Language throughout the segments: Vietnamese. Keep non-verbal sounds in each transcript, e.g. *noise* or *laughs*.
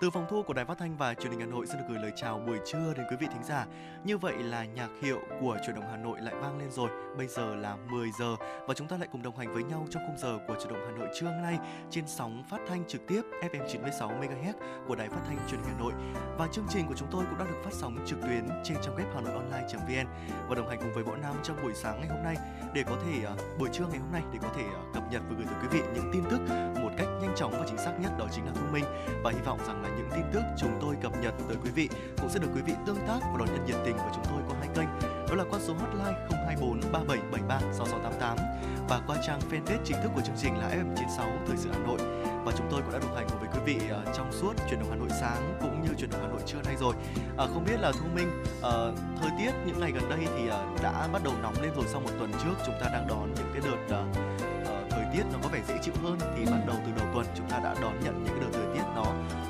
Từ phòng thu của Đài Phát thanh và Truyền hình Hà Nội xin được gửi lời chào buổi trưa đến quý vị thính giả. Như vậy là nhạc hiệu của Truyền động Hà Nội lại vang lên rồi. Bây giờ là 10 giờ và chúng ta lại cùng đồng hành với nhau trong khung giờ của Truyền động Hà Nội trưa nay trên sóng phát thanh trực tiếp FM 96 MHz của Đài Phát thanh Truyền hình Hà Nội. Và chương trình của chúng tôi cũng đã được phát sóng trực tuyến trên trang web hanoionline.vn và đồng hành cùng với Võ Nam trong buổi sáng ngày hôm nay để có thể à, buổi trưa ngày hôm nay để có thể à, cập nhật và gửi tới quý vị những tin tức một cách nhanh chóng và chính xác nhất, đó chính là thông minh và hy vọng rằng là những tin tức chúng tôi cập nhật tới quý vị. Cũng sẽ được quý vị tương tác và đón nhận nhiệt tình của chúng tôi qua hai kênh. Đó là qua số hotline 024 3773 6688 và qua trang fanpage chính thức của chương trình là FM96 Thời sự Hà Nội. Và chúng tôi cũng đã đồng hành cùng với quý vị uh, trong suốt chuyển động Hà Nội sáng cũng như chuyển động Hà Nội trưa nay rồi. À, không biết là Thu Minh, uh, thời tiết những ngày gần đây thì đã bắt đầu nóng lên rồi sau một tuần trước chúng ta đang đón những cái đợt à, tiết nó có vẻ dễ chịu hơn thì bắt đầu từ đầu tuần chúng ta đã đón nhận những cái đợt thời tiết nó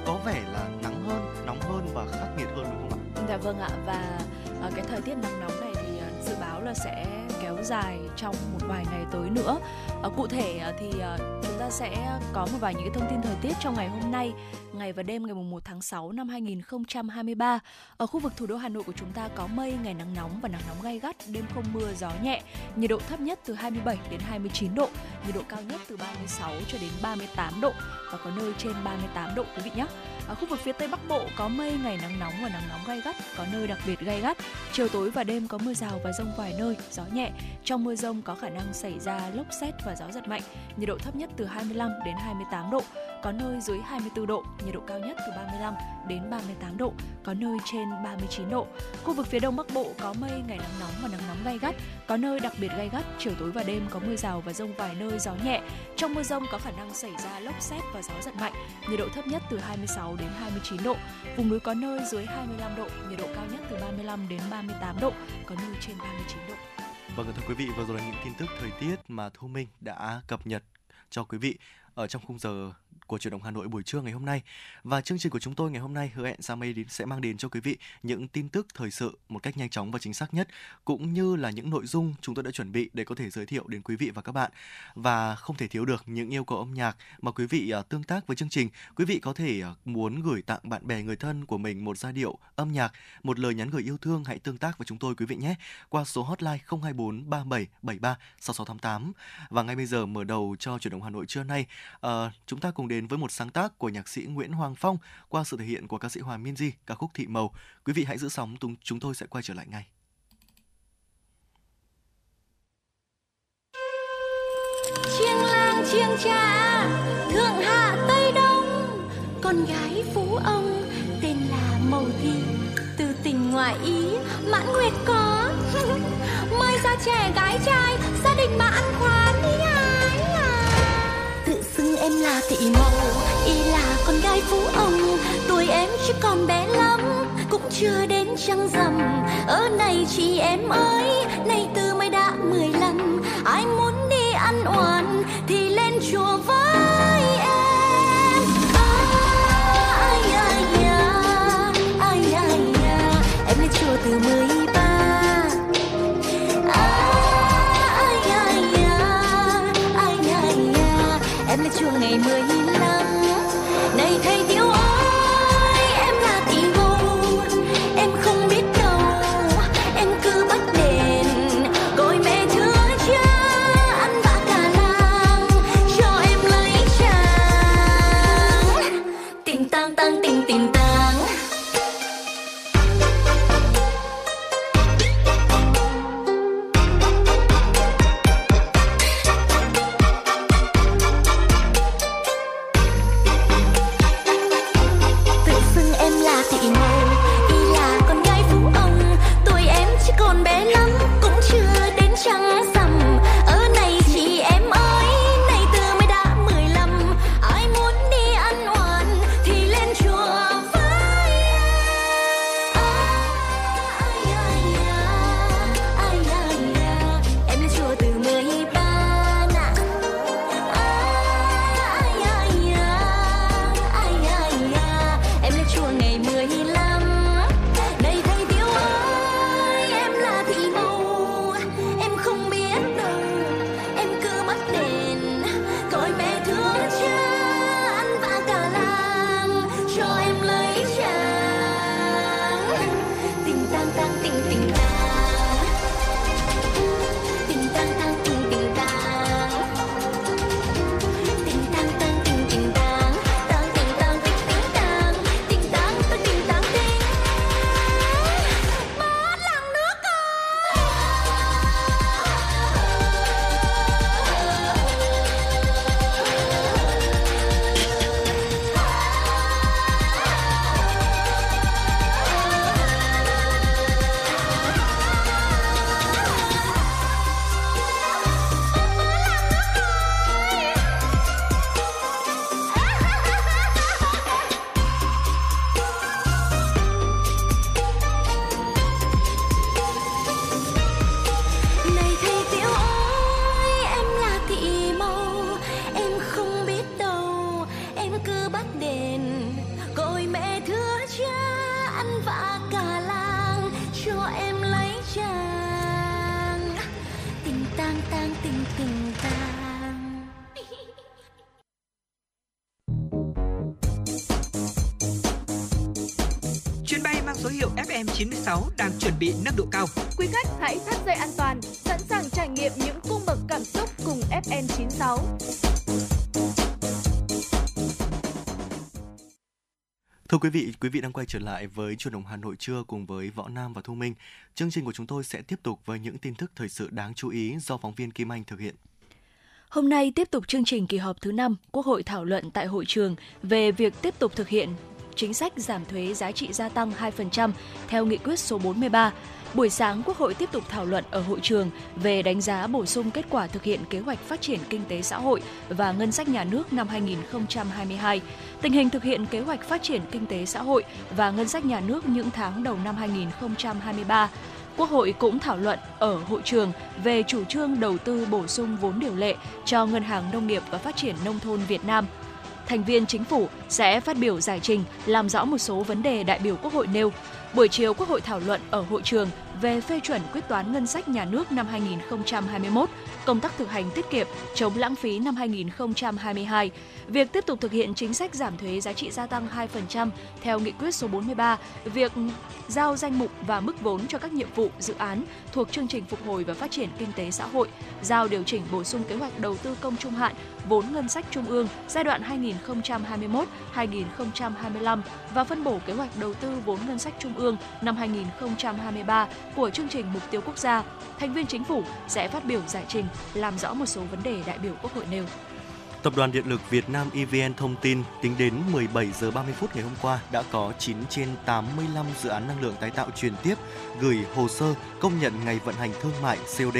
có vẻ là nắng hơn, nóng hơn và khắc nghiệt hơn đúng không ạ? Dạ vâng ạ và ờ, cái thời tiết nắng nóng này dự báo là sẽ kéo dài trong một vài ngày tới nữa. À, cụ thể à, thì à, chúng ta sẽ có một vài những cái thông tin thời tiết trong ngày hôm nay, ngày và đêm ngày 1 tháng 6 năm 2023. Ở khu vực thủ đô Hà Nội của chúng ta có mây, ngày nắng nóng và nắng nóng gay gắt, đêm không mưa, gió nhẹ. Nhiệt độ thấp nhất từ 27 đến 29 độ, nhiệt độ cao nhất từ 36 cho đến 38 độ và có nơi trên 38 độ quý vị nhé. Ở khu vực phía Tây Bắc Bộ có mây, ngày nắng nóng và nắng nóng gai gắt, có nơi đặc biệt gai gắt. Chiều tối và đêm có mưa rào và rông vài nơi, gió nhẹ. Trong mưa rông có khả năng xảy ra lốc xét và gió giật mạnh. Nhiệt độ thấp nhất từ 25 đến 28 độ, có nơi dưới 24 độ, nhiệt độ cao nhất từ 35 đến 38 độ, có nơi trên 39 độ. Khu vực phía Đông Bắc Bộ có mây, ngày nắng nóng và nắng nóng gai gắt, có nơi đặc biệt gai gắt, chiều tối và đêm có mưa rào và rông vài nơi, gió nhẹ. Trong mưa rông có khả năng xảy ra lốc xét và gió giật mạnh, nhiệt độ thấp nhất từ 26 đến 29 độ. Vùng núi có nơi dưới 25 độ, nhiệt độ cao nhất từ 35 đến 38 độ, có nơi trên 39 độ. Vâng thưa quý vị, vừa rồi là những tin tức thời tiết mà Thu Minh đã cập nhật cho quý vị ở trong khung giờ của truyền động Hà Nội buổi trưa ngày hôm nay. Và chương trình của chúng tôi ngày hôm nay hứa hẹn Sa Mây sẽ mang đến cho quý vị những tin tức thời sự một cách nhanh chóng và chính xác nhất cũng như là những nội dung chúng tôi đã chuẩn bị để có thể giới thiệu đến quý vị và các bạn. Và không thể thiếu được những yêu cầu âm nhạc mà quý vị à, tương tác với chương trình. Quý vị có thể à, muốn gửi tặng bạn bè người thân của mình một giai điệu âm nhạc, một lời nhắn gửi yêu thương hãy tương tác với chúng tôi quý vị nhé qua số hotline 024 3773 6688. Và ngay bây giờ mở đầu cho truyền động Hà Nội trưa nay, uh, chúng ta cùng đến với một sáng tác của nhạc sĩ Nguyễn Hoàng Phong qua sự thể hiện của ca sĩ Hòa Minzy, ca khúc Thị Màu. Quý vị hãy giữ sóng, chúng tôi sẽ quay trở lại ngay. Chiêng lang chiêng cha, thượng hạ tây đông, con gái phú ông tên là Mầu Thị, từ tình ngoại ý, mãn nguyệt có. *laughs* Mai ra trẻ gái trai, gia đình mà ăn khoái là Thị Mầu, y là con gái phú ông, tuổi em chỉ còn bé lắm, cũng chưa đến trăng rằm. Ở này chị em ơi, nay từ mới đã mười lăm, ai muốn đi ăn oán quý vị, quý vị đang quay trở lại với truyền động Hà Nội trưa cùng với Võ Nam và Thu Minh. Chương trình của chúng tôi sẽ tiếp tục với những tin tức thời sự đáng chú ý do phóng viên Kim Anh thực hiện. Hôm nay tiếp tục chương trình kỳ họp thứ 5, Quốc hội thảo luận tại hội trường về việc tiếp tục thực hiện chính sách giảm thuế giá trị gia tăng 2% theo nghị quyết số 43. Buổi sáng, Quốc hội tiếp tục thảo luận ở hội trường về đánh giá bổ sung kết quả thực hiện kế hoạch phát triển kinh tế xã hội và ngân sách nhà nước năm 2022, tình hình thực hiện kế hoạch phát triển kinh tế xã hội và ngân sách nhà nước những tháng đầu năm 2023. Quốc hội cũng thảo luận ở hội trường về chủ trương đầu tư bổ sung vốn điều lệ cho Ngân hàng Nông nghiệp và Phát triển Nông thôn Việt Nam thành viên chính phủ sẽ phát biểu giải trình, làm rõ một số vấn đề đại biểu Quốc hội nêu. Buổi chiều, Quốc hội thảo luận ở hội trường về phê chuẩn quyết toán ngân sách nhà nước năm 2021, công tác thực hành tiết kiệm, chống lãng phí năm 2022, việc tiếp tục thực hiện chính sách giảm thuế giá trị gia tăng 2% theo nghị quyết số 43, việc giao danh mục và mức vốn cho các nhiệm vụ dự án thuộc chương trình phục hồi và phát triển kinh tế xã hội, giao điều chỉnh bổ sung kế hoạch đầu tư công trung hạn vốn ngân sách trung ương giai đoạn 2021-2025 và phân bổ kế hoạch đầu tư vốn ngân sách trung ương năm 2023 của chương trình mục tiêu quốc gia. Thành viên chính phủ sẽ phát biểu giải trình làm rõ một số vấn đề đại biểu Quốc hội nêu. Tập đoàn Điện lực Việt Nam EVN thông tin tính đến 17 giờ 30 phút ngày hôm qua đã có 9 trên 85 dự án năng lượng tái tạo truyền tiếp gửi hồ sơ công nhận ngày vận hành thương mại COD.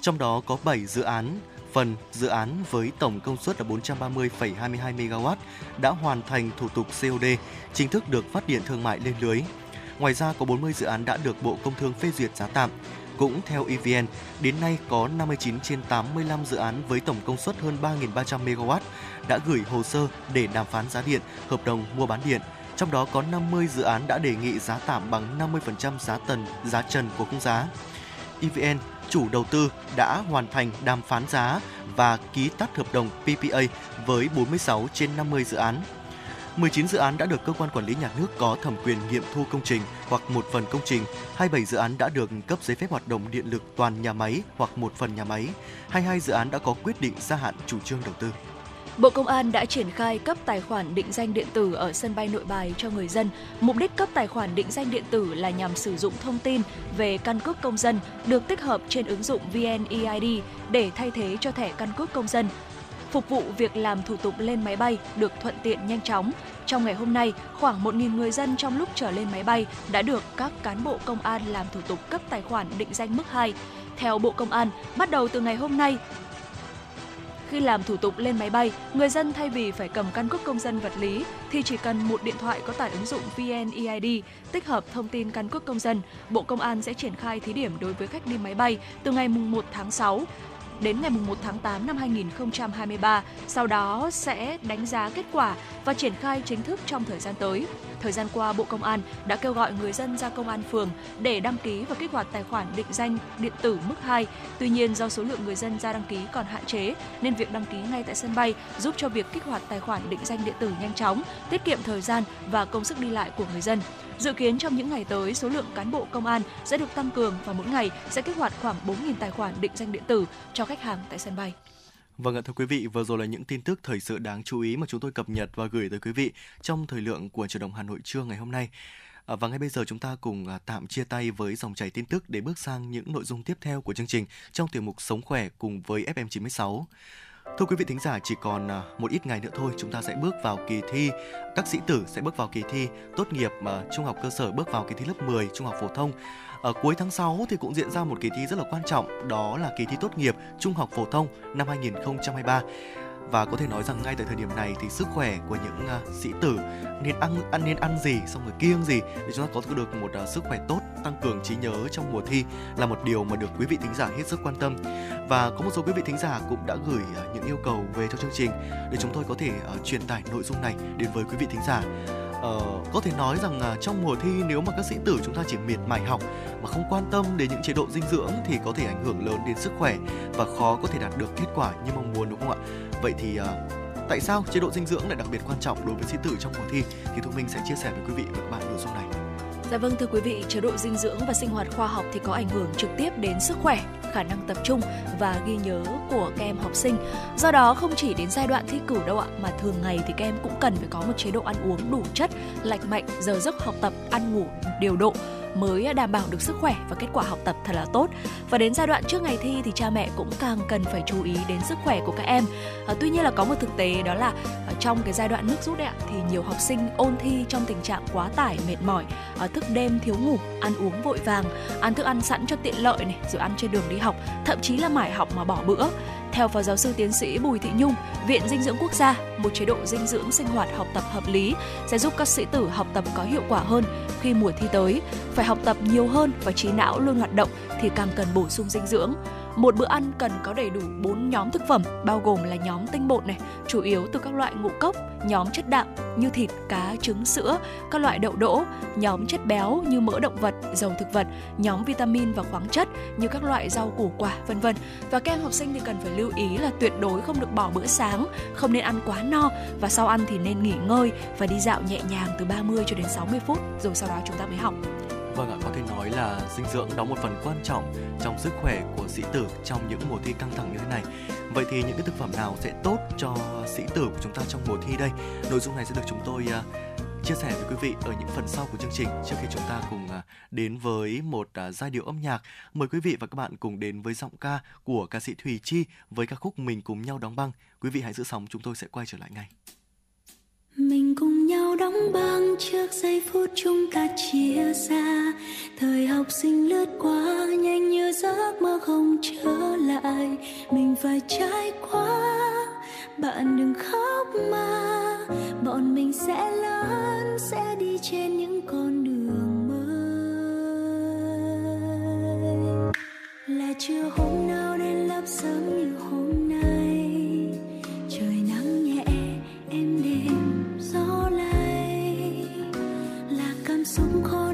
Trong đó có 7 dự án phần dự án với tổng công suất là 430,22 MW đã hoàn thành thủ tục COD, chính thức được phát điện thương mại lên lưới. Ngoài ra có 40 dự án đã được Bộ Công Thương phê duyệt giá tạm. Cũng theo EVN, đến nay có 59 trên 85 dự án với tổng công suất hơn 3.300 MW đã gửi hồ sơ để đàm phán giá điện, hợp đồng mua bán điện. Trong đó có 50 dự án đã đề nghị giá tạm bằng 50% giá tần, giá trần của khung giá. EVN, chủ đầu tư đã hoàn thành đàm phán giá và ký tắt hợp đồng PPA với 46 trên 50 dự án. 19 dự án đã được cơ quan quản lý nhà nước có thẩm quyền nghiệm thu công trình hoặc một phần công trình, 27 dự án đã được cấp giấy phép hoạt động điện lực toàn nhà máy hoặc một phần nhà máy, 22 dự án đã có quyết định gia hạn chủ trương đầu tư. Bộ Công an đã triển khai cấp tài khoản định danh điện tử ở sân bay Nội Bài cho người dân. Mục đích cấp tài khoản định danh điện tử là nhằm sử dụng thông tin về căn cước công dân được tích hợp trên ứng dụng VNeID để thay thế cho thẻ căn cước công dân phục vụ việc làm thủ tục lên máy bay được thuận tiện nhanh chóng. Trong ngày hôm nay, khoảng 1.000 người dân trong lúc trở lên máy bay đã được các cán bộ công an làm thủ tục cấp tài khoản định danh mức 2. Theo Bộ Công an, bắt đầu từ ngày hôm nay, khi làm thủ tục lên máy bay, người dân thay vì phải cầm căn cước công dân vật lý thì chỉ cần một điện thoại có tải ứng dụng VNeID tích hợp thông tin căn cước công dân. Bộ Công an sẽ triển khai thí điểm đối với khách đi máy bay từ ngày 1 tháng 6 đến ngày 1 tháng 8 năm 2023, sau đó sẽ đánh giá kết quả và triển khai chính thức trong thời gian tới. Thời gian qua, Bộ Công an đã kêu gọi người dân ra công an phường để đăng ký và kích hoạt tài khoản định danh điện tử mức 2. Tuy nhiên, do số lượng người dân ra đăng ký còn hạn chế, nên việc đăng ký ngay tại sân bay giúp cho việc kích hoạt tài khoản định danh điện tử nhanh chóng, tiết kiệm thời gian và công sức đi lại của người dân. Dự kiến trong những ngày tới, số lượng cán bộ công an sẽ được tăng cường và mỗi ngày sẽ kích hoạt khoảng 4.000 tài khoản định danh điện tử cho khách hàng tại sân bay. Vâng ạ thưa quý vị, vừa rồi là những tin tức thời sự đáng chú ý mà chúng tôi cập nhật và gửi tới quý vị trong thời lượng của chủ động Hà Nội trưa ngày hôm nay. À, và ngay bây giờ chúng ta cùng à, tạm chia tay với dòng chảy tin tức để bước sang những nội dung tiếp theo của chương trình trong tiểu mục Sống khỏe cùng với FM96. Thưa quý vị thính giả, chỉ còn à, một ít ngày nữa thôi chúng ta sẽ bước vào kỳ thi, các sĩ tử sẽ bước vào kỳ thi tốt nghiệp mà trung học cơ sở bước vào kỳ thi lớp 10 trung học phổ thông. Ở cuối tháng 6 thì cũng diễn ra một kỳ thi rất là quan trọng, đó là kỳ thi tốt nghiệp trung học phổ thông năm 2023 và có thể nói rằng ngay tại thời điểm này thì sức khỏe của những uh, sĩ tử nên ăn ăn nên ăn gì xong rồi kiêng gì để chúng ta có được một uh, sức khỏe tốt tăng cường trí nhớ trong mùa thi là một điều mà được quý vị thính giả hết sức quan tâm. Và có một số quý vị thính giả cũng đã gửi uh, những yêu cầu về cho chương trình để chúng tôi có thể uh, truyền tải nội dung này đến với quý vị thính giả uh, có thể nói rằng uh, trong mùa thi nếu mà các sĩ tử chúng ta chỉ miệt mài học mà không quan tâm đến những chế độ dinh dưỡng thì có thể ảnh hưởng lớn đến sức khỏe và khó có thể đạt được kết quả như mong muốn đúng không ạ? Vậy thì uh, tại sao chế độ dinh dưỡng lại đặc biệt quan trọng đối với sĩ tử trong mùa thi thì thu mình sẽ chia sẻ với quý vị và các bạn nội dung này. Dạ vâng thưa quý vị, chế độ dinh dưỡng và sinh hoạt khoa học thì có ảnh hưởng trực tiếp đến sức khỏe, khả năng tập trung và ghi nhớ của các em học sinh. Do đó không chỉ đến giai đoạn thi cử đâu ạ, mà thường ngày thì các em cũng cần phải có một chế độ ăn uống đủ chất, lành mạnh, giờ giấc học tập, ăn ngủ điều độ mới đảm bảo được sức khỏe và kết quả học tập thật là tốt. Và đến giai đoạn trước ngày thi thì cha mẹ cũng càng cần phải chú ý đến sức khỏe của các em. À, tuy nhiên là có một thực tế đó là ở trong cái giai đoạn nước rút đấy ạ thì nhiều học sinh ôn thi trong tình trạng quá tải mệt mỏi, à, thức đêm thiếu ngủ, ăn uống vội vàng, ăn thức ăn sẵn cho tiện lợi này, rồi ăn trên đường đi học, thậm chí là mải học mà bỏ bữa. Theo Phó Giáo sư Tiến sĩ Bùi Thị Nhung, Viện Dinh dưỡng Quốc gia, một chế độ dinh dưỡng sinh hoạt học tập hợp lý sẽ giúp các sĩ tử học tập có hiệu quả hơn khi mùa thi tới. Phải học tập nhiều hơn và trí não luôn hoạt động thì càng cần bổ sung dinh dưỡng. Một bữa ăn cần có đầy đủ 4 nhóm thực phẩm bao gồm là nhóm tinh bột này, chủ yếu từ các loại ngũ cốc, nhóm chất đạm như thịt, cá, trứng, sữa, các loại đậu đỗ, nhóm chất béo như mỡ động vật, dầu thực vật, nhóm vitamin và khoáng chất như các loại rau củ quả vân vân. Và các em học sinh thì cần phải lưu ý là tuyệt đối không được bỏ bữa sáng, không nên ăn quá no và sau ăn thì nên nghỉ ngơi và đi dạo nhẹ nhàng từ 30 cho đến 60 phút rồi sau đó chúng ta mới học. Vâng ạ, có thể nói là dinh dưỡng đóng một phần quan trọng trong sức khỏe của sĩ tử trong những mùa thi căng thẳng như thế này. Vậy thì những cái thực phẩm nào sẽ tốt cho sĩ tử của chúng ta trong mùa thi đây? Nội dung này sẽ được chúng tôi uh, chia sẻ với quý vị ở những phần sau của chương trình trước khi chúng ta cùng uh, đến với một uh, giai điệu âm nhạc. Mời quý vị và các bạn cùng đến với giọng ca của ca sĩ Thùy Chi với ca khúc Mình cùng nhau đóng băng. Quý vị hãy giữ sóng, chúng tôi sẽ quay trở lại ngay mình cùng nhau đóng băng trước giây phút chúng ta chia xa. Thời học sinh lướt qua, nhanh như giấc mơ không trở lại. Mình phải trải qua, bạn đừng khóc mà. Bọn mình sẽ lớn, sẽ đi trên những con đường mới. Là chưa hôm nào đến lớp sớm như hôm là cảm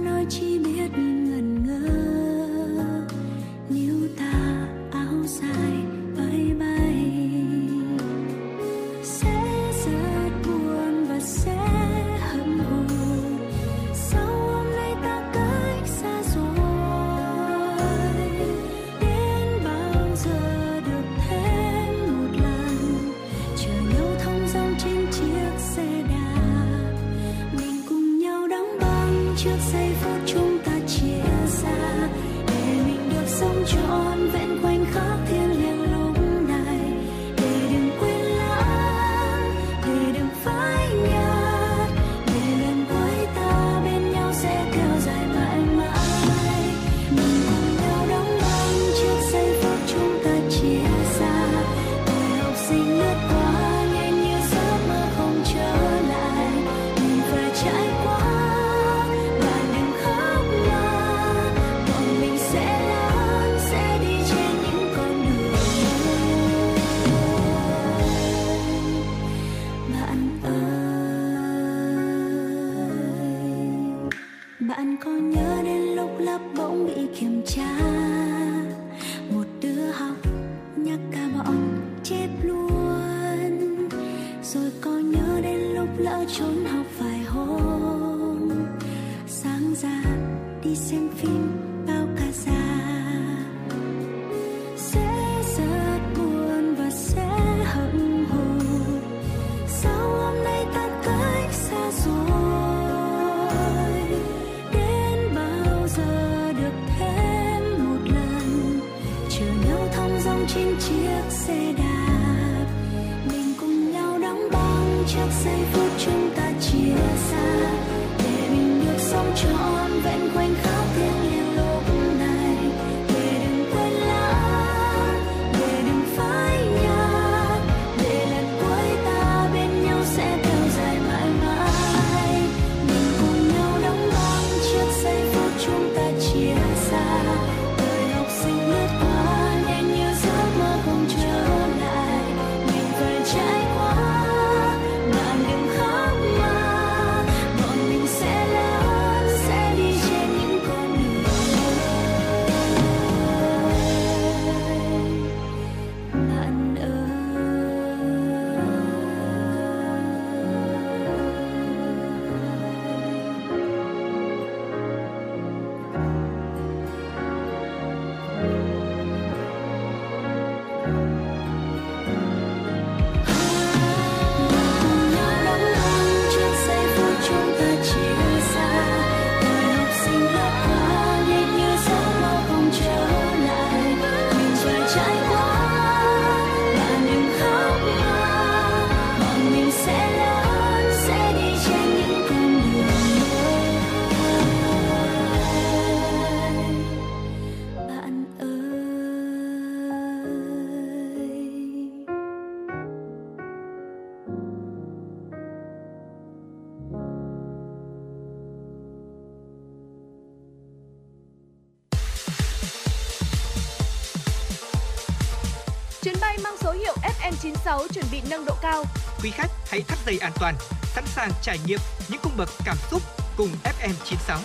dây an toàn, sẵn sàng trải nghiệm những cung bậc cảm xúc cùng FM96.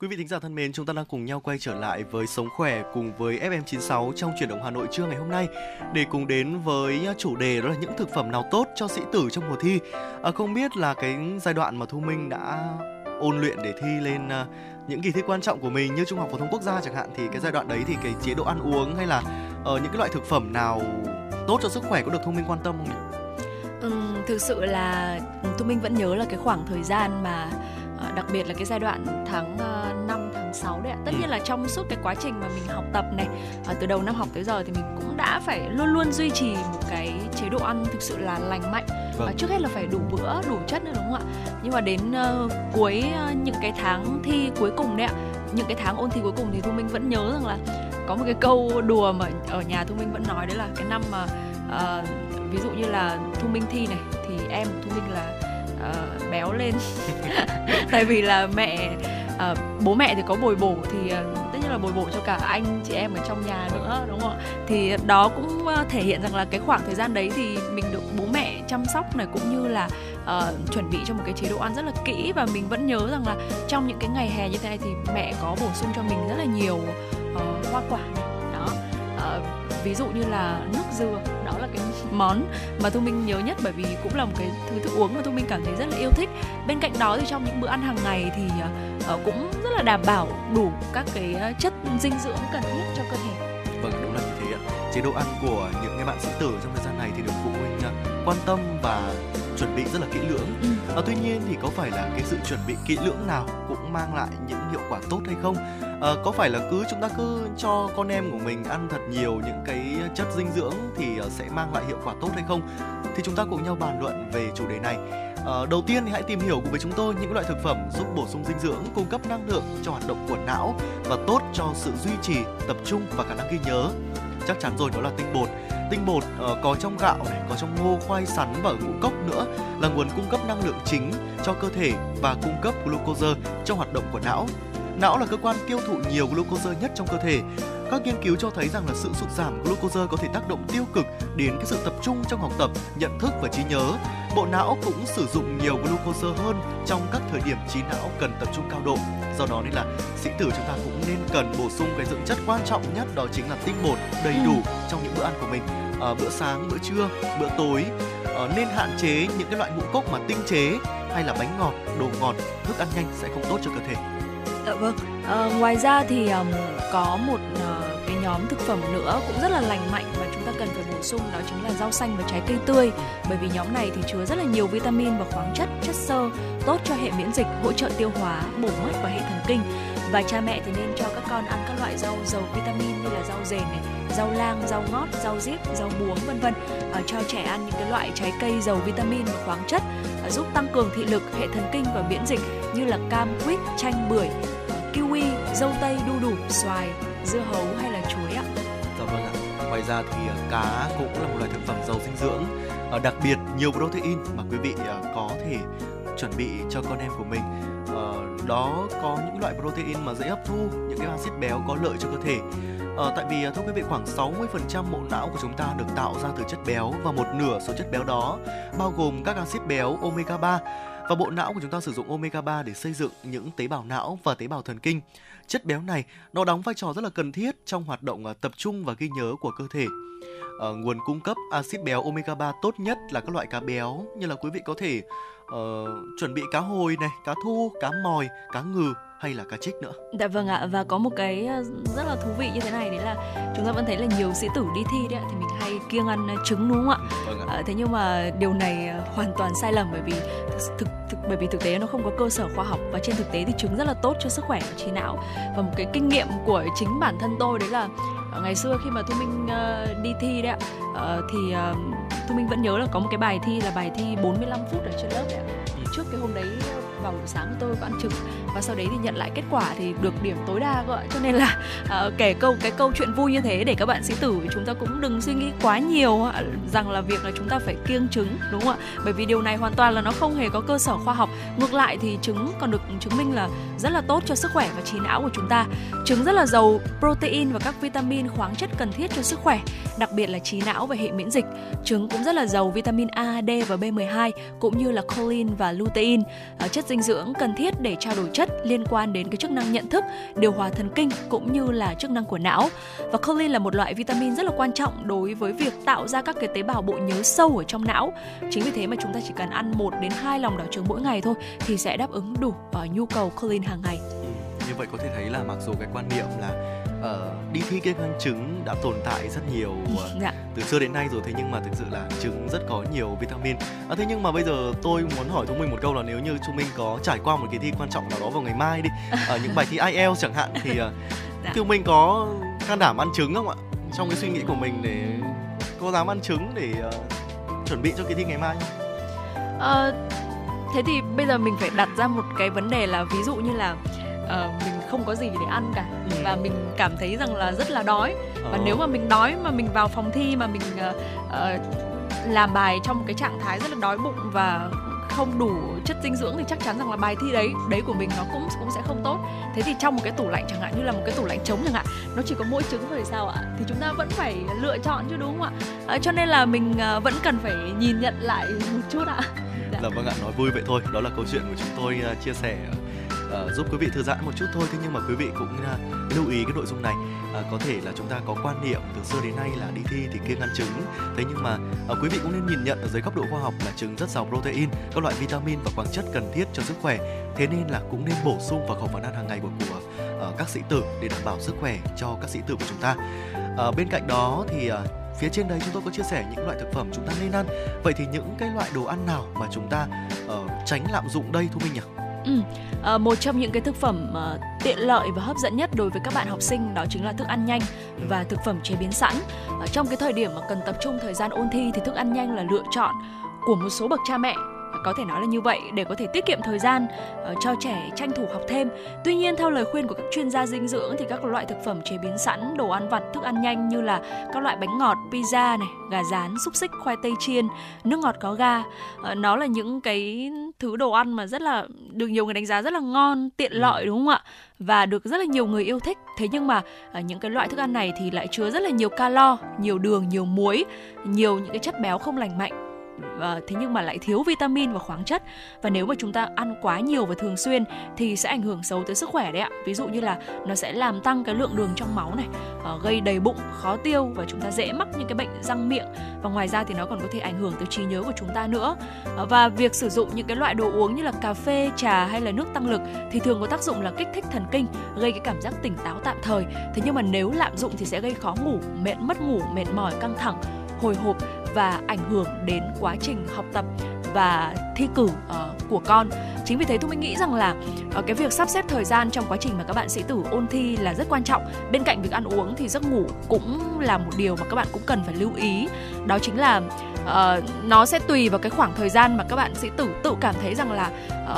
Quý vị thính giả thân mến, chúng ta đang cùng nhau quay trở lại với Sống Khỏe cùng với FM96 trong chuyển động Hà Nội trưa ngày hôm nay để cùng đến với chủ đề đó là những thực phẩm nào tốt cho sĩ tử trong mùa thi. À, không biết là cái giai đoạn mà Thu Minh đã ôn luyện để thi lên à, những kỳ thi quan trọng của mình như Trung học phổ thông quốc gia chẳng hạn thì cái giai đoạn đấy thì cái chế độ ăn uống hay là uh, những cái loại thực phẩm nào tốt cho sức khỏe có được Thu Minh quan tâm không nhỉ? Ừ, thực sự là Thu Minh vẫn nhớ là cái khoảng thời gian mà ờ, đặc biệt là cái giai đoạn tháng ờ, 5 tháng 6 đấy ạ. Tất ừ. nhiên là trong suốt cái quá trình mà mình học tập này uh, từ đầu năm học tới giờ thì mình cũng đã phải luôn luôn duy trì một cái chế độ ăn thực sự là lành mạnh vâng. trước hết là phải đủ bữa đủ chất nữa đúng không ạ nhưng mà đến uh, cuối uh, những cái tháng thi cuối cùng đấy ạ những cái tháng ôn thi cuối cùng thì thu minh vẫn nhớ rằng là có một cái câu đùa mà ở nhà thu minh vẫn nói đấy là cái năm mà uh, ví dụ như là thu minh thi này thì em thu minh là uh, béo lên *laughs* tại vì là mẹ uh, bố mẹ thì có bồi bổ thì uh, tất nhiên là bồi bổ cho cả anh chị em ở trong nhà nữa đúng không ạ? Thì đó cũng uh, thể hiện rằng là cái khoảng thời gian đấy thì mình được bố mẹ chăm sóc này cũng như là uh, chuẩn bị cho một cái chế độ ăn rất là kỹ và mình vẫn nhớ rằng là trong những cái ngày hè như thế này thì mẹ có bổ sung cho mình rất là nhiều uh, hoa quả này đó. Uh, ví dụ như là nước dừa đó là cái món mà thu minh nhớ nhất bởi vì cũng là một cái thứ thức uống mà thu minh cảm thấy rất là yêu thích. Bên cạnh đó thì trong những bữa ăn hàng ngày thì uh, cũng rất là đảm bảo đủ các cái chất dinh dưỡng cần thiết cho cơ thể. Vâng đúng là như thế ạ. Chế độ ăn của những cái bạn sĩ tử trong thời gian này thì được phụ huynh quan tâm và chuẩn bị rất là kỹ lưỡng. Ừ. à, tuy nhiên thì có phải là cái sự chuẩn bị kỹ lưỡng nào cũng mang lại những hiệu quả tốt hay không à, có phải là cứ chúng ta cứ cho con em của mình ăn thật nhiều những cái chất dinh dưỡng thì ờ, sẽ mang lại hiệu quả tốt hay không? Thì chúng ta cùng nhau bàn luận về chủ đề này. À, đầu tiên thì hãy tìm hiểu cùng với chúng tôi những loại thực phẩm giúp bổ sung dinh dưỡng cung cấp năng lượng cho hoạt động của não và tốt cho sự duy trì tập trung và khả năng ghi nhớ. Chắc chắn rồi đó là tinh bột. Tinh bột uh, có trong gạo này có trong ngô khoai sắn và ngũ cốc nữa là nguồn cung cấp năng lượng chính cho cơ thể và cung cấp glucose cho hoạt động của não não là cơ quan tiêu thụ nhiều glucose nhất trong cơ thể các nghiên cứu cho thấy rằng là sự sụt giảm glucose có thể tác động tiêu cực đến cái sự tập trung trong học tập, nhận thức và trí nhớ. Bộ não cũng sử dụng nhiều glucose hơn trong các thời điểm trí não cần tập trung cao độ. Do đó nên là sĩ tử chúng ta cũng nên cần bổ sung cái dưỡng chất quan trọng nhất đó chính là tinh bột đầy đủ ừ. trong những bữa ăn của mình. À, bữa sáng, bữa trưa, bữa tối à, nên hạn chế những cái loại ngũ cốc mà tinh chế hay là bánh ngọt, đồ ngọt, thức ăn nhanh sẽ không tốt cho cơ thể. Dạ vâng. À, ngoài ra thì um, có một uh, cái nhóm thực phẩm nữa cũng rất là lành mạnh và chúng ta cần phải bổ sung đó chính là rau xanh và trái cây tươi bởi vì nhóm này thì chứa rất là nhiều vitamin và khoáng chất, chất xơ tốt cho hệ miễn dịch, hỗ trợ tiêu hóa, bổ mắt và hệ thần kinh. Và cha mẹ thì nên cho các con ăn các loại rau giàu vitamin như là rau dền này, rau lang, rau ngót, rau diếp, rau muống vân vân. À, cho trẻ ăn những cái loại trái cây giàu vitamin và khoáng chất giúp tăng cường thị lực, hệ thần kinh và miễn dịch như là cam, quýt, chanh, bưởi, kiwi, dâu tây, đu đủ, xoài, dưa hấu hay là chuối ạ. Dạ vâng ạ. Ngoài ra thì ờ, cá cũng là một loại thực phẩm giàu dinh dưỡng, ờ, đặc biệt nhiều protein mà quý vị ờ, có thể chuẩn bị cho con em của mình. đó có những loại protein mà dễ hấp thu, những cái axit béo có lợi cho cơ thể à, tại vì ờ, thưa quý vị khoảng 60% bộ não của chúng ta được tạo ra từ chất béo và một nửa số chất béo đó bao gồm các axit béo omega 3 và bộ não của chúng ta sử dụng omega 3 để xây dựng những tế bào não và tế bào thần kinh. Chất béo này nó đóng vai trò rất là cần thiết trong hoạt động ờ, tập trung và ghi nhớ của cơ thể. À, nguồn cung cấp axit béo omega 3 tốt nhất là các loại cá béo như là quý vị có thể uh, chuẩn bị cá hồi này, cá thu, cá mòi, cá ngừ hay là cá trích nữa. Dạ vâng ạ và có một cái ờ, rất là thú vị như thế này đấy là chúng ta vẫn thấy là nhiều sĩ tử đi thi đấy ạ thì mình hay kiêng ăn ờ, trứng đúng không ạ? Ừ, vâng ạ. À, thế nhưng mà điều này hoàn toàn sai lầm bởi vì thực, thực bởi vì thực tế nó không có cơ sở khoa học và trên thực tế thì trứng rất là tốt cho sức khỏe của trí não và một cái kinh nghiệm của chính bản thân tôi đấy là ngày xưa khi mà thu minh uh, đi thi đấy ạ uh, thì uh, thu minh vẫn nhớ là có một cái bài thi là bài thi 45 phút ở trên lớp đấy ạ trước cái hôm đấy vào buổi sáng tôi có ăn trứng và sau đấy thì nhận lại kết quả thì được điểm tối đa cơ ạ cho nên là uh, kể câu cái câu chuyện vui như thế để các bạn sĩ tử chúng ta cũng đừng suy nghĩ quá nhiều rằng là việc là chúng ta phải kiêng trứng đúng không ạ? Bởi vì điều này hoàn toàn là nó không hề có cơ sở khoa học. Ngược lại thì trứng còn được chứng minh là rất là tốt cho sức khỏe và trí não của chúng ta. Trứng rất là giàu protein và các vitamin khoáng chất cần thiết cho sức khỏe đặc biệt là trí não và hệ miễn dịch. Trứng cũng rất là giàu vitamin A, D và B12 cũng như là choline và lutein. Ờ, chất dinh dưỡng cần thiết để trao đổi chất liên quan đến cái chức năng nhận thức điều hòa thần kinh cũng như là chức năng của não. Và choline là một loại vitamin rất là quan trọng đối với việc tạo ra các cái tế bào bộ nhớ sâu ở trong não. Chính vì thế mà chúng ta chỉ cần ăn 1 đến 2 lòng đỏ trứng mỗi ngày thôi thì sẽ đáp ứng đủ uh, nhu cầu choline hàng ngày. Ừ, như vậy có thể thấy là mặc dù cái quan niệm là uh, đi thi kiêng ăn trứng đã tồn tại rất nhiều uh, dạ. từ xưa đến nay rồi thế nhưng mà thực sự là trứng rất có nhiều vitamin à, thế nhưng mà bây giờ tôi muốn hỏi thu minh một câu là nếu như chúng mình có trải qua một kỳ thi quan trọng nào đó vào ngày mai đi ở uh, những bài thi *laughs* IELTS chẳng hạn thì uh, *laughs* dạ. thu minh có can đảm ăn trứng không ạ trong cái suy nghĩ của mình để có dám ăn trứng để uh, chuẩn bị cho kỳ thi ngày mai uh, thế thì bây giờ mình phải đặt ra một cái vấn đề là ví dụ như là uh, mình không có gì để ăn cả ừ. và mình cảm thấy rằng là rất là đói và ờ. nếu mà mình đói mà mình vào phòng thi mà mình uh, uh, làm bài trong cái trạng thái rất là đói bụng và không đủ chất dinh dưỡng thì chắc chắn rằng là bài thi đấy đấy của mình nó cũng cũng sẽ không tốt thế thì trong một cái tủ lạnh chẳng hạn như là một cái tủ lạnh trống chẳng hạn nó chỉ có mỗi trứng thôi thì sao ạ thì chúng ta vẫn phải lựa chọn chứ đúng không ạ à, cho nên là mình vẫn cần phải nhìn nhận lại một chút ạ dạ. dạ vâng ạ nói vui vậy thôi đó là câu chuyện của chúng tôi chia sẻ uh, giúp quý vị thư giãn một chút thôi. Thế nhưng mà quý vị cũng uh, lưu ý cái nội dung này. Uh, có thể là chúng ta có quan niệm từ xưa đến nay là đi thi thì kiêng ăn trứng. Thế nhưng mà uh, quý vị cũng nên nhìn nhận ở dưới góc độ khoa học là trứng rất giàu protein các loại vitamin và khoáng chất cần thiết cho sức khỏe. Thế nên là cũng nên bổ sung vào khẩu phần ăn hàng ngày của của uh, các sĩ tử để đảm bảo sức khỏe cho các sĩ tử của chúng ta. Uh, bên cạnh đó thì uh, phía trên đây chúng tôi có chia sẻ những loại thực phẩm chúng ta nên ăn. Vậy thì những cái loại đồ ăn nào mà chúng ta uh, tránh lạm dụng đây thu minh nhỉ? Ừ. À, một trong những cái thực phẩm à, tiện lợi và hấp dẫn nhất đối với các bạn học sinh đó chính là thức ăn nhanh và thực phẩm chế biến sẵn. À, trong cái thời điểm mà cần tập trung thời gian ôn thi thì thức ăn nhanh là lựa chọn của một số bậc cha mẹ có thể nói là như vậy để có thể tiết kiệm thời gian uh, cho trẻ tranh thủ học thêm. Tuy nhiên theo lời khuyên của các chuyên gia dinh dưỡng thì các loại thực phẩm chế biến sẵn, đồ ăn vặt, thức ăn nhanh như là các loại bánh ngọt, pizza này, gà rán, xúc xích, khoai tây chiên, nước ngọt có ga, uh, nó là những cái thứ đồ ăn mà rất là được nhiều người đánh giá rất là ngon, tiện ừ. lợi đúng không ạ? và được rất là nhiều người yêu thích. Thế nhưng mà uh, những cái loại thức ăn này thì lại chứa rất là nhiều calo, nhiều đường, nhiều muối, nhiều những cái chất béo không lành mạnh và thế nhưng mà lại thiếu vitamin và khoáng chất. Và nếu mà chúng ta ăn quá nhiều và thường xuyên thì sẽ ảnh hưởng xấu tới sức khỏe đấy ạ. Ví dụ như là nó sẽ làm tăng cái lượng đường trong máu này ờ, gây đầy bụng, khó tiêu và chúng ta dễ mắc những cái bệnh răng miệng. Và ngoài ra thì nó còn có thể ảnh hưởng tới trí nhớ của chúng ta nữa. Ờ, và việc sử dụng những cái loại đồ uống như là cà phê, trà hay là nước tăng lực thì thường có tác dụng là kích thích thần kinh, gây cái cảm giác tỉnh táo tạm thời. Thế nhưng mà nếu lạm dụng thì sẽ gây khó ngủ, mệt mất ngủ, mệt mỏi, căng thẳng hồi hộp và ảnh hưởng đến quá trình học tập và thi cử uh, của con. Chính vì thế tôi mới nghĩ rằng là uh, cái việc sắp xếp thời gian trong quá trình mà các bạn sĩ tử ôn thi là rất quan trọng. Bên cạnh việc ăn uống thì giấc ngủ cũng là một điều mà các bạn cũng cần phải lưu ý. Đó chính là uh, nó sẽ tùy vào cái khoảng thời gian mà các bạn sĩ tử tự cảm thấy rằng là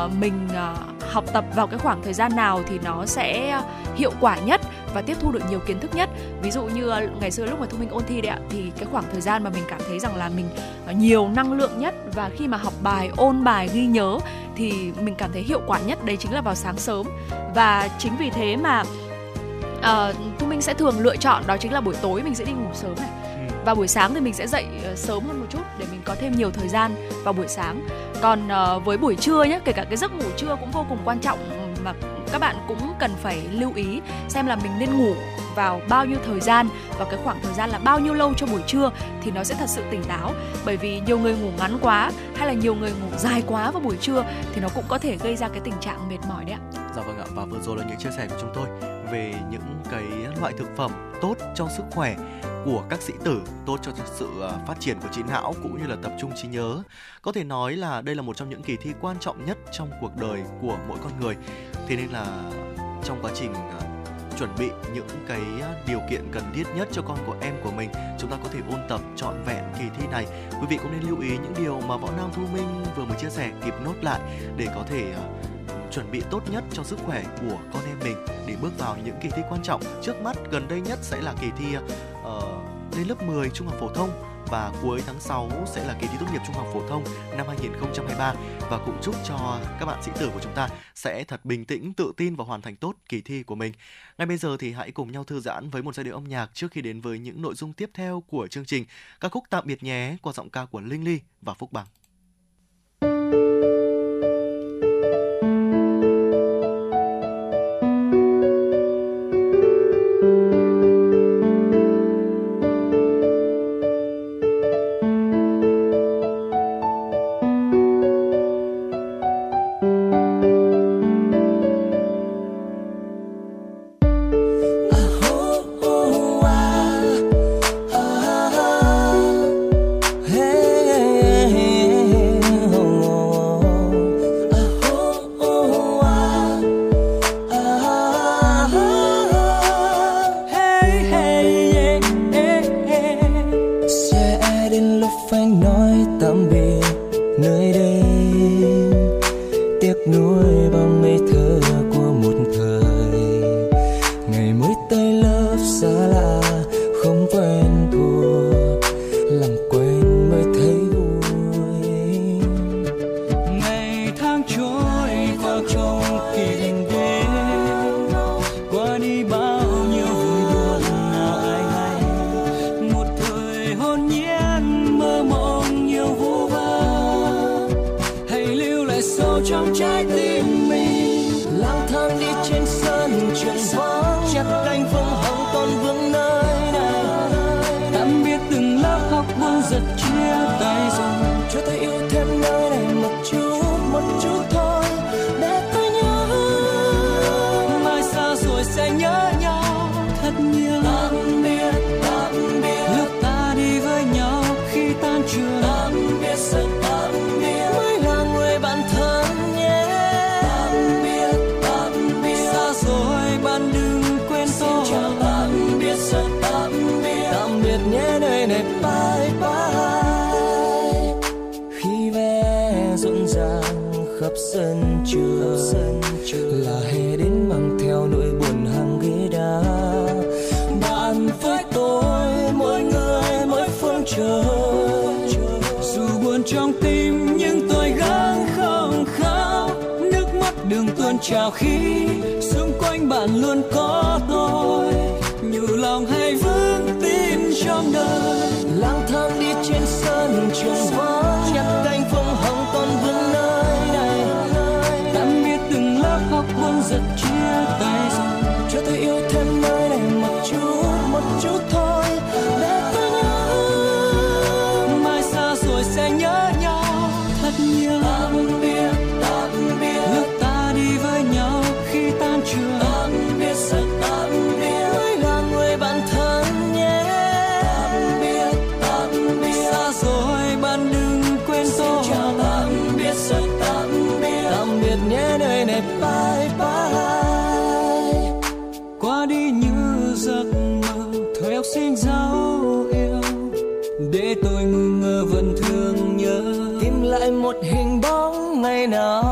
uh, mình uh, học tập vào cái khoảng thời gian nào thì nó sẽ hiệu quả nhất và tiếp thu được nhiều kiến thức nhất. Ví dụ như ờ, ngày xưa lúc mà thu minh ôn thi đấy ạ thì cái khoảng thời gian mà mình cảm thấy rằng là mình ờ, nhiều năng lượng nhất và khi mà học bài ôn bài ghi nhớ thì mình cảm thấy hiệu quả nhất đấy chính là vào sáng sớm. Và chính vì thế mà uh, thu minh sẽ thường lựa chọn đó chính là buổi tối mình sẽ đi ngủ sớm này. Ừ. và buổi sáng thì mình sẽ dậy sớm hơn một chút để mình có thêm nhiều thời gian vào buổi sáng. Còn với buổi trưa nhé kể cả cái giấc ngủ trưa cũng vô cùng quan trọng mà các bạn cũng cần phải lưu ý xem là mình nên ngủ vào bao nhiêu thời gian và cái khoảng thời gian là bao nhiêu lâu cho buổi trưa thì nó sẽ thật sự tỉnh táo bởi vì nhiều người ngủ ngắn quá hay là nhiều người ngủ dài quá vào buổi trưa thì nó cũng có thể gây ra cái tình trạng mệt mỏi đấy ạ. Dạ vâng ạ, và vừa rồi là những chia sẻ của chúng tôi về những cái loại thực phẩm tốt cho sức khỏe của các sĩ tử tốt cho sự ờ, phát triển của trí não cũng như là tập trung trí nhớ. Có thể nói là đây là một trong những kỳ thi quan trọng nhất trong cuộc đời của mỗi con người. Thế nên là trong quá trình ờ, chuẩn bị những cái ờ, điều kiện cần thiết nhất cho con của em, của mình, chúng ta có thể ôn tập trọn vẹn kỳ thi này quý vị cũng nên lưu ý những điều mà võ nam thu minh vừa mới chia sẻ, kịp nốt lại để có thể chuẩn bị tốt nhất cho sức khỏe của con em mình để bước vào những kỳ thi quan trọng, trước mắt gần đây nhất sẽ là kỳ thi lên lớp 10 trung học phổ thông và cuối tháng 6 sẽ là kỳ thi tốt nghiệp trung học phổ thông năm 2023 và cũng chúc cho các bạn sĩ tử của chúng ta sẽ thật bình tĩnh, tự tin và hoàn thành tốt kỳ thi của mình. Ngay bây giờ thì hãy cùng nhau thư giãn với một giai điệu âm nhạc trước khi đến với những nội dung tiếp theo của chương trình. Ca khúc tạm biệt nhé qua giọng ca của Linh Ly và Phúc Bằng. Quý Oh.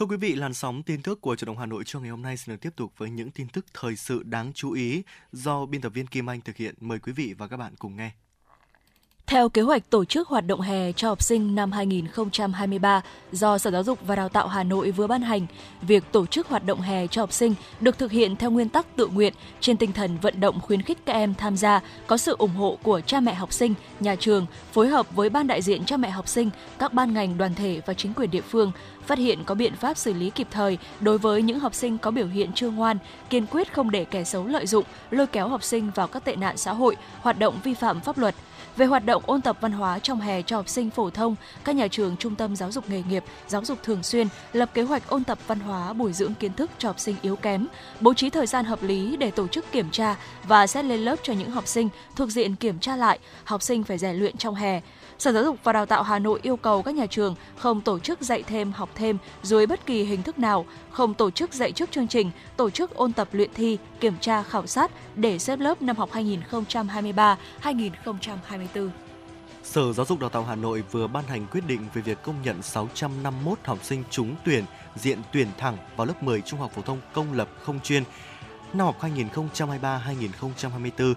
Thưa quý vị, làn sóng tin tức của Chủ động Hà Nội cho ngày hôm nay xin được tiếp tục với những tin tức thời sự đáng chú ý do biên tập viên Kim Anh thực hiện. Mời quý vị và các bạn cùng nghe. Theo kế hoạch tổ chức hoạt động hè cho học sinh năm 2023 do Sở Giáo dục và Đào tạo Hà Nội vừa ban hành, việc tổ chức hoạt động hè cho học sinh được thực hiện theo nguyên tắc tự nguyện trên tinh thần vận động khuyến khích các em tham gia, có sự ủng hộ của cha mẹ học sinh, nhà trường, phối hợp với ban đại diện cha mẹ học sinh, các ban ngành đoàn thể và chính quyền địa phương, phát hiện có biện pháp xử lý kịp thời đối với những học sinh có biểu hiện chưa ngoan, kiên quyết không để kẻ xấu lợi dụng, lôi kéo học sinh vào các tệ nạn xã hội, hoạt động vi phạm pháp luật – về hoạt động ôn tập văn hóa trong hè cho học sinh phổ thông, các nhà trường trung tâm giáo dục nghề nghiệp, giáo dục thường xuyên lập kế hoạch ôn tập văn hóa bồi dưỡng kiến thức cho học sinh yếu kém, bố trí thời gian hợp lý để tổ chức kiểm tra và xét lên lớp cho những học sinh thuộc diện kiểm tra lại, học sinh phải rèn luyện trong hè. Sở Giáo dục và Đào tạo Hà Nội yêu cầu các nhà trường không tổ chức dạy thêm, học thêm dưới bất kỳ hình thức nào, không tổ chức dạy trước chương trình, tổ chức ôn tập luyện thi, kiểm tra khảo sát để xếp lớp năm học 2023-2024. Sở Giáo dục Đào tạo Hà Nội vừa ban hành quyết định về việc công nhận 651 học sinh trúng tuyển diện tuyển thẳng vào lớp 10 trung học phổ thông công lập không chuyên năm học 2023-2024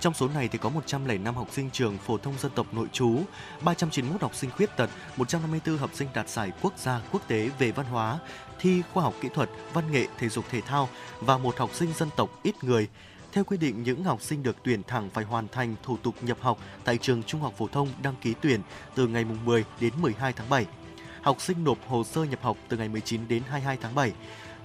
trong số này thì có 105 học sinh trường phổ thông dân tộc nội trú, 391 học sinh khuyết tật, 154 học sinh đạt giải quốc gia quốc tế về văn hóa, thi khoa học kỹ thuật, văn nghệ, thể dục thể thao và một học sinh dân tộc ít người. Theo quy định, những học sinh được tuyển thẳng phải hoàn thành thủ tục nhập học tại trường trung học phổ thông đăng ký tuyển từ ngày 10 đến 12 tháng 7. Học sinh nộp hồ sơ nhập học từ ngày 19 đến 22 tháng 7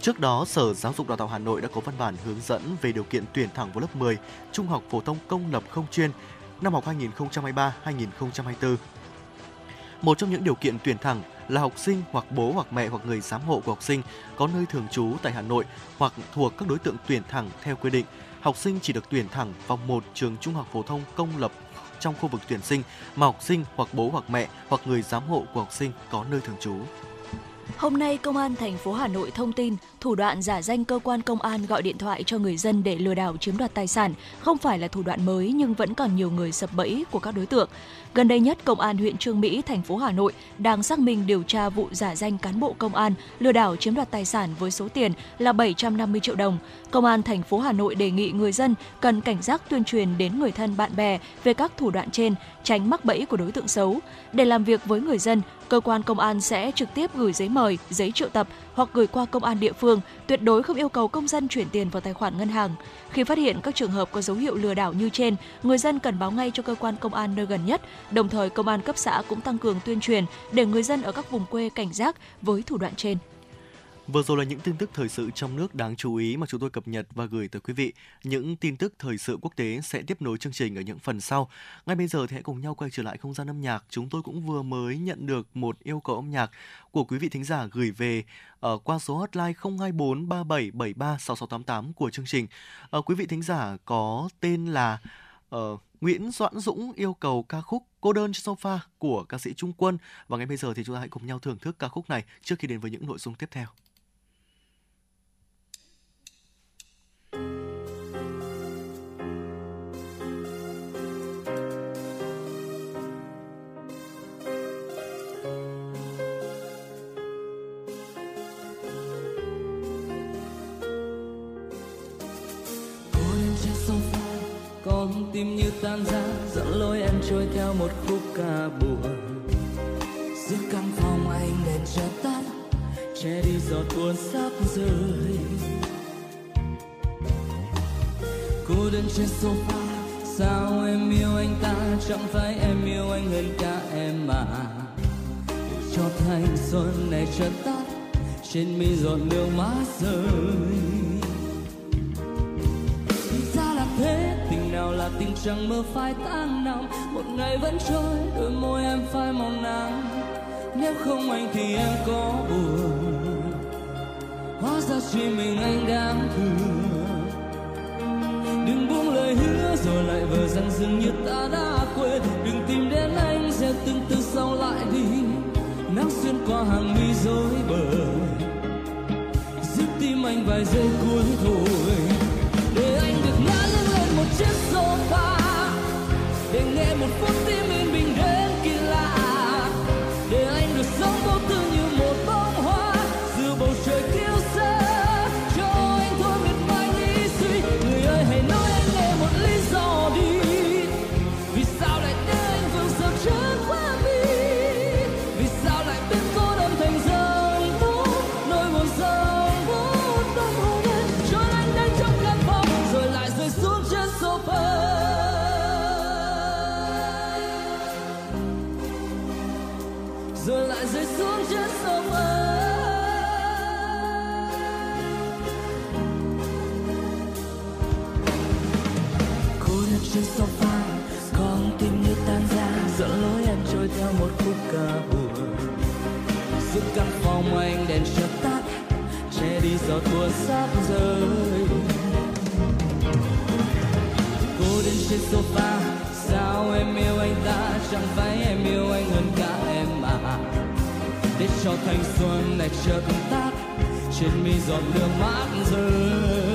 Trước đó, Sở Giáo dục Đào tạo Hà Nội đã có văn bản hướng dẫn về điều kiện tuyển thẳng vào lớp 10 trung học phổ thông công lập không chuyên năm học 2023-2024. Một trong những điều kiện tuyển thẳng là học sinh hoặc bố hoặc mẹ hoặc người giám hộ của học sinh có nơi thường trú tại Hà Nội hoặc thuộc các đối tượng tuyển thẳng theo quy định. Học sinh chỉ được tuyển thẳng vào một trường trung học phổ thông công lập trong khu vực tuyển sinh mà học sinh hoặc bố hoặc mẹ hoặc người giám hộ của học sinh có nơi thường trú. Hôm nay, Công an thành phố Hà Nội thông tin thủ đoạn giả danh cơ quan công an gọi điện thoại cho người dân để lừa đảo chiếm đoạt tài sản không phải là thủ đoạn mới nhưng vẫn còn nhiều người sập bẫy của các đối tượng. Gần đây nhất, Công an huyện Trương Mỹ, thành phố Hà Nội đang xác minh điều tra vụ giả danh cán bộ công an lừa đảo chiếm đoạt tài sản với số tiền là 750 triệu đồng. Công an thành phố Hà Nội đề nghị người dân cần cảnh giác tuyên truyền đến người thân bạn bè về các thủ đoạn trên, tránh mắc bẫy của đối tượng xấu. Để làm việc với người dân, cơ quan công an sẽ trực tiếp gửi giấy mời, giấy triệu tập hoặc gửi qua công an địa phương, tuyệt đối không yêu cầu công dân chuyển tiền vào tài khoản ngân hàng. Khi phát hiện các trường hợp có dấu hiệu lừa đảo như trên, người dân cần báo ngay cho cơ quan công an nơi gần nhất. Đồng thời, công an cấp xã cũng tăng cường tuyên truyền để người dân ở các vùng quê cảnh giác với thủ đoạn trên. Vừa rồi là những tin tức thời sự trong nước đáng chú ý mà chúng tôi cập nhật và gửi tới quý vị. Những tin tức thời sự quốc tế sẽ tiếp nối chương trình ở những phần sau. Ngay bây giờ thì hãy cùng nhau quay trở lại không gian âm nhạc. Chúng tôi cũng vừa mới nhận được một yêu cầu âm nhạc của quý vị thính giả gửi về ở uh, qua số hotline 024 3773 6688 của chương trình. Uh, quý vị thính giả có tên là uh, Nguyễn Doãn Dũng yêu cầu ca khúc Cô đơn trên sofa của ca sĩ Trung Quân và ngay bây giờ thì chúng ta hãy cùng nhau thưởng thức ca khúc này trước khi đến với những nội dung tiếp theo. Tim như tan ra dẫn lối em trôi theo một khúc ca buồn. Giữa căn phòng anh đèn chợt tắt, che đi giọt buồn sắp rơi. Cô đơn trên sofa, sao em yêu anh ta? Chẳng phải em yêu anh hơn cả em mà. Cho thanh xuân này chợt tắt, trên mi giọt nước mắt rơi. tình chẳng mơ phai tang nằm một ngày vẫn trôi, đôi môi em phai màu nắng. Nếu không anh thì em có buồn. Hóa ra chỉ mình anh đáng thương. Đừng buông lời hứa rồi lại vờ rằng dường như ta đã quên. Đừng tìm đến anh sẽ từng từ sau lại đi. Nắng xuyên qua hàng mi rối bời. Giúp tim anh vài giây cuối thôi. por ti giọt mùa sắp rơi. Cô đơn trên sofa, sao em yêu anh ta? Chẳng phải em yêu anh hơn cả em mà. Để cho thanh xuân này chợt tắt trên mi giọt nước mắt rơi.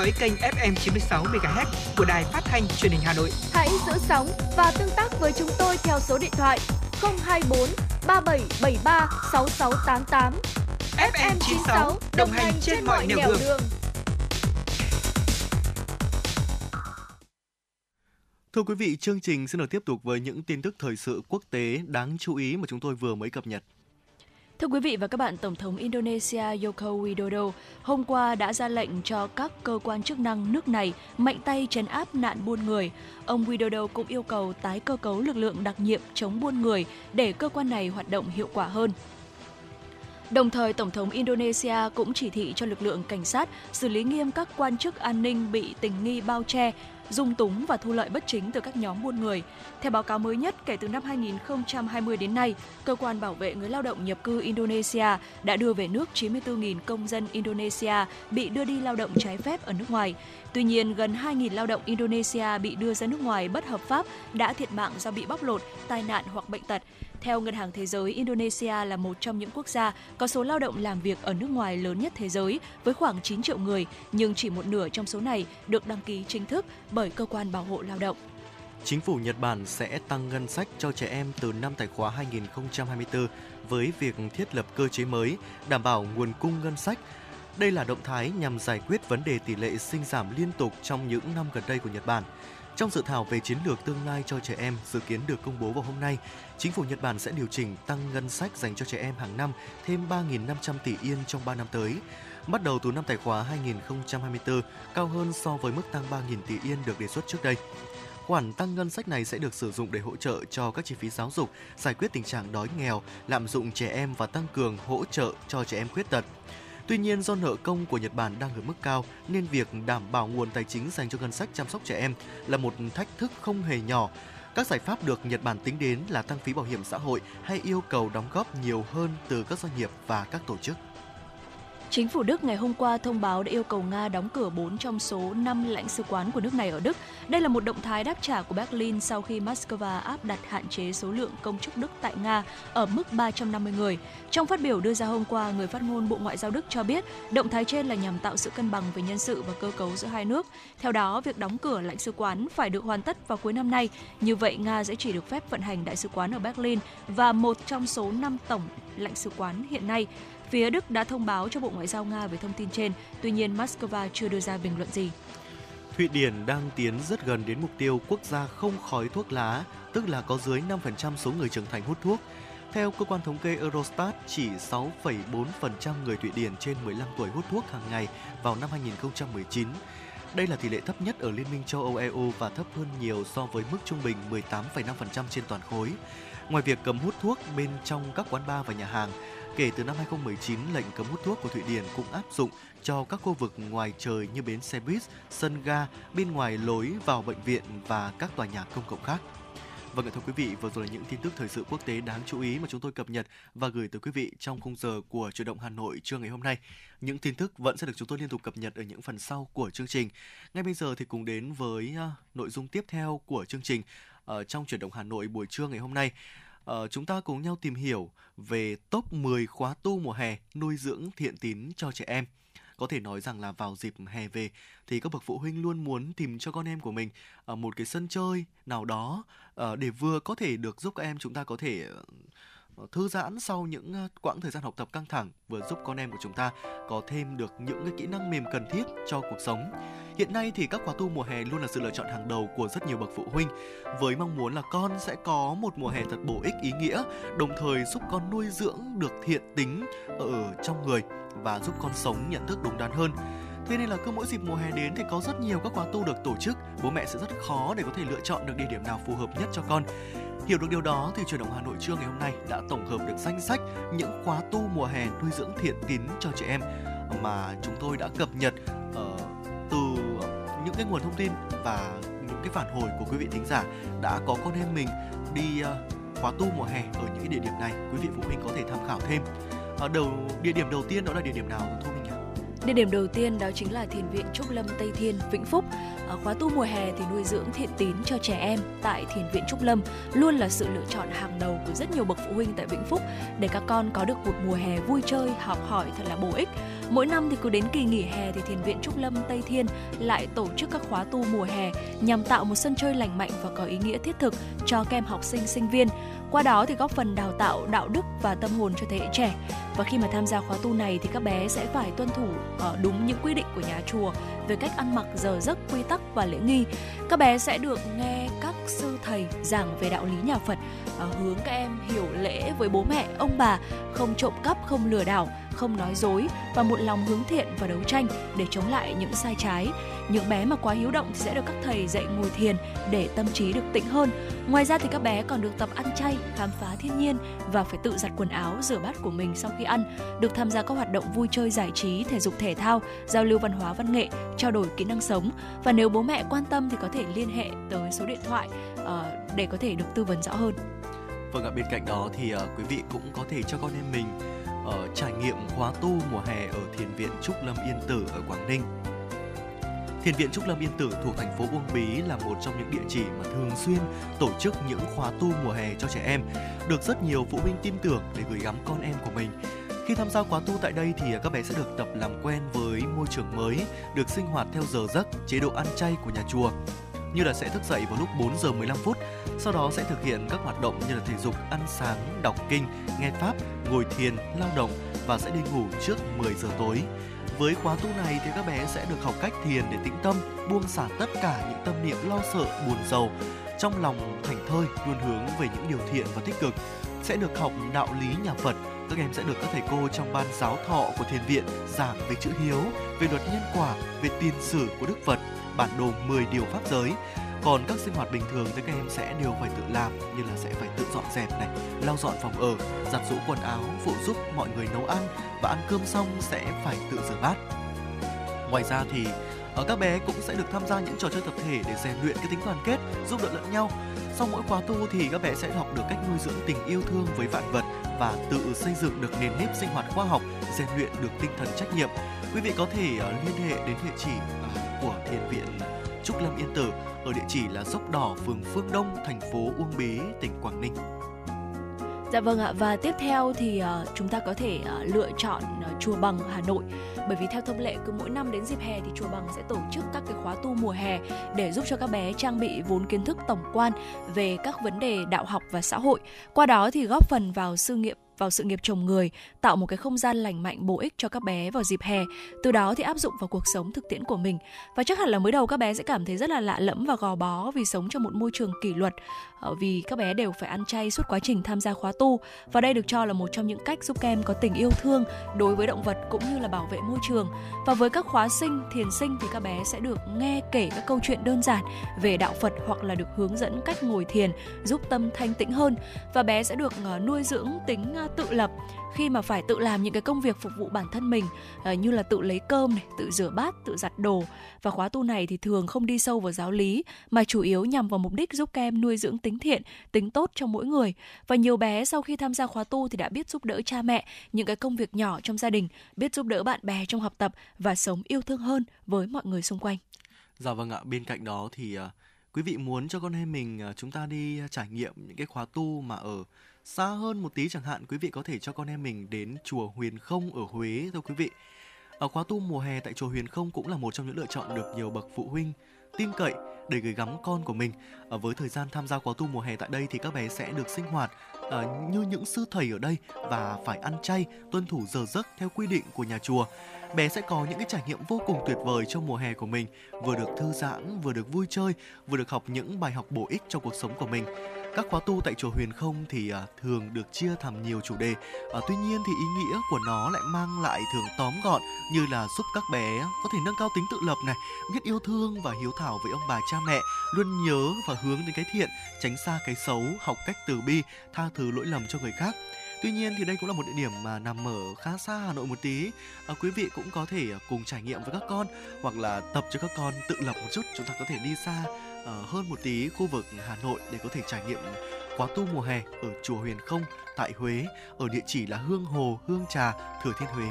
dõi kênh FM 96 MHz của đài phát thanh truyền hình Hà Nội. Hãy giữ sóng và tương tác với chúng tôi theo số điện thoại 024 3773 6688. FM 96 đồng hành trên mọi nẻo đường. đường. Thưa quý vị, chương trình xin được tiếp tục với những tin tức thời sự quốc tế đáng chú ý mà chúng tôi vừa mới cập nhật. Thưa quý vị và các bạn, Tổng thống Indonesia Joko Widodo hôm qua đã ra lệnh cho các cơ quan chức năng nước này mạnh tay chấn áp nạn buôn người. Ông Widodo cũng yêu cầu tái cơ cấu lực lượng đặc nhiệm chống buôn người để cơ quan này hoạt động hiệu quả hơn. Đồng thời, Tổng thống Indonesia cũng chỉ thị cho lực lượng cảnh sát xử lý nghiêm các quan chức an ninh bị tình nghi bao che, dung túng và thu lợi bất chính từ các nhóm buôn người. Theo báo cáo mới nhất, kể từ năm 2020 đến nay, cơ quan bảo vệ người lao động nhập cư Indonesia đã đưa về nước 94.000 công dân Indonesia bị đưa đi lao động trái phép ở nước ngoài. Tuy nhiên, gần 2.000 lao động Indonesia bị đưa ra nước ngoài bất hợp pháp đã thiệt mạng do bị bóc lột, tai nạn hoặc bệnh tật. Theo Ngân hàng Thế giới, Indonesia là một trong những quốc gia có số lao động làm việc ở nước ngoài lớn nhất thế giới với khoảng 9 triệu người, nhưng chỉ một nửa trong số này được đăng ký chính thức bởi cơ quan bảo hộ lao động. Chính phủ Nhật Bản sẽ tăng ngân sách cho trẻ em từ năm tài khóa 2024 với việc thiết lập cơ chế mới đảm bảo nguồn cung ngân sách. Đây là động thái nhằm giải quyết vấn đề tỷ lệ sinh giảm liên tục trong những năm gần đây của Nhật Bản. Trong dự thảo về chiến lược tương lai cho trẻ em dự kiến được công bố vào hôm nay, chính phủ Nhật Bản sẽ điều chỉnh tăng ngân sách dành cho trẻ em hàng năm thêm 3.500 tỷ yên trong 3 năm tới. Bắt đầu từ năm tài khóa 2024, cao hơn so với mức tăng 3.000 tỷ yên được đề xuất trước đây. Khoản tăng ngân sách này sẽ được sử dụng để hỗ trợ cho các chi phí giáo dục, giải quyết tình trạng đói nghèo, lạm dụng trẻ em và tăng cường hỗ trợ cho trẻ em khuyết tật. Tuy nhiên, do nợ công của Nhật Bản đang ở mức cao nên việc đảm bảo nguồn tài chính dành cho ngân sách chăm sóc trẻ em là một thách thức không hề nhỏ. Các giải pháp được Nhật Bản tính đến là tăng phí bảo hiểm xã hội hay yêu cầu đóng góp nhiều hơn từ các doanh nghiệp và các tổ chức. Chính phủ Đức ngày hôm qua thông báo đã yêu cầu Nga đóng cửa 4 trong số 5 lãnh sứ quán của nước này ở Đức. Đây là một động thái đáp trả của Berlin sau khi Moscow áp đặt hạn chế số lượng công chức Đức tại Nga ở mức 350 người. Trong phát biểu đưa ra hôm qua, người phát ngôn Bộ Ngoại giao Đức cho biết động thái trên là nhằm tạo sự cân bằng về nhân sự và cơ cấu giữa hai nước. Theo đó, việc đóng cửa lãnh sứ quán phải được hoàn tất vào cuối năm nay. Như vậy, Nga sẽ chỉ được phép vận hành đại sứ quán ở Berlin và một trong số 5 tổng lãnh sứ quán hiện nay. Phía Đức đã thông báo cho Bộ Ngoại giao Nga về thông tin trên, tuy nhiên Moscow chưa đưa ra bình luận gì. Thụy Điển đang tiến rất gần đến mục tiêu quốc gia không khói thuốc lá, tức là có dưới 5% số người trưởng thành hút thuốc. Theo cơ quan thống kê Eurostat, chỉ 6,4% người Thụy Điển trên 15 tuổi hút thuốc hàng ngày vào năm 2019. Đây là tỷ lệ thấp nhất ở Liên minh châu Âu EU và thấp hơn nhiều so với mức trung bình 18,5% trên toàn khối. Ngoài việc cấm hút thuốc bên trong các quán bar và nhà hàng, Kể từ năm 2019, lệnh cấm hút thuốc của Thụy Điển cũng áp dụng cho các khu vực ngoài trời như bến xe buýt, sân ga, bên ngoài lối vào bệnh viện và các tòa nhà công cộng khác. Vâng thưa quý vị, vừa rồi là những tin tức thời sự quốc tế đáng chú ý mà chúng tôi cập nhật và gửi tới quý vị trong khung giờ của chuyển động Hà Nội trưa ngày hôm nay. Những tin tức vẫn sẽ được chúng tôi liên tục cập nhật ở những phần sau của chương trình. Ngay bây giờ thì cùng đến với à, nội dung tiếp theo của chương trình ở trong chuyển động Hà Nội buổi trưa ngày hôm nay uh, chúng ta cùng nhau tìm hiểu về top 10 khóa tu mùa hè nuôi dưỡng thiện tín cho trẻ em. Có thể nói rằng là vào dịp hè về thì các bậc phụ huynh luôn muốn tìm cho con em của mình ờ, một cái sân chơi nào đó ờ, để vừa có thể được giúp các em chúng ta có thể thư giãn sau những quãng thời gian học tập căng thẳng vừa giúp con em của chúng ta có thêm được những cái kỹ năng mềm cần thiết cho cuộc sống. Hiện nay thì các khóa tu mùa hè luôn là sự lựa chọn hàng đầu của rất nhiều bậc phụ huynh với mong muốn là con sẽ có một mùa hè thật bổ ích ý nghĩa, đồng thời giúp con nuôi dưỡng được thiện tính ở trong người và giúp con sống nhận thức đúng đắn hơn. Thế nên là cứ mỗi dịp mùa hè đến thì có rất nhiều các khóa tu được tổ chức, bố mẹ sẽ rất khó để có thể lựa chọn được địa điểm nào phù hợp nhất cho con. Hiểu được điều đó thì truyền động Hà Nội trưa ngày hôm nay đã tổng hợp được danh sách những khóa tu mùa hè nuôi dưỡng thiện tín cho trẻ em mà chúng tôi đã cập nhật uh, từ những cái nguồn thông tin và những cái phản hồi của quý vị thính giả đã có con em mình đi uh, khóa tu mùa hè ở những cái địa điểm này. Quý vị phụ huynh có thể tham khảo thêm. Uh, đầu địa điểm đầu tiên đó là địa điểm nào thu Địa điểm đầu tiên đó chính là Thiền viện Trúc Lâm Tây Thiên, Vĩnh Phúc. À, khóa tu mùa hè thì nuôi dưỡng thiện tín cho trẻ em tại Thiền viện Trúc Lâm luôn là sự lựa chọn hàng đầu của rất nhiều bậc phụ huynh tại Vĩnh Phúc để các con có được một mùa hè vui chơi, học hỏi thật là bổ ích. Mỗi năm thì cứ đến kỳ nghỉ hè thì Thiền viện Trúc Lâm Tây Thiên lại tổ chức các khóa tu mùa hè nhằm tạo một sân chơi lành mạnh và có ý nghĩa thiết thực cho các em học sinh sinh viên. Qua đó thì góp phần đào tạo đạo đức và tâm hồn cho thế hệ trẻ. Và khi mà tham gia khóa tu này thì các bé sẽ phải tuân thủ ờ, đúng những quy định của nhà chùa về cách ăn mặc giờ giấc, quy tắc và lễ nghi. Các bé sẽ được nghe các sư thầy giảng về đạo lý nhà Phật, ờ, hướng các em hiểu lễ với bố mẹ, ông bà, không trộm cắp, không lừa đảo, không nói dối và một lòng hướng thiện và đấu tranh để chống lại những sai trái. Những bé mà quá hiếu động thì sẽ được các thầy dạy ngồi thiền để tâm trí được tĩnh hơn. Ngoài ra thì các bé còn được tập ăn chay, khám phá thiên nhiên và phải tự giặt quần áo, rửa bát của mình sau khi ăn, được tham gia các hoạt động vui chơi giải trí, thể dục thể thao, giao lưu văn hóa văn nghệ, trao đổi kỹ năng sống và nếu bố mẹ quan tâm thì có thể liên hệ tới số điện thoại uh, để có thể được tư vấn rõ hơn. Vâng ạ, bên cạnh đó thì uh, quý vị cũng có thể cho con em mình ở trải nghiệm khóa tu mùa hè ở Thiền viện Trúc Lâm Yên Tử ở Quảng Ninh. Thiền viện Trúc Lâm Yên Tử thuộc thành phố Uông Bí là một trong những địa chỉ mà thường xuyên tổ chức những khóa tu mùa hè cho trẻ em, được rất nhiều phụ huynh tin tưởng để gửi gắm con em của mình. Khi tham gia khóa tu tại đây thì các bé sẽ được tập làm quen với môi trường mới, được sinh hoạt theo giờ giấc, chế độ ăn chay của nhà chùa như là sẽ thức dậy vào lúc 4 giờ 15 phút, sau đó sẽ thực hiện các hoạt động như là thể dục, ăn sáng, đọc kinh, nghe pháp, ngồi thiền, lao động và sẽ đi ngủ trước 10 giờ tối. Với khóa tu này thì các bé sẽ được học cách thiền để tĩnh tâm, buông xả tất cả những tâm niệm lo sợ, buồn rầu. Trong lòng thành thơi luôn hướng về những điều thiện và tích cực. Sẽ được học đạo lý nhà Phật, các em sẽ được các thầy cô trong ban giáo thọ của thiền viện giảng về chữ hiếu, về luật nhân quả, về tiền sử của Đức Phật, bản đồ 10 điều pháp giới. Còn các sinh hoạt bình thường thì các em sẽ đều phải tự làm như là sẽ phải tự dọn dẹp này, lau dọn phòng ở, giặt giũ quần áo, phụ giúp mọi người nấu ăn và ăn cơm xong sẽ phải tự rửa bát. Ngoài ra thì ở các bé cũng sẽ được tham gia những trò chơi tập thể để rèn luyện cái tính đoàn kết, giúp đỡ lẫn nhau. Sau mỗi khóa tu thì các bé sẽ học được cách nuôi dưỡng tình yêu thương với vạn vật và tự xây dựng được nền nếp sinh hoạt khoa học, rèn luyện được tinh thần trách nhiệm. Quý vị có thể ờ, liên hệ đến địa chỉ à, của thiền viện Trúc Lâm Yên Tử ở địa chỉ là dốc đỏ phường Phương Đông, thành phố Uông Bí, tỉnh Quảng Ninh. Dạ vâng ạ và tiếp theo thì uh, chúng ta có thể uh, lựa chọn uh, chùa Bằng Hà Nội bởi vì theo thông lệ cứ mỗi năm đến dịp hè thì chùa Bằng sẽ tổ chức các cái khóa tu mùa hè để giúp cho các bé trang bị vốn kiến thức tổng quan về các vấn đề đạo học và xã hội. Qua đó thì góp phần vào sự nghiệp vào sự nghiệp chồng người, tạo một cái không gian lành mạnh bổ ích cho các bé vào dịp hè, từ đó thì áp dụng vào cuộc sống thực tiễn của mình. Và chắc hẳn là mới đầu các bé sẽ cảm thấy rất là lạ lẫm và gò bó vì sống trong một môi trường kỷ luật, Ờ, vì các bé đều phải ăn chay suốt quá trình tham gia khóa tu. Và đây được cho là một trong những cách giúp các em có tình yêu thương đối với động vật cũng như là bảo vệ môi trường. Và với các khóa sinh, thiền sinh thì các bé sẽ được nghe kể các câu chuyện đơn giản về đạo Phật hoặc là được hướng dẫn cách ngồi thiền giúp tâm thanh tĩnh hơn và bé sẽ được ờ, nuôi dưỡng tính ờ, tự lập khi mà phải tự làm những cái công việc phục vụ bản thân mình ờ, như là tự lấy cơm này, tự rửa bát, tự giặt đồ và khóa tu này thì thường không đi sâu vào giáo lý mà chủ yếu nhằm vào mục đích giúp các em nuôi dưỡng tính thiện, tính tốt trong mỗi người và nhiều bé sau khi tham gia khóa tu thì đã biết giúp đỡ cha mẹ những cái công việc nhỏ trong gia đình, biết giúp đỡ bạn bè trong học tập và sống yêu thương hơn với mọi người xung quanh. Dạ vâng ạ, bên cạnh đó thì uh, quý vị muốn cho con em mình uh, chúng ta đi trải nghiệm những cái khóa tu mà ở xa hơn một tí chẳng hạn quý vị có thể cho con em mình đến chùa Huyền Không ở Huế thôi quý vị. Ở khóa tu mùa hè tại chùa Huyền Không cũng là một trong những lựa chọn được nhiều bậc phụ huynh tin cậy để gửi gắm con của mình. Ở với thời gian tham gia khóa tu mùa hè tại đây thì các bé sẽ được sinh hoạt ở như những sư thầy ở đây và phải ăn chay, tuân thủ giờ giấc theo quy định của nhà chùa. Bé sẽ có những cái trải nghiệm vô cùng tuyệt vời trong mùa hè của mình, vừa được thư giãn, vừa được vui chơi, vừa được học những bài học bổ ích cho cuộc sống của mình. Các khóa tu tại chùa Huyền Không thì à, thường được chia thành nhiều chủ đề. À, tuy nhiên thì ý nghĩa của nó lại mang lại thường tóm gọn như là giúp các bé có thể nâng cao tính tự lập này, biết yêu thương và hiếu thảo với ông bà cha mẹ, luôn nhớ và hướng đến cái thiện, tránh xa cái xấu, học cách từ bi, tha thứ lỗi lầm cho người khác. Tuy nhiên thì đây cũng là một địa điểm mà nằm ở khá xa Hà Nội một tí. À, quý vị cũng có thể à, cùng trải nghiệm với các con hoặc là tập cho các con tự lập một chút. Chúng ta có thể đi xa Ờ, hơn một tí khu vực Hà Nội để có thể trải nghiệm khóa tu mùa hè ở chùa Huyền Không tại Huế ở địa chỉ là Hương Hồ, Hương Trà, Thừa Thiên Huế.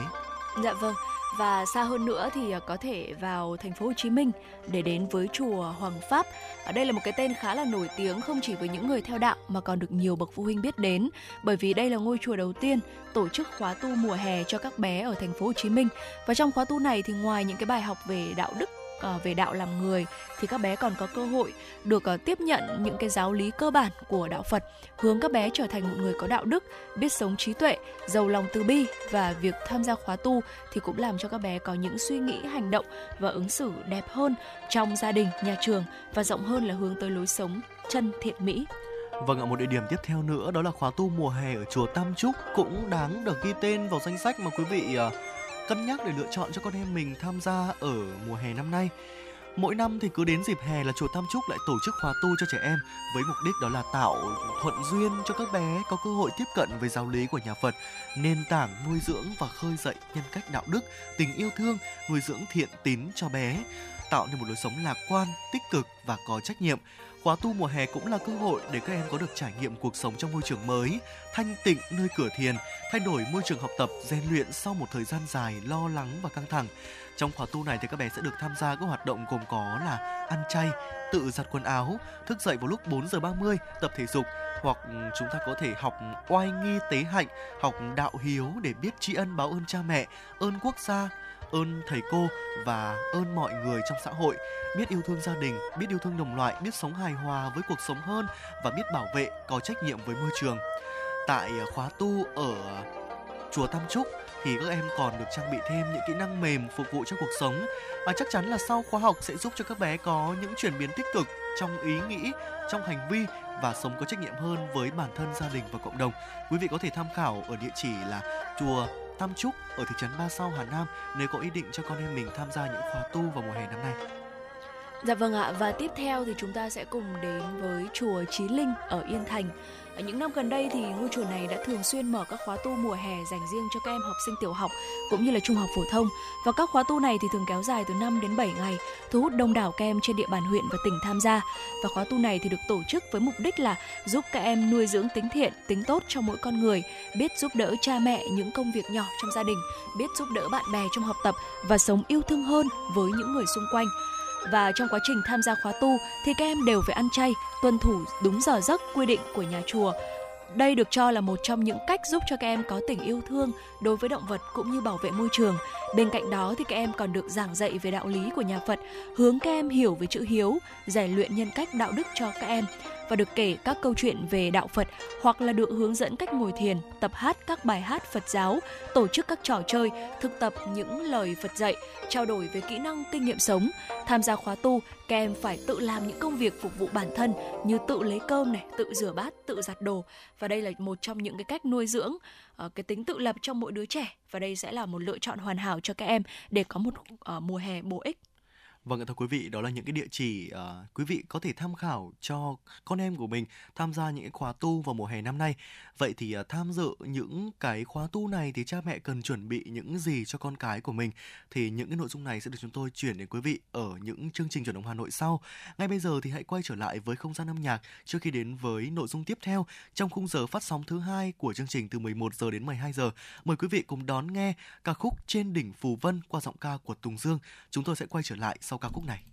Dạ vâng. Và xa hơn nữa thì ờ, có thể vào thành phố Hồ Chí Minh để đến với chùa Hoàng Pháp. Ở đây là một cái tên khá là nổi tiếng không chỉ với những người theo đạo mà còn được nhiều bậc phụ huynh biết đến bởi vì đây là ngôi chùa đầu tiên tổ chức khóa tu mùa hè cho các bé ở thành phố Hồ Chí Minh. Và trong khóa tu này thì ngoài những cái bài học về đạo đức uh, về đạo làm người thì các bé còn có cơ hội được uh, tiếp nhận những cái giáo lý cơ bản của đạo Phật, hướng các bé trở thành một người có đạo đức, biết sống trí tuệ, giàu lòng từ bi và việc tham gia khóa tu thì cũng làm cho các bé có những suy nghĩ, hành động và ứng xử đẹp hơn trong gia đình, nhà trường và rộng hơn là hướng tới lối sống chân thiện mỹ. Vâng ạ, một địa điểm tiếp theo nữa đó là khóa tu mùa hè ở chùa Tam Trúc cũng đáng được ghi tên vào danh sách mà quý vị uh, cân nhắc để lựa chọn cho con em mình tham gia ở mùa hè năm nay. Mỗi năm thì cứ đến dịp hè là chùa Tam Trúc lại tổ chức khóa tu cho trẻ em với mục đích đó là tạo thuận duyên cho các bé có cơ hội tiếp cận với giáo lý của nhà Phật, nền tảng nuôi dưỡng và khơi dậy nhân cách đạo đức, tình yêu thương, nuôi dưỡng thiện tín cho bé, tạo nên một lối sống lạc quan, tích cực và có trách nhiệm. Khóa tu mùa hè cũng là cơ hội để các em có được trải nghiệm cuộc sống trong môi trường mới, thanh tịnh nơi cửa thiền, thay đổi môi trường học tập, rèn luyện sau một thời gian dài lo lắng và căng thẳng. Trong khóa tu này thì các bé sẽ được tham gia các hoạt động gồm có là ăn chay, tự giặt quần áo, thức dậy vào lúc 4 giờ 30, tập thể dục hoặc chúng ta có thể học oai nghi tế hạnh, học đạo hiếu để biết tri ân báo ơn cha mẹ, ơn quốc gia, ơn thầy cô và ơn mọi người trong xã hội, biết yêu thương gia đình, biết yêu thương đồng loại, biết sống hài hòa với cuộc sống hơn và biết bảo vệ, có trách nhiệm với môi trường. Tại khóa tu ở chùa Tam Trúc thì các em còn được trang bị thêm những kỹ năng mềm phục vụ cho cuộc sống và chắc chắn là sau khóa học sẽ giúp cho các bé có những chuyển biến tích cực trong ý nghĩ, trong hành vi và sống có trách nhiệm hơn với bản thân, gia đình và cộng đồng. Quý vị có thể tham khảo ở địa chỉ là chùa Tam Trúc ở thị trấn Ba Sao, Hà Nam nếu có ý định cho con em mình tham gia những khóa tu vào mùa hè năm nay. Dạ vâng ạ, và tiếp theo thì chúng ta sẽ cùng đến với chùa Chí Linh ở Yên Thành. Ở những năm gần đây thì ngôi chùa này đã thường xuyên mở các khóa tu mùa hè dành riêng cho các em học sinh tiểu học cũng như là trung học phổ thông. Và các khóa tu này thì thường kéo dài từ 5 đến 7 ngày, thu hút đông đảo các em trên địa bàn huyện và tỉnh tham gia. Và khóa tu này thì được tổ chức với mục đích là giúp các em nuôi dưỡng tính thiện, tính tốt cho mỗi con người, biết giúp đỡ cha mẹ những công việc nhỏ trong gia đình, biết giúp đỡ bạn bè trong học tập và sống yêu thương hơn với những người xung quanh và trong quá trình tham gia khóa tu thì các em đều phải ăn chay, tuân thủ đúng giờ giấc quy định của nhà chùa. Đây được cho là một trong những cách giúp cho các em có tình yêu thương đối với động vật cũng như bảo vệ môi trường. Bên cạnh đó thì các em còn được giảng dạy về đạo lý của nhà Phật, hướng các em hiểu về chữ hiếu, rèn luyện nhân cách đạo đức cho các em và được kể các câu chuyện về đạo Phật hoặc là được hướng dẫn cách ngồi thiền, tập hát các bài hát Phật giáo, tổ chức các trò chơi, thực tập những lời Phật dạy, trao đổi về kỹ năng kinh nghiệm sống. Tham gia khóa tu, các em phải tự làm những công việc phục vụ bản thân như tự lấy cơm này, tự rửa bát, tự giặt đồ và đây là một trong những cái cách nuôi dưỡng uh, cái tính tự lập trong mỗi đứa trẻ và đây sẽ là một lựa chọn hoàn hảo cho các em để có một uh, mùa hè bổ ích. Vâng thưa quý vị, đó là những cái địa chỉ uh, quý vị có thể tham khảo cho con em của mình tham gia những cái khóa tu vào mùa hè năm nay. Vậy thì uh, tham dự những cái khóa tu này thì cha mẹ cần chuẩn bị những gì cho con cái của mình? Thì những cái nội dung này sẽ được chúng tôi chuyển đến quý vị ở những chương trình chuyển động Hà Nội sau. Ngay bây giờ thì hãy quay trở lại với không gian âm nhạc trước khi đến với nội dung tiếp theo trong khung giờ phát sóng thứ hai của chương trình từ 11 giờ đến 12 giờ. Mời quý vị cùng đón nghe ca khúc Trên đỉnh Phù Vân qua giọng ca của Tùng Dương. Chúng tôi sẽ quay trở lại sau ca khúc này.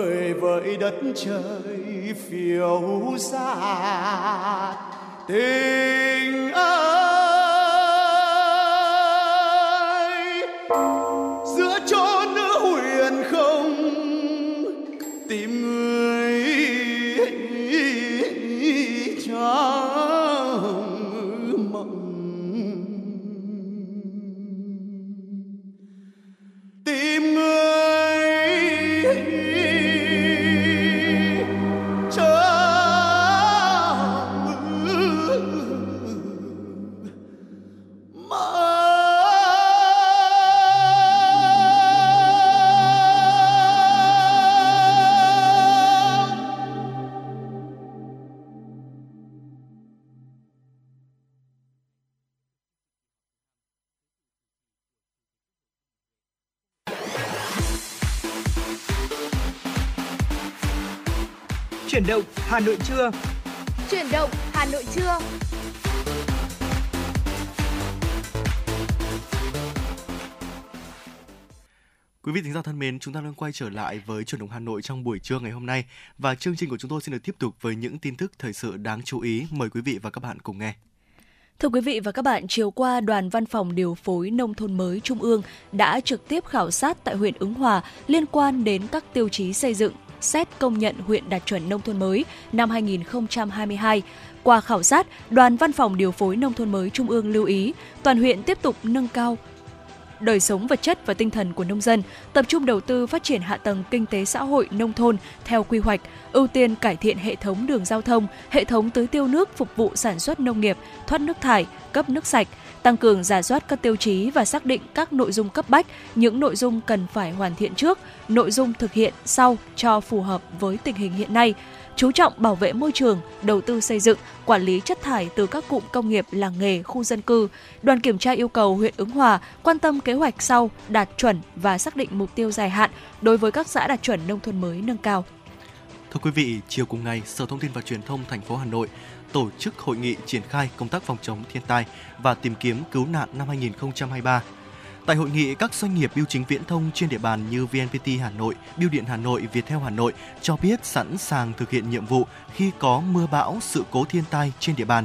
Vời vợi đất trời phiêu xa tình ơi Hà Nội trưa. Chuyển động Hà Nội trưa. Quý vị thính giả thân mến, chúng ta đang quay trở lại với chuyển động Hà Nội trong buổi trưa ngày hôm nay và chương trình của chúng tôi xin được tiếp tục với những tin tức thời sự đáng chú ý. Mời quý vị và các bạn cùng nghe. Thưa quý vị và các bạn, chiều qua Đoàn Văn phòng Điều phối Nông thôn mới Trung ương đã trực tiếp khảo sát tại huyện Ứng Hòa liên quan đến các tiêu chí xây dựng, xét công nhận huyện đạt chuẩn nông thôn mới năm 2022. Qua khảo sát, Đoàn Văn phòng Điều phối Nông thôn mới Trung ương lưu ý toàn huyện tiếp tục nâng cao đời sống vật chất và tinh thần của nông dân, tập trung đầu tư phát triển hạ tầng kinh tế xã hội nông thôn theo quy hoạch, ưu tiên cải thiện hệ thống đường giao thông, hệ thống tưới tiêu nước phục vụ sản xuất nông nghiệp, thoát nước thải, cấp nước sạch, tăng cường giả soát các tiêu chí và xác định các nội dung cấp bách, những nội dung cần phải hoàn thiện trước, nội dung thực hiện sau cho phù hợp với tình hình hiện nay chú trọng bảo vệ môi trường, đầu tư xây dựng, quản lý chất thải từ các cụm công nghiệp, làng nghề, khu dân cư. Đoàn kiểm tra yêu cầu huyện Ứng Hòa quan tâm kế hoạch sau đạt chuẩn và xác định mục tiêu dài hạn đối với các xã đạt chuẩn nông thôn mới nâng cao. Thưa quý vị, chiều cùng ngày, Sở Thông tin và Truyền thông thành phố Hà Nội tổ chức hội nghị triển khai công tác phòng chống thiên tai và tìm kiếm cứu nạn năm 2023 Tại hội nghị, các doanh nghiệp bưu chính viễn thông trên địa bàn như VNPT Hà Nội, Bưu điện Hà Nội, Viettel Hà Nội cho biết sẵn sàng thực hiện nhiệm vụ khi có mưa bão, sự cố thiên tai trên địa bàn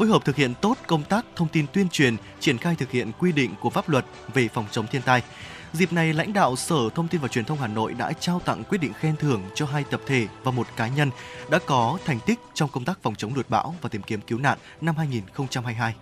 phối hợp thực hiện tốt công tác thông tin tuyên truyền, triển khai thực hiện quy định của pháp luật về phòng chống thiên tai. Dịp này, lãnh đạo Sở Thông tin và Truyền thông Hà Nội đã trao tặng quyết định khen thưởng cho hai tập thể và một cá nhân đã có thành tích trong công tác phòng chống lụt bão và tìm kiếm cứu nạn năm 2022.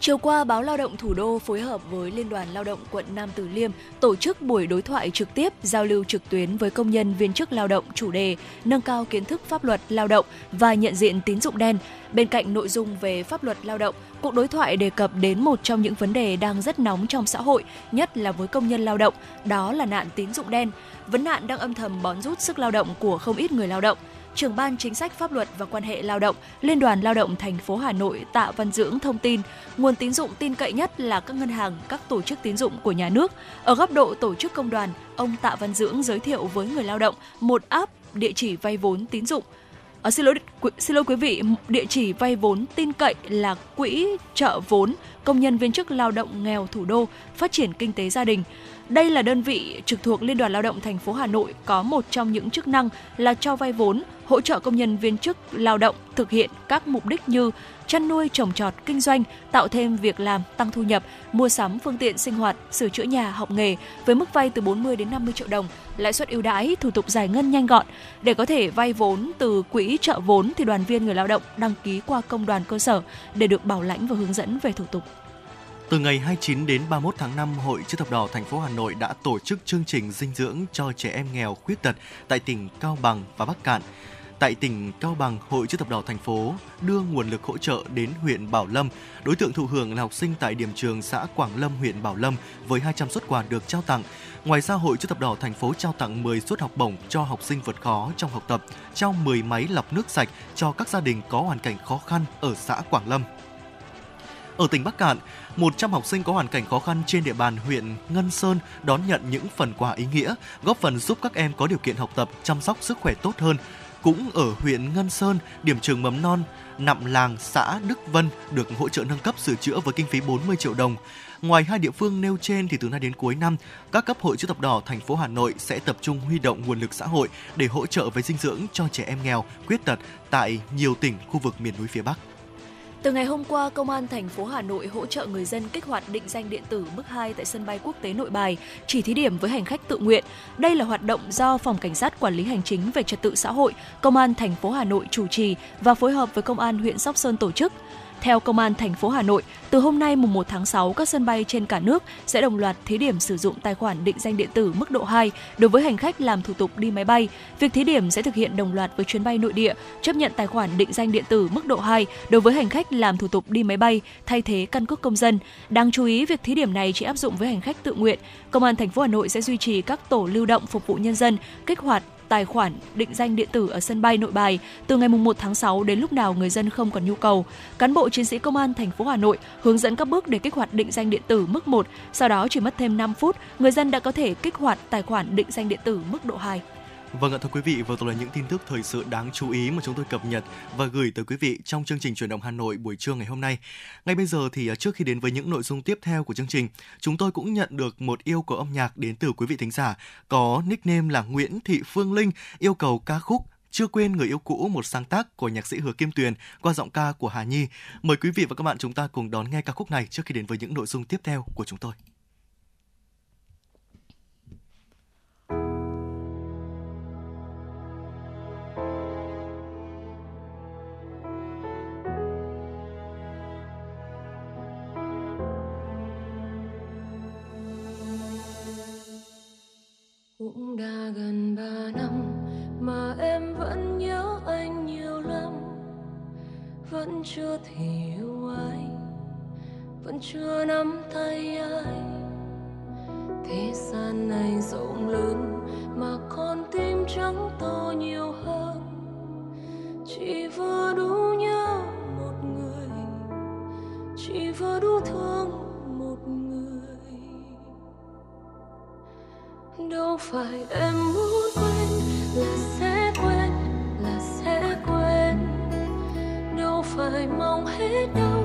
Chiều qua, báo Lao động Thủ đô phối hợp với Liên đoàn Lao động quận Nam Từ Liêm tổ chức buổi đối thoại trực tiếp giao lưu trực tuyến với công nhân viên chức lao động chủ đề nâng cao kiến thức pháp luật lao động và nhận diện tín dụng đen. Bên cạnh nội dung về pháp luật lao động, cuộc đối thoại đề cập đến một trong những vấn đề đang rất nóng trong xã hội, nhất là với công nhân lao động, đó là nạn tín dụng đen. Vấn nạn đang âm thầm bón rút sức lao động của không ít người lao động trưởng ban chính sách pháp luật và quan hệ lao động, Liên đoàn Lao động thành phố Hà Nội Tạ Văn Dưỡng thông tin, nguồn tín dụng tin cậy nhất là các ngân hàng, các tổ chức tín dụng của nhà nước. Ở góc độ tổ chức công đoàn, ông Tạ Văn Dưỡng giới thiệu với người lao động một app địa chỉ vay vốn tín dụng À, xin lỗi xin lỗi quý vị, địa chỉ vay vốn tin cậy là quỹ trợ vốn công nhân viên chức lao động nghèo thủ đô phát triển kinh tế gia đình. Đây là đơn vị trực thuộc Liên đoàn Lao động thành phố Hà Nội có một trong những chức năng là cho vay vốn, hỗ trợ công nhân viên chức lao động thực hiện các mục đích như chăn nuôi, trồng trọt, kinh doanh, tạo thêm việc làm, tăng thu nhập, mua sắm phương tiện sinh hoạt, sửa chữa nhà, học nghề với mức vay từ 40 đến 50 triệu đồng, lãi suất ưu đãi, thủ tục giải ngân nhanh gọn. Để có thể vay vốn từ quỹ trợ vốn thì đoàn viên người lao động đăng ký qua công đoàn cơ sở để được bảo lãnh và hướng dẫn về thủ tục. Từ ngày 29 đến 31 tháng 5, Hội Chữ thập đỏ thành phố Hà Nội đã tổ chức chương trình dinh dưỡng cho trẻ em nghèo khuyết tật tại tỉnh Cao Bằng và Bắc Cạn. Tại tỉnh Cao Bằng, Hội Chữ thập đỏ thành phố đưa nguồn lực hỗ trợ đến huyện Bảo Lâm. Đối tượng thụ hưởng là học sinh tại điểm trường xã Quảng Lâm, huyện Bảo Lâm với 200 suất quà được trao tặng. Ngoài ra, Hội Chữ thập đỏ thành phố trao tặng 10 suất học bổng cho học sinh vượt khó trong học tập, trao 10 máy lọc nước sạch cho các gia đình có hoàn cảnh khó khăn ở xã Quảng Lâm. Ở tỉnh Bắc Cạn, 100 học sinh có hoàn cảnh khó khăn trên địa bàn huyện Ngân Sơn đón nhận những phần quà ý nghĩa, góp phần giúp các em có điều kiện học tập, chăm sóc sức khỏe tốt hơn. Cũng ở huyện Ngân Sơn, điểm trường mầm non Nạm Làng, xã Đức Vân được hỗ trợ nâng cấp sửa chữa với kinh phí 40 triệu đồng. Ngoài hai địa phương nêu trên thì từ nay đến cuối năm, các cấp hội chữ thập đỏ thành phố Hà Nội sẽ tập trung huy động nguồn lực xã hội để hỗ trợ về dinh dưỡng cho trẻ em nghèo, khuyết tật tại nhiều tỉnh khu vực miền núi phía Bắc. Từ ngày hôm qua, Công an thành phố Hà Nội hỗ trợ người dân kích hoạt định danh điện tử mức 2 tại sân bay quốc tế Nội Bài, chỉ thí điểm với hành khách tự nguyện. Đây là hoạt động do Phòng Cảnh sát Quản lý Hành chính về Trật tự xã hội, Công an thành phố Hà Nội chủ trì và phối hợp với Công an huyện Sóc Sơn tổ chức. Theo Công an thành phố Hà Nội, từ hôm nay mùng 1 tháng 6, các sân bay trên cả nước sẽ đồng loạt thí điểm sử dụng tài khoản định danh điện tử mức độ 2 đối với hành khách làm thủ tục đi máy bay. Việc thí điểm sẽ thực hiện đồng loạt với chuyến bay nội địa, chấp nhận tài khoản định danh điện tử mức độ 2 đối với hành khách làm thủ tục đi máy bay thay thế căn cước công dân. Đáng chú ý, việc thí điểm này chỉ áp dụng với hành khách tự nguyện. Công an thành phố Hà Nội sẽ duy trì các tổ lưu động phục vụ nhân dân, kích hoạt tài khoản định danh điện tử ở sân bay Nội Bài từ ngày 1 tháng 6 đến lúc nào người dân không còn nhu cầu. Cán bộ chiến sĩ công an thành phố Hà Nội hướng dẫn các bước để kích hoạt định danh điện tử mức 1, sau đó chỉ mất thêm 5 phút, người dân đã có thể kích hoạt tài khoản định danh điện tử mức độ 2. Vâng ạ thưa quý vị, vừa rồi là những tin tức thời sự đáng chú ý mà chúng tôi cập nhật và gửi tới quý vị trong chương trình truyền động Hà Nội buổi trưa ngày hôm nay. Ngay bây giờ thì à, trước khi đến với những nội dung tiếp theo của chương trình, chúng tôi cũng nhận được một yêu cầu âm nhạc đến từ quý vị thính giả có nickname là Nguyễn Thị Phương Linh yêu cầu ca khúc chưa quên người yêu cũ một sáng tác của nhạc sĩ Hứa Kim Tuyền qua giọng ca của Hà Nhi. Mời quý vị và các bạn chúng ta cùng đón nghe ca khúc này trước khi đến với những nội dung tiếp theo của chúng tôi. cũng đã gần ba năm mà em vẫn nhớ anh nhiều lắm. Vẫn chưa thể yêu ai, vẫn chưa nắm tay ai. Thế gian này rộng lớn mà con tim trắng to nhiều hơn. Chỉ vừa đủ nhớ một người, chỉ vừa đủ thương đâu phải em muốn quên, là sẽ quên, là sẽ quên. Đâu phải mong hết đâu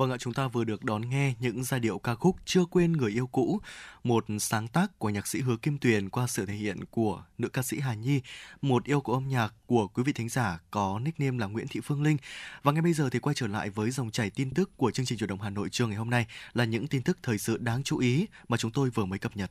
Vâng ạ, chúng ta vừa được đón nghe những giai điệu ca khúc Chưa quên người yêu cũ, một sáng tác của nhạc sĩ Hứa Kim Tuyền qua sự thể hiện của nữ ca sĩ Hà Nhi, một yêu cầu âm nhạc của quý vị thính giả có nickname là Nguyễn Thị Phương Linh. Và ngay bây giờ thì quay trở lại với dòng chảy tin tức của chương trình chủ động Hà Nội trưa ngày hôm nay là những tin tức thời sự đáng chú ý mà chúng tôi vừa mới cập nhật.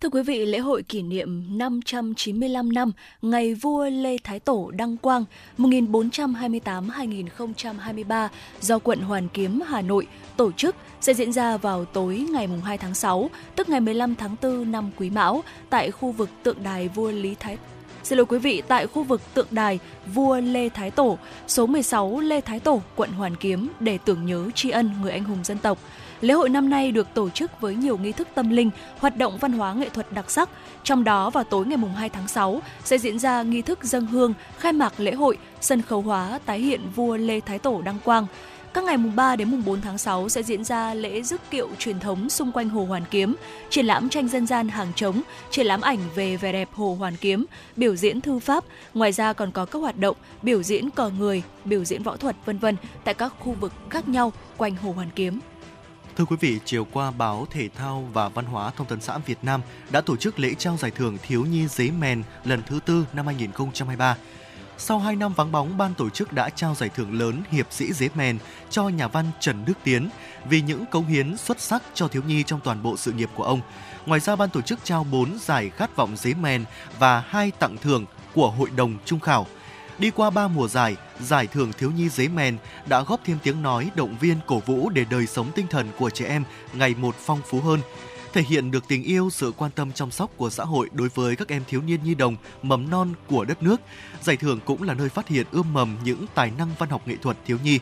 Thưa quý vị, lễ hội kỷ niệm 595 năm ngày vua Lê Thái Tổ đăng quang 1428-2023 do quận Hoàn Kiếm, Hà Nội tổ chức sẽ diễn ra vào tối ngày 2 tháng 6, tức ngày 15 tháng 4 năm Quý Mão tại khu vực tượng đài vua Lý Thái Xin lỗi quý vị, tại khu vực tượng đài vua Lê Thái Tổ, số 16 Lê Thái Tổ, quận Hoàn Kiếm để tưởng nhớ tri ân người anh hùng dân tộc. Lễ hội năm nay được tổ chức với nhiều nghi thức tâm linh, hoạt động văn hóa nghệ thuật đặc sắc. Trong đó vào tối ngày 2 tháng 6 sẽ diễn ra nghi thức dâng hương, khai mạc lễ hội, sân khấu hóa tái hiện vua Lê Thái Tổ đăng quang. Các ngày mùng 3 đến mùng 4 tháng 6 sẽ diễn ra lễ rước kiệu truyền thống xung quanh Hồ Hoàn Kiếm, triển lãm tranh dân gian hàng trống, triển lãm ảnh về vẻ đẹp Hồ Hoàn Kiếm, biểu diễn thư pháp. Ngoài ra còn có các hoạt động biểu diễn cờ người, biểu diễn võ thuật vân vân tại các khu vực khác nhau quanh Hồ Hoàn Kiếm. Thưa quý vị, chiều qua báo Thể thao và Văn hóa Thông tấn xã Việt Nam đã tổ chức lễ trao giải thưởng thiếu nhi giấy mèn lần thứ tư năm 2023. Sau 2 năm vắng bóng, ban tổ chức đã trao giải thưởng lớn Hiệp sĩ giấy mèn cho nhà văn Trần Đức Tiến vì những cống hiến xuất sắc cho thiếu nhi trong toàn bộ sự nghiệp của ông. Ngoài ra, ban tổ chức trao 4 giải khát vọng giấy mèn và hai tặng thưởng của Hội đồng Trung khảo – Đi qua ba mùa giải, giải thưởng thiếu nhi giấy mèn đã góp thêm tiếng nói động viên cổ vũ để đời sống tinh thần của trẻ em ngày một phong phú hơn thể hiện được tình yêu, sự quan tâm chăm sóc của xã hội đối với các em thiếu niên nhi đồng, mầm non của đất nước. Giải thưởng cũng là nơi phát hiện ươm mầm những tài năng văn học nghệ thuật thiếu nhi.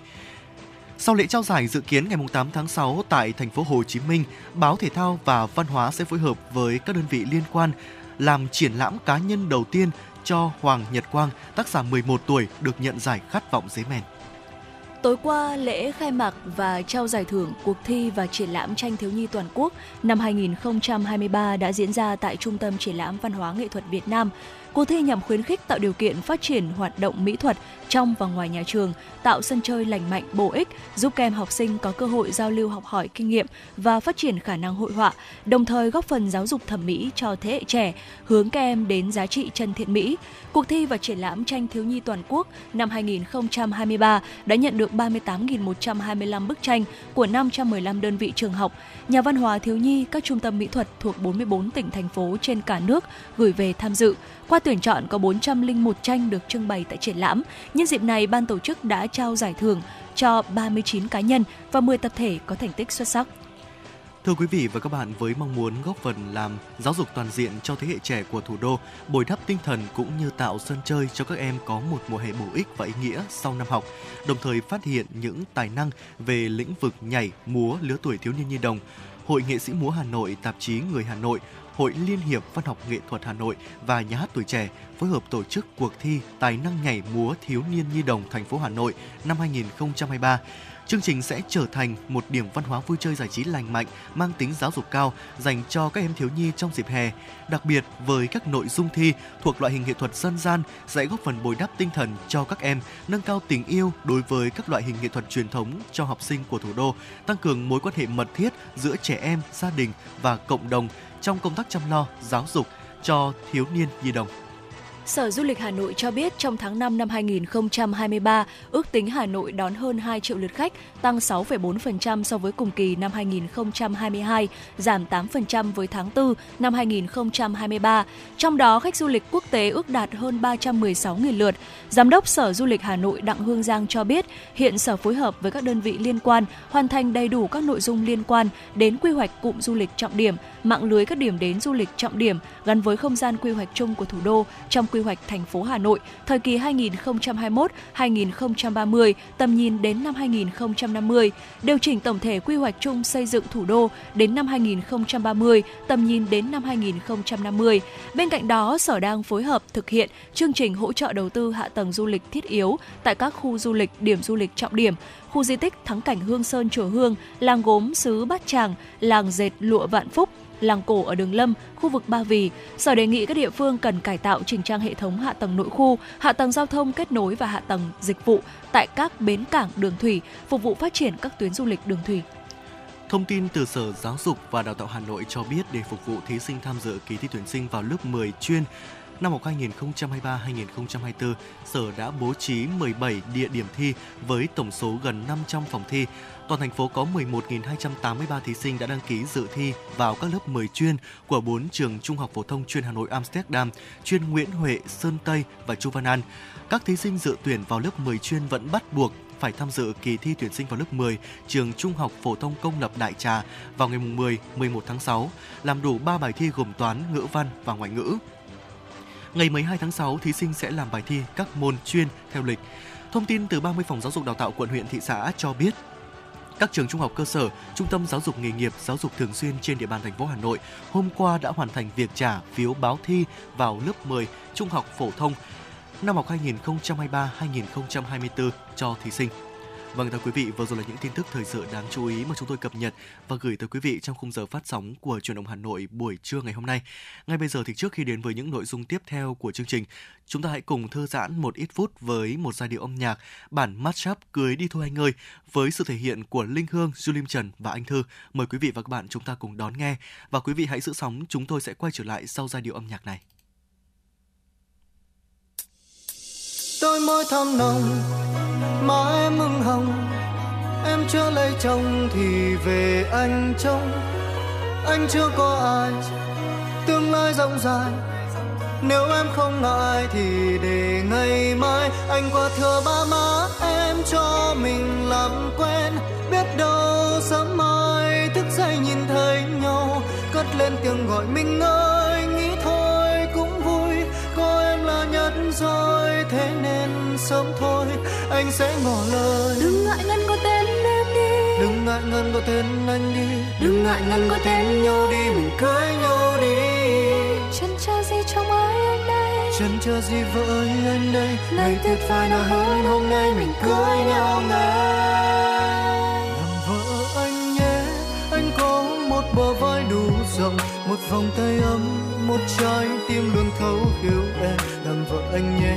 Sau lễ trao giải dự kiến ngày 8 tháng 6 tại thành phố Hồ Chí Minh, báo Thể thao và Văn hóa sẽ phối hợp với các đơn vị liên quan làm triển lãm cá nhân đầu tiên cho Hoàng Nhật Quang, tác giả 11 tuổi được nhận giải khát vọng giấy mèn. Tối qua, lễ khai mạc và trao giải thưởng cuộc thi và triển lãm tranh thiếu nhi toàn quốc năm 2023 đã diễn ra tại Trung tâm Triển lãm Văn hóa Nghệ thuật Việt Nam. Cuộc thi nhằm khuyến khích tạo điều kiện phát triển hoạt động mỹ thuật trong và ngoài nhà trường, tạo sân chơi lành mạnh, bổ ích, giúp các em học sinh có cơ hội giao lưu học hỏi kinh nghiệm và phát triển khả năng hội họa, đồng thời góp phần giáo dục thẩm mỹ cho thế hệ trẻ, hướng các em đến giá trị chân thiện mỹ. Cuộc thi và triển lãm tranh thiếu nhi toàn quốc năm 2023 đã nhận được 38.125 bức tranh của 515 đơn vị trường học, nhà văn hóa thiếu nhi, các trung tâm mỹ thuật thuộc 44 tỉnh thành phố trên cả nước gửi về tham dự. Qua tuyển chọn có 401 tranh được trưng bày tại triển lãm. Nhân dịp này, ban tổ chức đã trao giải thưởng cho 39 cá nhân và 10 tập thể có thành tích xuất sắc. Thưa quý vị và các bạn, với mong muốn góp phần làm giáo dục toàn diện cho thế hệ trẻ của thủ đô, bồi đắp tinh thần cũng như tạo sân chơi cho các em có một mùa hè bổ ích và ý nghĩa sau năm học, đồng thời phát hiện những tài năng về lĩnh vực nhảy, múa lứa tuổi thiếu niên nhi đồng, Hội nghệ sĩ múa Hà Nội, tạp chí Người Hà Nội, Hội Liên hiệp Văn học Nghệ thuật Hà Nội và Nhà hát Tuổi Trẻ phối hợp tổ chức cuộc thi Tài năng nhảy múa thiếu niên nhi đồng thành phố Hà Nội năm 2023. Chương trình sẽ trở thành một điểm văn hóa vui chơi giải trí lành mạnh, mang tính giáo dục cao dành cho các em thiếu nhi trong dịp hè. Đặc biệt với các nội dung thi thuộc loại hình nghệ thuật dân gian sẽ góp phần bồi đắp tinh thần cho các em, nâng cao tình yêu đối với các loại hình nghệ thuật truyền thống cho học sinh của thủ đô, tăng cường mối quan hệ mật thiết giữa trẻ em, gia đình và cộng đồng trong công tác chăm lo, giáo dục cho thiếu niên nhi đồng. Sở Du lịch Hà Nội cho biết trong tháng 5 năm 2023, ước tính Hà Nội đón hơn 2 triệu lượt khách, tăng 6,4% so với cùng kỳ năm 2022, giảm 8% với tháng 4 năm 2023. Trong đó, khách du lịch quốc tế ước đạt hơn 316.000 lượt. Giám đốc Sở Du lịch Hà Nội Đặng Hương Giang cho biết, hiện Sở phối hợp với các đơn vị liên quan hoàn thành đầy đủ các nội dung liên quan đến quy hoạch cụm du lịch trọng điểm, mạng lưới các điểm đến du lịch trọng điểm gắn với không gian quy hoạch chung của thủ đô trong quy hoạch thành phố Hà Nội thời kỳ 2021-2030, tầm nhìn đến năm 2050, điều chỉnh tổng thể quy hoạch chung xây dựng thủ đô đến năm 2030, tầm nhìn đến năm 2050. Bên cạnh đó, Sở đang phối hợp thực hiện chương trình hỗ trợ đầu tư hạ tầng du lịch thiết yếu tại các khu du lịch, điểm du lịch trọng điểm, khu di tích thắng cảnh Hương Sơn Chùa Hương, làng gốm xứ Bát Tràng, làng dệt lụa Vạn Phúc, làng cổ ở Đường Lâm, khu vực Ba Vì. Sở đề nghị các địa phương cần cải tạo chỉnh trang hệ thống hạ tầng nội khu, hạ tầng giao thông kết nối và hạ tầng dịch vụ tại các bến cảng đường thủy, phục vụ phát triển các tuyến du lịch đường thủy. Thông tin từ Sở Giáo dục và Đào tạo Hà Nội cho biết để phục vụ thí sinh tham dự kỳ thi tuyển sinh vào lớp 10 chuyên năm học 2023-2024, Sở đã bố trí 17 địa điểm thi với tổng số gần 500 phòng thi. Toàn thành phố có 11.283 thí sinh đã đăng ký dự thi vào các lớp 10 chuyên của 4 trường Trung học phổ thông chuyên Hà Nội Amsterdam, chuyên Nguyễn Huệ, Sơn Tây và Chu Văn An. Các thí sinh dự tuyển vào lớp 10 chuyên vẫn bắt buộc phải tham dự kỳ thi tuyển sinh vào lớp 10 trường Trung học phổ thông công lập Đại Trà vào ngày 10, 11 tháng 6, làm đủ 3 bài thi gồm toán, ngữ văn và ngoại ngữ. Ngày 12 tháng 6, thí sinh sẽ làm bài thi các môn chuyên theo lịch. Thông tin từ 30 phòng giáo dục đào tạo quận huyện thị xã cho biết, các trường trung học cơ sở, trung tâm giáo dục nghề nghiệp, giáo dục thường xuyên trên địa bàn thành phố Hà Nội hôm qua đã hoàn thành việc trả phiếu báo thi vào lớp 10 trung học phổ thông năm học 2023-2024 cho thí sinh. Vâng thưa quý vị, vừa rồi là những tin tức thời sự đáng chú ý mà chúng tôi cập nhật và gửi tới quý vị trong khung giờ phát sóng của truyền động Hà Nội buổi trưa ngày hôm nay. Ngay bây giờ thì trước khi đến với những nội dung tiếp theo của chương trình, chúng ta hãy cùng thư giãn một ít phút với một giai điệu âm nhạc bản mashup cưới đi thôi anh ơi với sự thể hiện của Linh Hương, Julim Trần và Anh Thư. Mời quý vị và các bạn chúng ta cùng đón nghe và quý vị hãy giữ sóng, chúng tôi sẽ quay trở lại sau giai điệu âm nhạc này. Đôi môi thơm nồng má em mừng hồng. Em chưa lấy chồng thì về anh trông. Anh chưa có ai, tương lai rộng dài nếu em không ngại thì để ngày mai. Anh qua thừa ba má, em cho mình làm quen. Biết đâu sớm mai thức dậy nhìn thấy nhau. Cất lên tiếng gọi mình ơi. Rồi thế nên sớm thôi anh sẽ ngỏ lời. Đừng ngại ngần có tên em đi. Đừng ngại ngần có tên anh đi. Đừng ngại ngần có tên nhau đi mình cưới nhau đi. Chân chờ gì trong ai anh đây? Chân chờ gì vợ ơi anh đây? Ngày tuyệt vời nào hơn hôm nay mình cưới nhau ngay. Làm vợ anh nhé anh có một bờ vai đủ rộng một vòng tay ấm một trái tim luôn thấu hiểu em. Làm vợ anh nhé,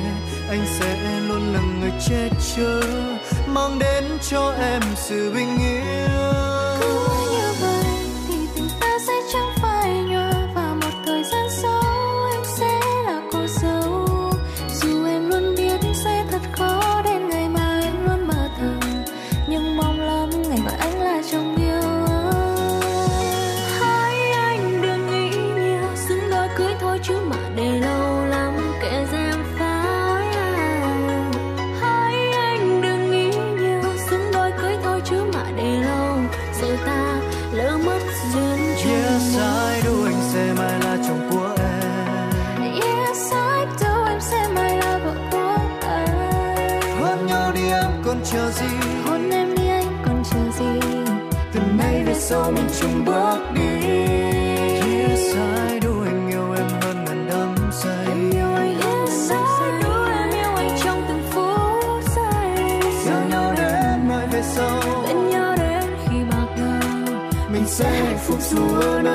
anh sẽ luôn là người che chở, mang đến cho em sự bình yên. Hạnh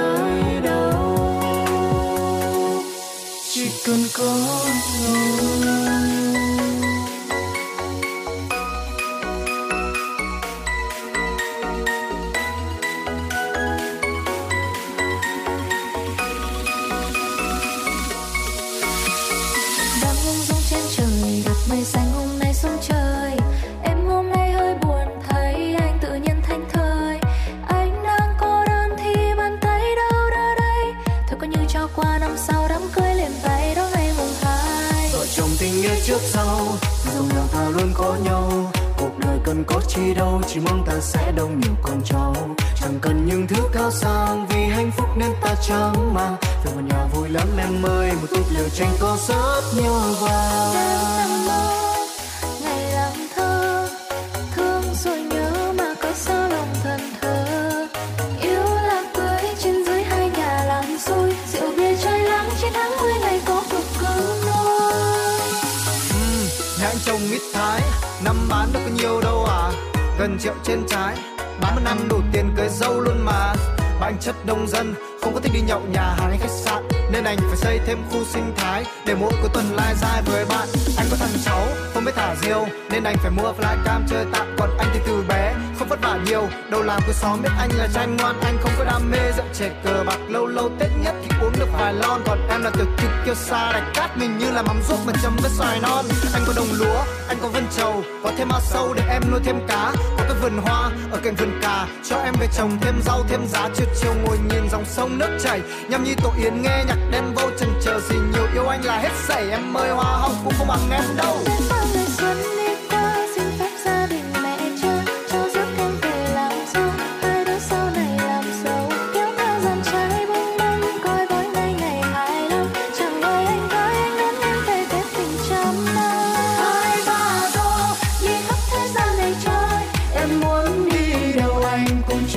mình ruốc mà chấm với xoài non. Anh có đồng lúa, anh có vân trầu, có thêm ao sâu để em nuôi thêm cá. Có cái vườn hoa ở cạnh vườn cà, cho em về trồng thêm rau, thêm giá. Chiều chiều ngồi nhìn dòng sông nước chảy. Nhâm nhi, tổ yến nghe nhạc đen vô chần chờ gì nhiều yêu anh là hết sảy. Em ơi, hoa hồng cũng không bằng em đâu.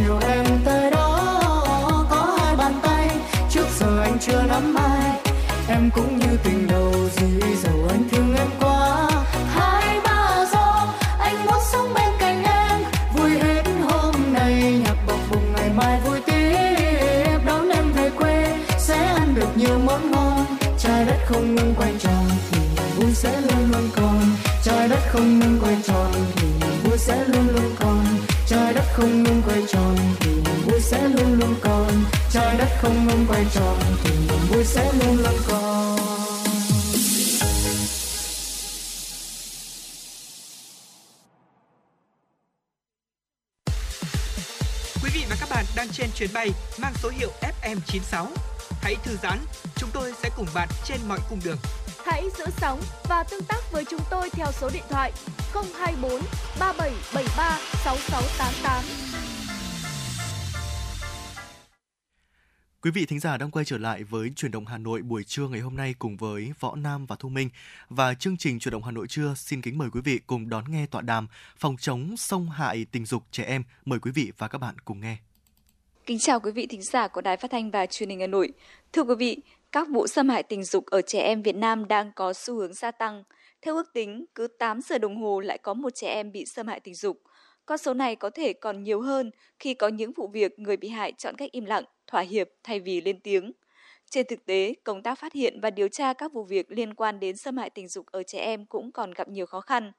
Điều chiều em tới đó, có hai bàn tay. Trước giờ anh chưa nắm ai, em cũng như tình đầu gì dầu anh thương em quá. Hai ba do anh muốn sống bên cạnh em. Vui hết hôm nay, nhạc bọc bùng ngày mai vui tiếp. Đón em về quê, sẽ ăn được nhiều món ngon. Trái đất không ngừng quay tròn, thì niềm vui sẽ luôn luôn còn. Trái đất không ngừng quay tròn, thì niềm vui sẽ luôn luôn còn trái đất không ngừng quay tròn thì niềm vui sẽ luôn luôn còn trái đất không ngừng quay tròn thì niềm vui sẽ luôn luôn còn Quý vị và các bạn đang trên chuyến bay mang số hiệu FM96. Hãy thư giãn, chúng tôi sẽ cùng bạn trên mọi cung đường. Hãy giữ sóng và tương tác với chúng tôi theo số điện thoại 024 3773 6688. Quý vị thính giả đang quay trở lại với chuyển động Hà Nội buổi trưa ngày hôm nay cùng với Võ Nam và Thu Minh. Và chương trình chuyển động Hà Nội trưa xin kính mời quý vị cùng đón nghe tọa đàm phòng chống xâm hại tình dục trẻ em. Mời quý vị và các bạn cùng nghe. Kính chào quý vị thính giả của Đài Phát thanh và Truyền hình Hà Nội. Thưa quý vị, các vụ xâm hại tình dục ở trẻ em Việt Nam đang có xu hướng gia tăng. Theo ước tính, cứ 8 giờ đồng hồ lại có một trẻ em bị xâm hại tình dục. Con số này có thể còn nhiều hơn khi có những vụ việc người bị hại chọn cách im lặng, thỏa hiệp thay vì lên tiếng. Trên thực tế, công tác phát hiện và điều tra các vụ việc liên quan đến xâm hại tình dục ở trẻ em cũng còn gặp nhiều khó khăn.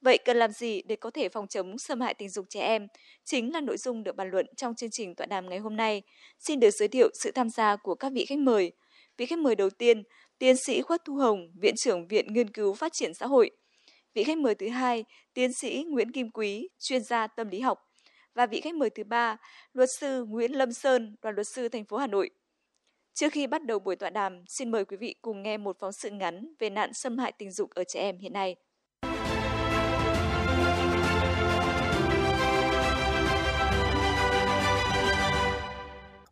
Vậy cần làm gì để có thể phòng chống xâm hại tình dục trẻ em? Chính là nội dung được bàn luận trong chương trình tọa đàm ngày hôm nay. Xin được giới thiệu sự tham gia của các vị khách mời. Vị khách mời đầu tiên, tiến sĩ Khuất Thu Hồng, Viện trưởng Viện Nghiên cứu Phát triển Xã hội. Vị khách mời thứ hai, tiến sĩ Nguyễn Kim Quý, chuyên gia tâm lý học. Và vị khách mời thứ ba, luật sư Nguyễn Lâm Sơn, đoàn luật sư thành phố Hà Nội. Trước khi bắt đầu buổi tọa đàm, xin mời quý vị cùng nghe một phóng sự ngắn về nạn xâm hại tình dục ở trẻ em hiện nay.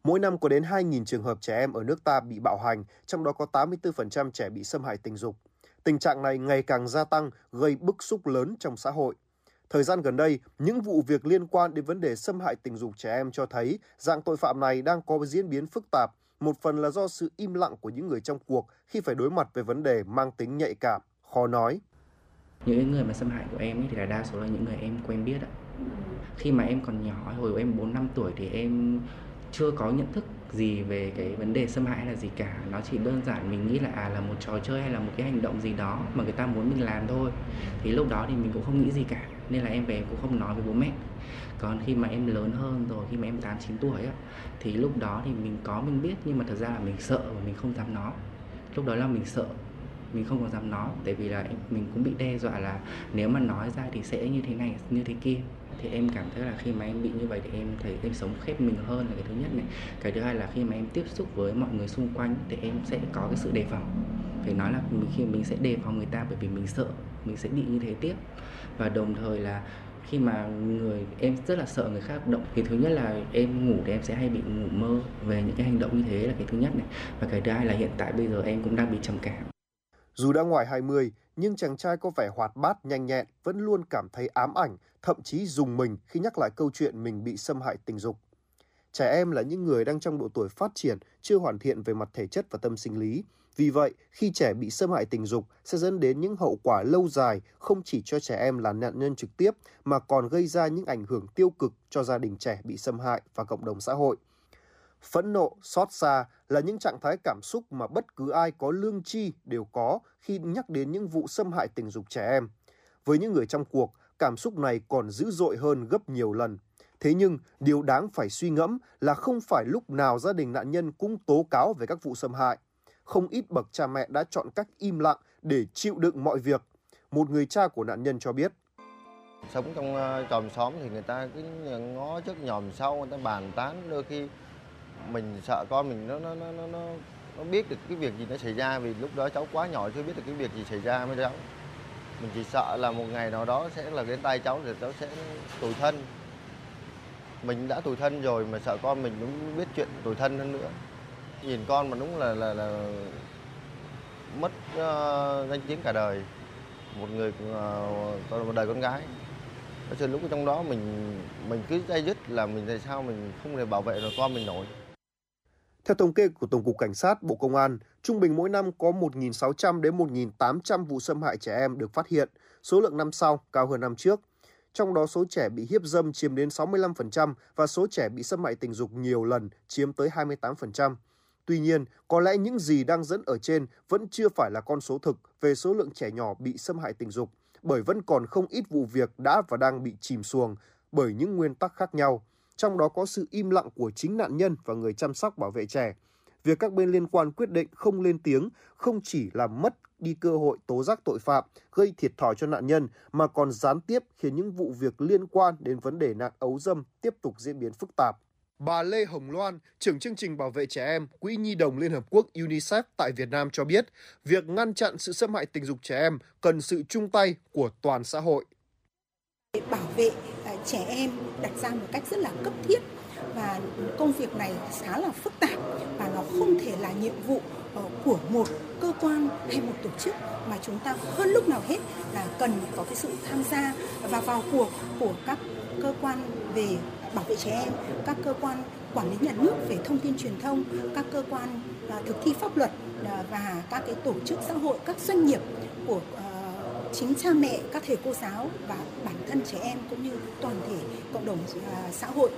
Mỗi năm có đến 2.000 trường hợp trẻ em ở nước ta bị bạo hành, trong đó có 84% trẻ bị xâm hại tình dục. Tình trạng này ngày càng gia tăng, gây bức xúc lớn trong xã hội. Thời gian gần đây, những vụ việc liên quan đến vấn đề xâm hại tình dục trẻ em cho thấy dạng tội phạm này đang có diễn biến phức tạp, một phần là do sự im lặng của những người trong cuộc khi phải đối mặt với vấn đề mang tính nhạy cảm, khó nói. những người mà xâm hại của em ấy thì là đa số là những người em quen biết ạ khi mà em còn nhỏ hồi em 4 năm tuổi thì em chưa có nhận thức gì về cái vấn đề xâm hại hay là gì cả. Nó chỉ đơn giản mình nghĩ là à là một trò chơi hay là một cái hành động gì đó mà người ta muốn mình làm thôi. Thì lúc đó thì mình cũng không nghĩ gì cả, nên là em về cũng không nói với bố mẹ. Còn khi mà em lớn hơn rồi, khi mà em 8 9 tuổi á, thì lúc đó thì mình có mình biết, nhưng mà thật ra là mình sợ và mình không dám nói. Lúc đó là mình sợ, mình không còn dám nói, tại vì là mình cũng bị đe dọa là nếu mà nói ra thì sẽ như thế này, như thế kia thì em cảm thấy là khi mà em bị như vậy thì em thấy em sống khép mình hơn là cái thứ nhất này. Cái thứ hai là khi mà em tiếp xúc với mọi người xung quanh thì em sẽ có cái sự đề phòng. Phải nói là mình khi mình sẽ đề phòng người ta bởi vì mình sợ mình sẽ bị như thế tiếp. Và đồng thời là khi mà người em rất là sợ người khác động thì thứ nhất là em ngủ thì em sẽ hay bị ngủ mơ về những cái hành động như thế là cái thứ nhất này. Và cái thứ hai là hiện tại bây giờ em cũng đang bị trầm cảm. Dù đã ngoài 20, nhưng chàng trai có vẻ hoạt bát, nhanh nhẹn, vẫn luôn cảm thấy ám ảnh, thậm chí dùng mình khi nhắc lại câu chuyện mình bị xâm hại tình dục. Trẻ em là những người đang trong độ tuổi phát triển, chưa hoàn thiện về mặt thể chất và tâm sinh lý. Vì vậy, khi trẻ bị xâm hại tình dục sẽ dẫn đến những hậu quả lâu dài không chỉ cho trẻ em là nạn nhân trực tiếp mà còn gây ra những ảnh hưởng tiêu cực cho gia đình trẻ bị xâm hại và cộng đồng xã hội. Phẫn nộ, xót xa là những trạng thái cảm xúc mà bất cứ ai có lương tri đều có khi nhắc đến những vụ xâm hại tình dục trẻ em. Với những người trong cuộc, cảm xúc này còn dữ dội hơn gấp nhiều lần. Thế nhưng, điều đáng phải suy ngẫm là không phải lúc nào gia đình nạn nhân cũng tố cáo về các vụ xâm hại. Không ít bậc cha mẹ đã chọn cách im lặng để chịu đựng mọi việc. Một người cha của nạn nhân cho biết. Sống trong ờ, uh, chòm xóm thì người ta cứ ngó trước nhòm sau, người ta bàn tán đôi khi mình sợ con mình nó nó nó nó nó biết được cái việc gì nó xảy ra vì lúc đó cháu quá nhỏ chưa biết được cái việc gì xảy ra với cháu mình chỉ sợ là một ngày nào đó sẽ là đến tay cháu thì cháu sẽ tủi thân. Mình đã tủi thân rồi mà sợ con mình cũng biết chuyện tủi thân hơn nữa. Nhìn con mà đúng là là là mất uh, danh tiếng cả đời. Một người uh, một đời con gái. Cho lúc trong đó mình mình cứ dây dứt là mình tại sao mình không thể bảo vệ được con mình nổi theo thống kê của Tổng cục Cảnh sát Bộ Công an, trung bình mỗi năm có 1.600 đến 1.800 vụ xâm hại trẻ em được phát hiện, số lượng năm sau cao hơn năm trước. Trong đó số trẻ bị hiếp dâm chiếm đến 65% và số trẻ bị xâm hại tình dục nhiều lần chiếm tới 28%. Tuy nhiên, có lẽ những gì đang dẫn ở trên vẫn chưa phải là con số thực về số lượng trẻ nhỏ bị xâm hại tình dục, bởi vẫn còn không ít vụ việc đã và đang bị chìm xuồng bởi những nguyên tắc khác nhau trong đó có sự im lặng của chính nạn nhân và người chăm sóc bảo vệ trẻ. Việc các bên liên quan quyết định không lên tiếng không chỉ làm mất đi cơ hội tố giác tội phạm, gây thiệt thòi cho nạn nhân mà còn gián tiếp khiến những vụ việc liên quan đến vấn đề nạn ấu dâm tiếp tục diễn biến phức tạp. Bà Lê Hồng Loan, trưởng chương trình bảo vệ trẻ em, Quỹ Nhi đồng Liên Hợp Quốc UNICEF tại Việt Nam cho biết, việc ngăn chặn sự xâm hại tình dục trẻ em cần sự chung tay của toàn xã hội. Bảo vệ trẻ em đặt ra một cách rất là cấp thiết. Và công việc này khá là phức tạp và nó không thể là nhiệm vụ ờ, của một cơ quan hay một tổ chức mà chúng ta hơn lúc nào hết là cần có cái sự tham gia và vào cuộc của các cơ quan về bảo vệ trẻ em, các cơ quan quản lý nhà nước về thông tin truyền thông, các cơ quan à, thực thi pháp luật à, và các cái tổ chức xã hội, các doanh nghiệp của à, chính cha mẹ, các thầy cô giáo và bản thân trẻ em cũng như toàn thể cộng đồng à, xã hội.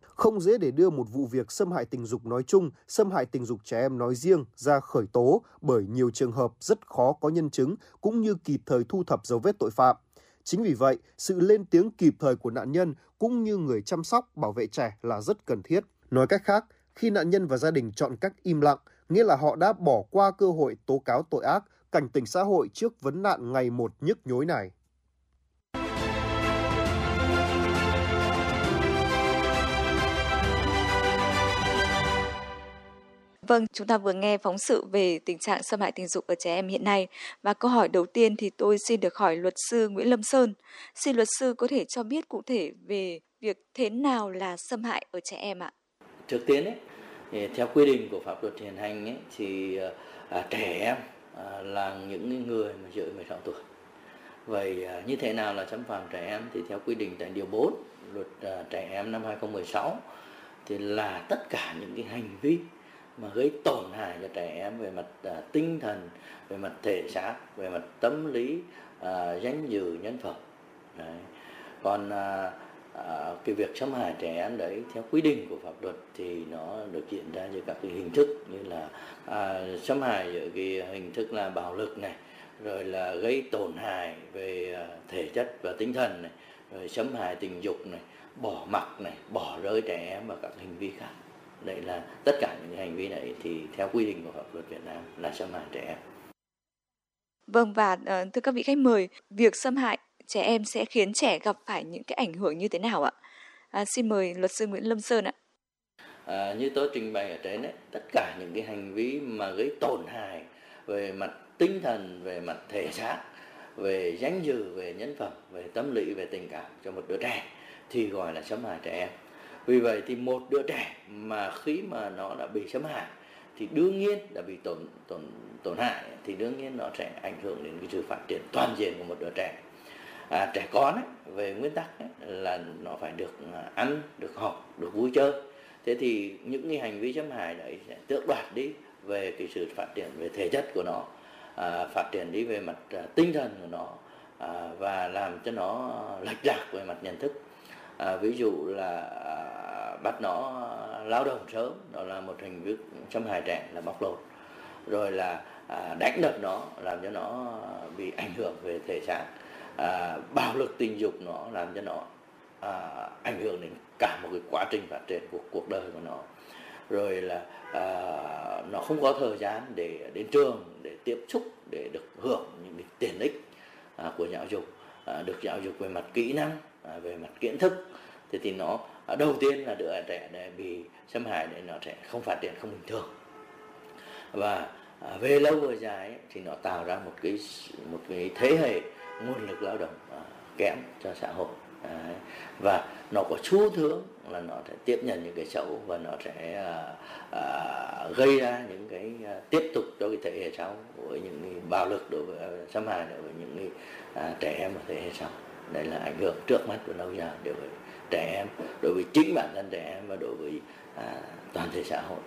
Không dễ để đưa một vụ việc xâm hại tình dục nói chung, xâm hại tình dục trẻ em nói riêng ra khởi tố bởi nhiều trường hợp rất khó có nhân chứng cũng như kịp thời thu thập dấu vết tội phạm. Chính vì vậy, sự lên tiếng kịp thời của nạn nhân cũng như người chăm sóc bảo vệ trẻ là rất cần thiết. Nói cách khác, khi nạn nhân và gia đình chọn cách im lặng, nghĩa là họ đã bỏ qua cơ hội tố cáo tội ác cảnh tỉnh xã hội trước vấn nạn ngày một nhức nhối này. Vâng, chúng ta vừa nghe phóng sự về tình trạng xâm hại tình dục ở trẻ em hiện nay và câu hỏi đầu tiên thì tôi xin được hỏi luật sư Nguyễn Lâm Sơn. Xin luật sư có thể cho biết cụ thể về việc thế nào là xâm hại ở trẻ em ạ? Trước tiên ấy, thì theo quy định của pháp luật hiện hành ấy, thì à, trẻ em À, là những người mà dưới 16 tuổi. Vậy à, như thế nào là xâm phạm trẻ em thì theo quy định tại điều 4 luật à, trẻ em năm 2016 thì là tất cả những cái hành vi mà gây tổn hại cho trẻ em về mặt tinh thần, về mặt thể xác, về mặt tâm lý, danh dự, nhân phẩm. Đấy. Còn à, Ờ, cái việc xâm hại trẻ em đấy theo quy định của pháp luật thì nó được diễn ra dưới các cái hình thức như là à, xâm hại ở cái hình thức là bạo lực này rồi là gây tổn hại về à, thể chất và tinh thần này rồi xâm hại tình dục này bỏ mặc này bỏ rơi trẻ em và các hành vi khác. Đây là tất cả những hành vi này thì theo quy định của pháp luật Việt Nam là xâm hại trẻ em. Vâng và ờ, thưa các vị khách mời, việc xâm hại trẻ em sẽ khiến trẻ gặp phải những cái ảnh hưởng như thế nào ạ? À, xin mời luật sư Nguyễn Lâm Sơn ạ. À, như tôi trình bày ở trên đấy, tất cả những cái hành vi mà gây tổn hại về mặt tinh thần, về mặt thể xác, về danh dự, về nhân phẩm, về tâm lý, về tình cảm cho một đứa trẻ thì gọi là xâm hại trẻ em. Vì vậy thì một đứa trẻ mà khi mà nó đã bị xâm hại thì đương nhiên đã bị tổn tổn tổn hại thì đương nhiên nó sẽ ảnh hưởng đến cái sự phát triển toàn diện của một đứa trẻ à, trẻ con ấy, về nguyên tắc ấy, là nó phải được à, ăn được học được vui chơi. Thế thì những cái hành vi xâm hại đấy sẽ tước đoạt đi về cái sự phát triển về thể chất của nó à, phát triển đi về mặt à, tinh thần của nó à, và làm cho nó lệch lạc về mặt nhận thức. À, ví dụ là à, bắt nó lao động sớm đó là một hình thức xâm hại trẻ là bóc lột. Rồi là à, đánh đập nó làm cho nó bị ảnh hưởng về thể xác à, bạo lực tình dục nó làm cho nó à, ảnh hưởng đến cả một cái quá trình phát triển của cuộc đời của nó. Rồi là à, nó không có thời gian để đến trường để tiếp xúc để được hưởng những cái tiện ích à, của giáo dục à, được giáo dục về mặt kỹ năng à, về mặt kiến thức. Thì thì nó à, đầu tiên là đứa trẻ này bị xâm hại để nó sẽ không phát triển không bình thường. Và à, về lâu về dài ấy, thì nó tạo ra một cái một cái thế hệ nguồn lực lao động à, kém cho xã hội Đấy. và nó có xu hướng là nó sẽ tiếp nhận những cái xấu và nó sẽ à, à, gây ra những cái à, tiếp tục cho cái thế hệ sau với những cái bạo lực đối với xâm hại đối với những cái à, trẻ em ở thế hệ sau đây là ảnh hưởng trước mắt và lâu dài đối với trẻ em đối với chính bản thân trẻ em và đối với à, toàn thể xã hội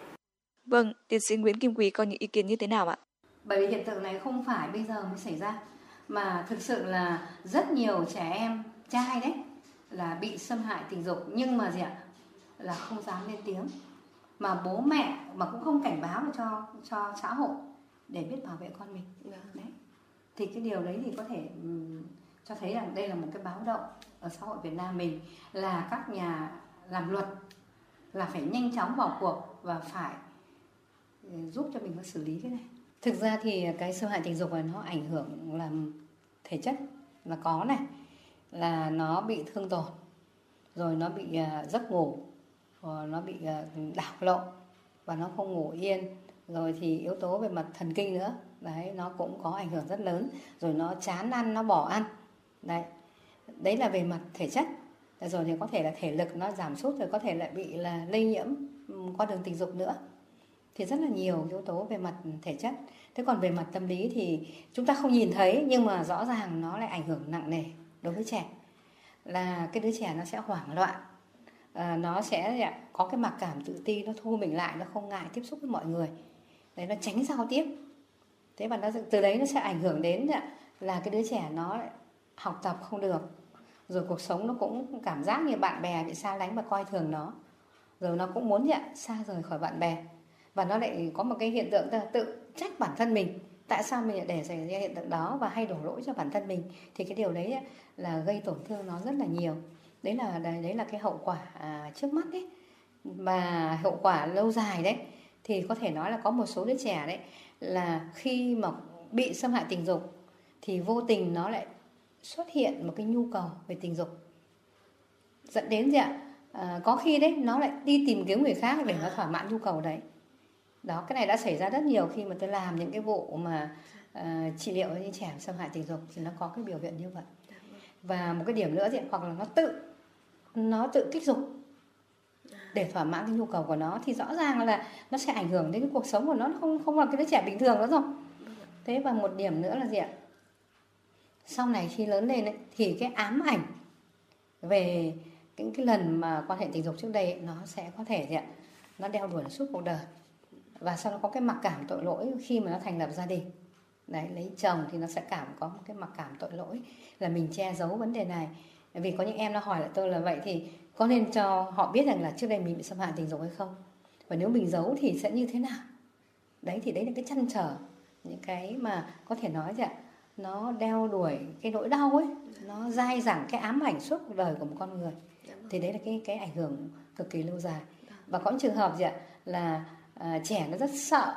Vâng, tiến sĩ Nguyễn Kim Quý có những ý kiến như thế nào ạ? Bởi vì hiện tượng này không phải bây giờ mới xảy ra mà thực sự là rất nhiều trẻ em trai đấy là bị xâm hại tình dục. Nhưng mà gì ạ? Là không dám lên tiếng. Mà bố mẹ mà cũng không cảnh báo cho cho xã hội để biết bảo vệ con mình. Đấy. Thì cái điều đấy thì có thể um, cho thấy rằng đây là một cái báo động ở xã hội Việt Nam mình là các nhà làm luật là phải nhanh chóng vào cuộc và phải ừ, giúp cho mình có xử lý cái này. Thực ra thì cái xâm hại tình dục này nó ảnh hưởng làm thể chất là có này, là nó bị thương tổn, rồi nó bị à, giấc ngủ, rồi nó bị à, đảo lộn và nó không ngủ yên. Rồi thì yếu tố về mặt thần kinh nữa, đấy, nó cũng có ảnh hưởng rất lớn, rồi nó chán ăn, nó bỏ ăn, đấy. Đấy là về mặt thể chất. Rồi thì có thể là thể lực nó giảm sút rồi có thể lại bị là lây nhiễm qua đường tình dục nữa. Thì rất là nhiều yếu tố về mặt thể chất thế còn về mặt tâm lý thì chúng ta không nhìn thấy nhưng mà rõ ràng nó lại ảnh hưởng nặng nề đối với trẻ. Là cái đứa trẻ nó sẽ hoảng loạn à, nó sẽ dạ, có cái mặc cảm tự ti nó thu mình lại nó không ngại tiếp xúc với mọi người. Đấy nó tránh giao tiếp. Thế và nó từ đấy nó sẽ ảnh hưởng đến dạ, là cái đứa trẻ nó học tập không được. Rồi cuộc sống nó cũng cảm giác như bạn bè bị xa lánh và coi thường nó. Rồi nó cũng muốn nhận xa rời khỏi bạn bè. Và nó lại có một cái hiện tượng là tự trách bản thân mình. Tại sao mình lại để xảy ra hiện tượng đó và hay đổ lỗi cho bản thân mình? Thì cái điều đấy là gây tổn thương nó rất là nhiều. Đấy là đấy là cái hậu quả à, trước mắt đấy và hậu quả lâu dài đấy thì có thể nói là có một số đứa trẻ đấy là khi mà bị xâm hại tình dục thì vô tình nó lại xuất hiện một cái nhu cầu về tình dục. Dẫn đến gì ạ? À, có khi đấy nó lại đi tìm kiếm người khác để nó thỏa mãn nhu cầu đấy đó cái này đã xảy ra rất nhiều khi mà tôi làm những cái vụ mà uh, trị liệu những trẻ xâm hại tình dục thì nó có cái biểu hiện như vậy. Và một cái điểm nữa thì hoặc là nó tự nó tự kích dục để thỏa mãn cái nhu cầu của nó thì rõ ràng là nó sẽ ảnh hưởng đến cái cuộc sống của nó, nó không không là cái đứa trẻ bình thường nữa rồi. Thế và một điểm nữa là gì ạ? Sau này khi lớn lên ấy, thì cái ám ảnh về những cái lần mà quan hệ tình dục trước đây ấy, nó sẽ có thể gì ạ? Nó đeo đuổi suốt cuộc đời và sau đó có cái mặc cảm tội lỗi khi mà nó thành lập gia đình. Đấy lấy chồng thì nó sẽ cảm có một cái mặc cảm tội lỗi là mình che giấu vấn đề này. Vì có những em nó hỏi lại tôi là vậy thì có nên cho họ biết rằng là trước đây mình bị xâm hại tình dục hay không? Và nếu mình giấu thì sẽ như thế nào? Đấy thì đấy là cái chăn trở những cái mà có thể nói rằng nó đeo đuổi cái nỗi đau ấy nó dai dẳng cái ám ảnh suốt cuộc đời của một con người. Thì đấy là cái cái ảnh hưởng cực kỳ lâu dài. Và có những trường hợp gì ạ? Là à, trẻ nó rất sợ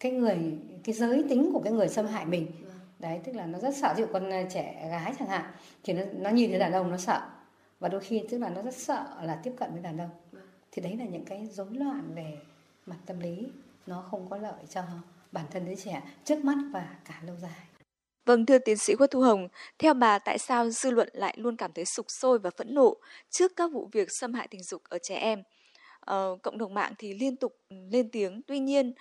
cái người cái giới tính của cái người xâm hại mình. Đấy tức là nó rất sợ. Ví dụ con trẻ gái chẳng hạn thì nó, nó nhìn thấy đàn ông nó sợ. Và đôi khi tức là nó rất sợ là tiếp cận với đàn ông. Thì đấy là những cái rối loạn về mặt tâm lý. Nó không có lợi cho bản thân đứa trẻ trước mắt và cả lâu dài. Vâng thưa tiến sĩ Khuất Thu Hồng, theo bà tại sao dư luận lại luôn cảm thấy sục sôi và phẫn nộ trước các vụ việc xâm hại tình dục ở trẻ em? Ờ, cộng đồng mạng thì liên tục ừ, lên tiếng, tuy nhiên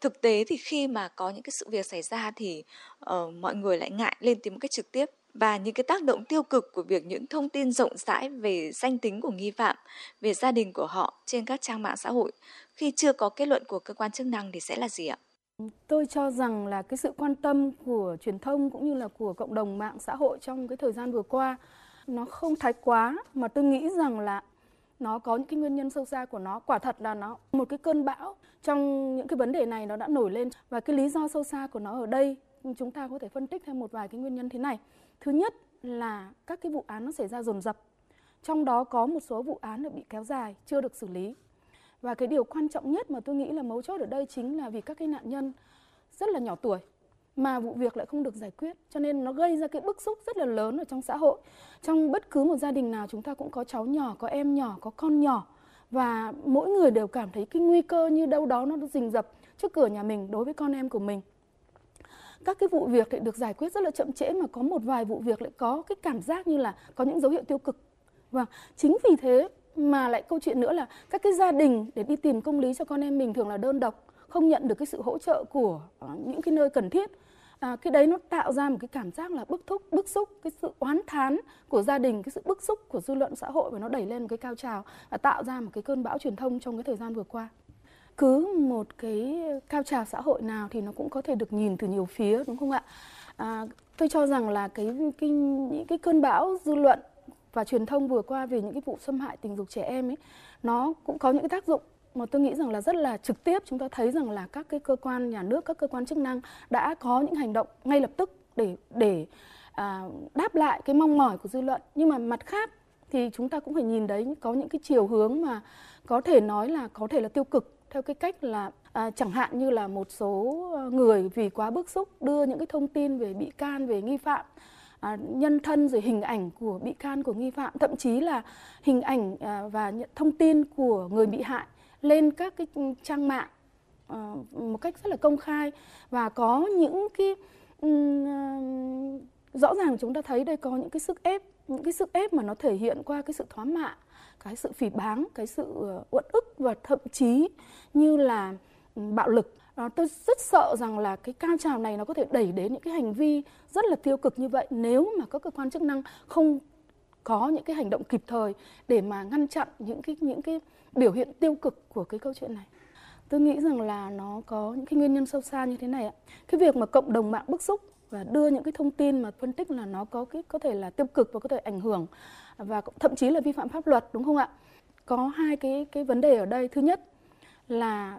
thực tế thì khi mà có những cái sự việc xảy ra thì uh, mọi người lại ngại lên tiếng một cách trực tiếp. Và những cái tác động tiêu cực của việc những thông tin rộng rãi về danh tính của nghi phạm, về gia đình của họ trên các trang mạng xã hội khi chưa có kết luận của cơ quan chức năng thì sẽ là gì ạ? Tôi cho rằng là cái sự quan tâm của truyền thông cũng như là của cộng đồng mạng xã hội trong cái thời gian vừa qua nó không thái quá. Mà tôi nghĩ rằng là nó có những cái nguyên nhân sâu xa của nó. Quả thật là nó, một cái cơn bão trong những cái vấn đề này nó đã nổi lên. Và cái lý do sâu xa của nó ở đây, chúng ta có thể phân tích thêm một vài cái nguyên nhân thế này. Thứ nhất là các cái vụ án nó xảy ra dồn dập. Trong đó có một số vụ án đã bị kéo dài, chưa được xử lý. Và cái điều quan trọng nhất mà tôi nghĩ là mấu chốt ở đây chính là vì các cái nạn nhân rất là nhỏ tuổi mà vụ việc lại không được giải quyết. Cho nên nó gây ra cái bức xúc rất là lớn ở trong xã hội. Trong bất cứ một gia đình nào, chúng ta cũng có cháu nhỏ, có em nhỏ, có con nhỏ. Và mỗi người đều cảm thấy cái nguy cơ như đâu đó nó rình rập trước cửa nhà mình đối với con em của mình. Các cái vụ việc lại được giải quyết rất là chậm trễ mà có một vài vụ việc lại có cái cảm giác như là có những dấu hiệu tiêu cực. Và chính vì thế mà lại câu chuyện nữa là các cái gia đình để đi tìm công lý cho con em mình thường là đơn độc, không nhận được cái sự hỗ trợ của ờ, những cái nơi cần thiết à, cái đấy nó tạo ra một cái cảm giác là bức thúc bức xúc cái sự oán thán của gia đình cái sự bức xúc của dư luận xã hội và nó đẩy lên một cái cao trào và tạo ra một cái cơn bão truyền thông trong cái thời gian vừa qua. Cứ một cái cao trào xã hội nào thì nó cũng có thể được nhìn từ nhiều phía đúng không ạ? À, tôi cho rằng là cái cái những cái cơn bão dư luận và truyền thông vừa qua về những cái vụ xâm hại tình dục trẻ em ấy nó cũng có những cái tác dụng mà tôi nghĩ rằng là rất là trực tiếp chúng ta thấy rằng là các cái cơ quan nhà nước các cơ quan chức năng đã có những hành động ngay lập tức để để à, đáp lại cái mong mỏi của dư luận. Nhưng mà mặt khác thì chúng ta cũng phải nhìn đấy có những cái chiều hướng mà có thể nói là có thể là tiêu cực theo cái cách là à, chẳng hạn như là một số ờ, người vì quá bức xúc đưa những cái thông tin về bị can về nghi phạm à, nhân thân rồi hình ảnh của bị can của nghi phạm thậm chí là hình ảnh à, và thông tin của người bị hại lên các cái trang mạng ờ, một cách rất là công khai. Và có những cái ờ, rõ ràng chúng ta thấy đây có những cái sức ép những cái sức ép mà nó thể hiện qua cái sự thoá mạ cái sự phỉ báng cái sự ờ, uất ức và thậm chí như là bạo lực. À, tôi rất sợ rằng là cái cao trào này nó có thể đẩy đến những cái hành vi rất là tiêu cực như vậy nếu mà các cơ quan chức năng không có những cái hành động kịp thời để mà ngăn chặn những cái những cái biểu hiện tiêu cực của cái câu chuyện này? Tôi nghĩ rằng là nó có những cái nguyên nhân sâu xa như thế này ạ. Cái việc mà cộng đồng mạng bức xúc và đưa những cái thông tin mà phân tích là nó có cái, có thể là tiêu cực và có thể ảnh hưởng và thậm chí là vi phạm pháp luật, đúng không ạ? Có hai cái cái vấn đề ở đây. Thứ nhất là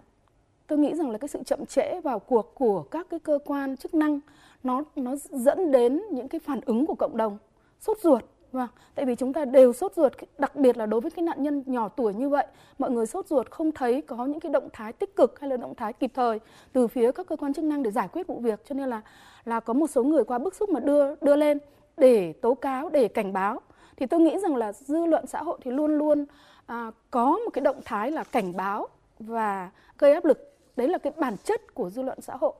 tôi nghĩ rằng là cái sự chậm trễ vào cuộc của các cái cơ quan chức năng, nó nó dẫn đến những cái phản ứng của cộng đồng sốt ruột. Vâng, tại vì chúng ta đều sốt ruột, đặc biệt là đối với cái nạn nhân nhỏ tuổi như vậy, mọi người sốt ruột không thấy có những cái động thái tích cực hay là động thái kịp thời từ phía các cơ quan chức năng để giải quyết vụ việc, cho nên là là có một số người quá bức xúc mà đưa đưa lên để tố cáo, để cảnh báo. Thì tôi nghĩ rằng là dư luận xã hội thì luôn luôn à, có một cái động thái là cảnh báo và gây áp lực. Đấy là cái bản chất của dư luận xã hội.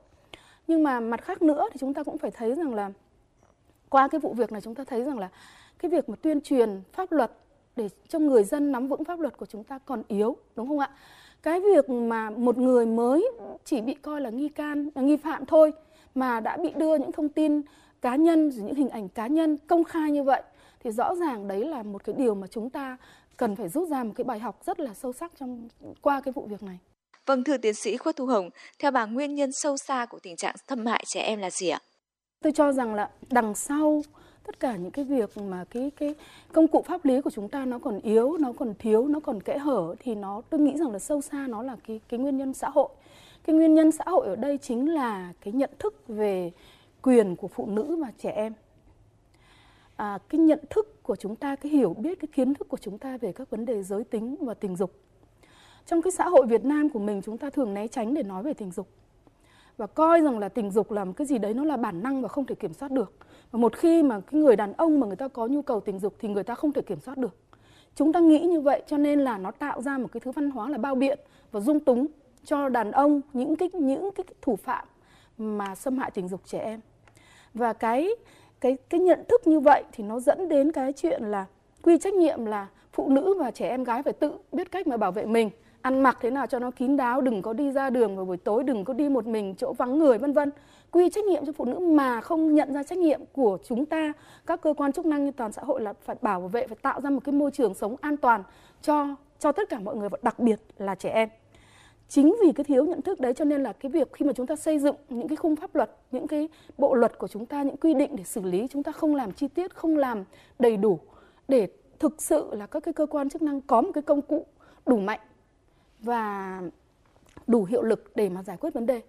Nhưng mà mặt khác nữa thì chúng ta cũng phải thấy rằng là qua cái vụ việc này chúng ta thấy rằng là cái việc mà tuyên truyền pháp luật để cho người dân nắm vững pháp luật của chúng ta còn yếu đúng không ạ cái việc mà một người mới chỉ bị coi là nghi can là nghi phạm thôi mà đã bị đưa những thông tin cá nhân những hình ảnh cá nhân công khai như vậy thì rõ ràng đấy là một cái điều mà chúng ta cần phải rút ra một cái bài học rất là sâu sắc trong qua cái vụ việc này. Vâng thưa tiến sĩ Khuất Thu Hồng, theo bà nguyên nhân sâu xa của tình trạng xâm hại trẻ em là gì ạ? Tôi cho rằng là đằng sau tất cả những cái việc mà cái cái công cụ pháp lý của chúng ta nó còn yếu nó còn thiếu nó còn kẽ hở thì nó tôi nghĩ rằng là sâu xa nó là cái cái nguyên nhân xã hội. Cái nguyên nhân xã hội ở đây chính là cái nhận thức về quyền của phụ nữ và trẻ em. À, cái nhận thức của chúng ta cái hiểu biết cái kiến thức của chúng ta về các vấn đề giới tính và tình dục. Trong cái xã hội Việt Nam của mình chúng ta thường né tránh để nói về tình dục và coi rằng là tình dục là một cái gì đấy nó là bản năng và không thể kiểm soát được. Và một khi mà cái người đàn ông mà người ta có nhu cầu tình dục thì người ta không thể kiểm soát được. Chúng ta nghĩ như vậy cho nên là nó tạo ra một cái thứ văn hóa là bao biện và dung túng cho đàn ông, những cái những cái thủ phạm mà xâm hại tình dục trẻ em. Và cái cái cái nhận thức như vậy thì nó dẫn đến cái chuyện là quy trách nhiệm là phụ nữ và trẻ em gái phải tự biết cách mà bảo vệ mình ăn mặc thế nào cho nó kín đáo, đừng có đi ra đường vào buổi tối, đừng có đi một mình chỗ vắng người, vân vân. Quy trách nhiệm cho phụ nữ mà không nhận ra trách nhiệm của chúng ta. Các cơ quan chức năng như toàn xã hội là phải bảo vệ, phải tạo ra một cái môi trường sống an toàn cho cho tất cả mọi người và đặc biệt là trẻ em. Chính vì cái thiếu nhận thức đấy cho nên là cái việc khi mà chúng ta xây dựng những cái khung pháp luật, những cái bộ luật của chúng ta, những quy định để xử lý, chúng ta không làm chi tiết, không làm đầy đủ để thực sự là các cái cơ quan chức năng có một cái công cụ đủ mạnh và đủ hiệu lực để mà giải quyết vấn đề.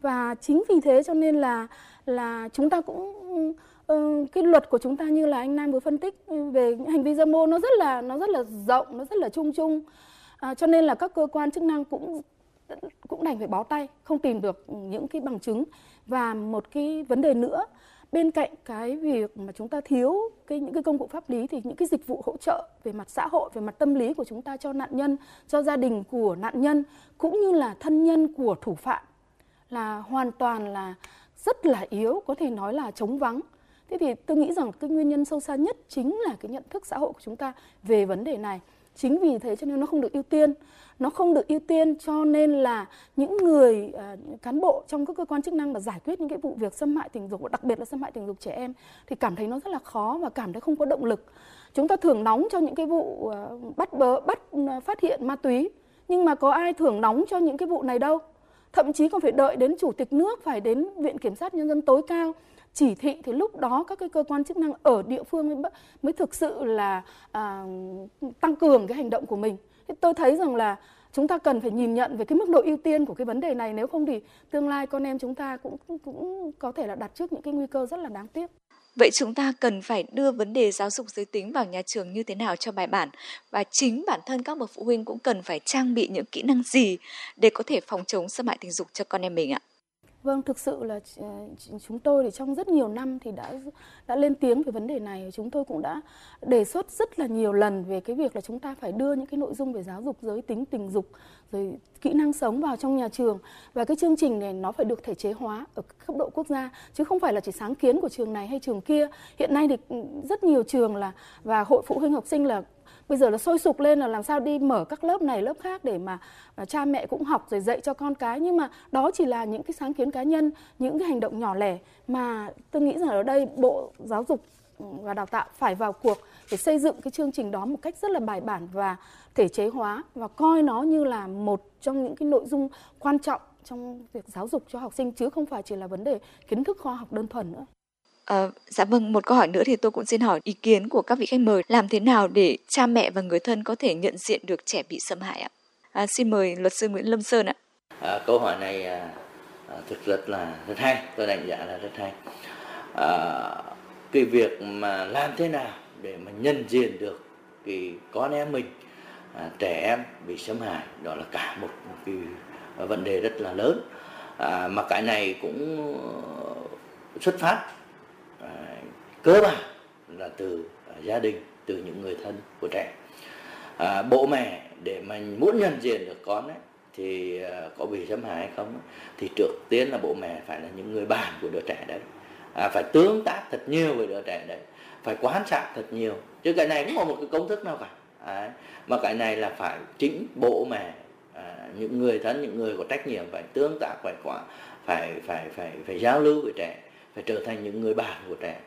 Và chính vì thế cho nên là là chúng ta cũng uh, cái luật của chúng ta như là anh Nam vừa phân tích ừ, về hành vi dâm ô nó rất là nó rất là rộng nó rất là chung chung. À, cho nên là các cơ quan chức năng cũng cũng đành phải bó tay không tìm được những cái bằng chứng. Và một cái vấn đề nữa bên cạnh cái việc mà chúng ta thiếu cái những cái công cụ pháp lý thì những cái dịch vụ hỗ trợ về mặt xã hội, về mặt tâm lý của chúng ta cho nạn nhân, cho gia đình của nạn nhân, cũng như là thân nhân của thủ phạm là hoàn toàn là rất là yếu, có thể nói là chống vắng. Thế thì tôi nghĩ rằng cái nguyên nhân sâu xa nhất chính là cái nhận thức xã hội của chúng ta về vấn đề này chính vì thế cho nên nó không được ưu tiên. Nó không được ưu tiên cho nên là những người uh, cán bộ trong các cơ quan chức năng mà giải quyết những cái vụ việc xâm hại tình dục đặc biệt là xâm hại tình dục trẻ em thì cảm thấy nó rất là khó và cảm thấy không có động lực. Chúng ta thưởng nóng cho những cái vụ uh, bắt bớ bắt uh, phát hiện ma túy nhưng mà có ai thưởng nóng cho những cái vụ này đâu? Thậm chí còn phải đợi đến chủ tịch nước phải đến viện kiểm sát nhân dân tối cao chỉ thị thì lúc đó các cái cơ quan chức năng ở địa phương mới, mới thực sự là à, tăng cường cái hành động của mình thì tôi thấy rằng là chúng ta cần phải nhìn nhận về cái mức độ ưu tiên của cái vấn đề này nếu không thì tương lai con em chúng ta cũng cũng có thể là đặt trước những cái nguy cơ rất là đáng tiếc. Vậy chúng ta cần phải đưa vấn đề giáo dục giới tính vào nhà trường như thế nào cho bài bản và chính bản thân các bậc phụ huynh cũng cần phải trang bị những kỹ năng gì để có thể phòng chống xâm hại tình dục cho con em mình ạ? Vâng, thực sự là ờ, chúng tôi thì trong rất nhiều năm thì đã đã lên tiếng về vấn đề này. Chúng tôi cũng đã đề xuất rất là nhiều lần về cái việc là chúng ta phải đưa những cái nội dung về giáo dục giới tính tình dục rồi kỹ năng sống vào trong nhà trường và cái chương trình này nó phải được thể chế hóa ở cấp độ quốc gia chứ không phải là chỉ sáng kiến của trường này hay trường kia. Hiện nay thì ừ, rất nhiều trường là và hội phụ huynh học sinh là bây giờ là sôi sục lên là làm sao đi mở các lớp này lớp khác để mà, mà cha mẹ cũng học rồi dạy cho con cái nhưng mà đó chỉ là những cái sáng kiến cá nhân những cái hành động nhỏ lẻ mà tôi nghĩ rằng ở đây bộ giáo dục và đào tạo phải vào cuộc để xây dựng cái chương trình đó một cách rất là bài bản và thể chế hóa và coi nó như là một trong những cái nội dung quan trọng trong việc giáo dục cho học sinh chứ không phải chỉ là vấn đề kiến thức khoa học đơn thuần nữa. À, dạ vâng, một câu hỏi nữa thì tôi cũng xin hỏi ý kiến của các vị khách mời. Làm thế nào để cha mẹ và người thân có thể nhận diện được trẻ bị xâm hại ạ? À, xin mời luật sư Nguyễn Lâm Sơn ạ. À, câu hỏi này à, à thực rất là rất hay, tôi đánh giá là rất hay. À, cái việc mà làm thế nào để mà nhận diện được cái con em mình à, trẻ em bị xâm hại đó là cả một, một cái vấn đề rất là lớn à, mà cái này cũng ờ, xuất phát À, cơ bản là từ à, gia đình từ những người thân của trẻ. À, bố mẹ để mà muốn nhận diện được con ấy, thì à, có bị xâm hại hay không thì trước tiên là bố mẹ phải là những người bạn của đứa trẻ đấy. À, phải tương tác thật nhiều với đứa trẻ đấy phải quan sát thật nhiều. Chứ cái này cũng có một cái công thức nào cả. À, mà cái này là phải chính bố mẹ à, những người thân những người có trách nhiệm phải tương tác phải quả phải phải phải phải giao lưu với trẻ phải trở thành những người bạn của trẻ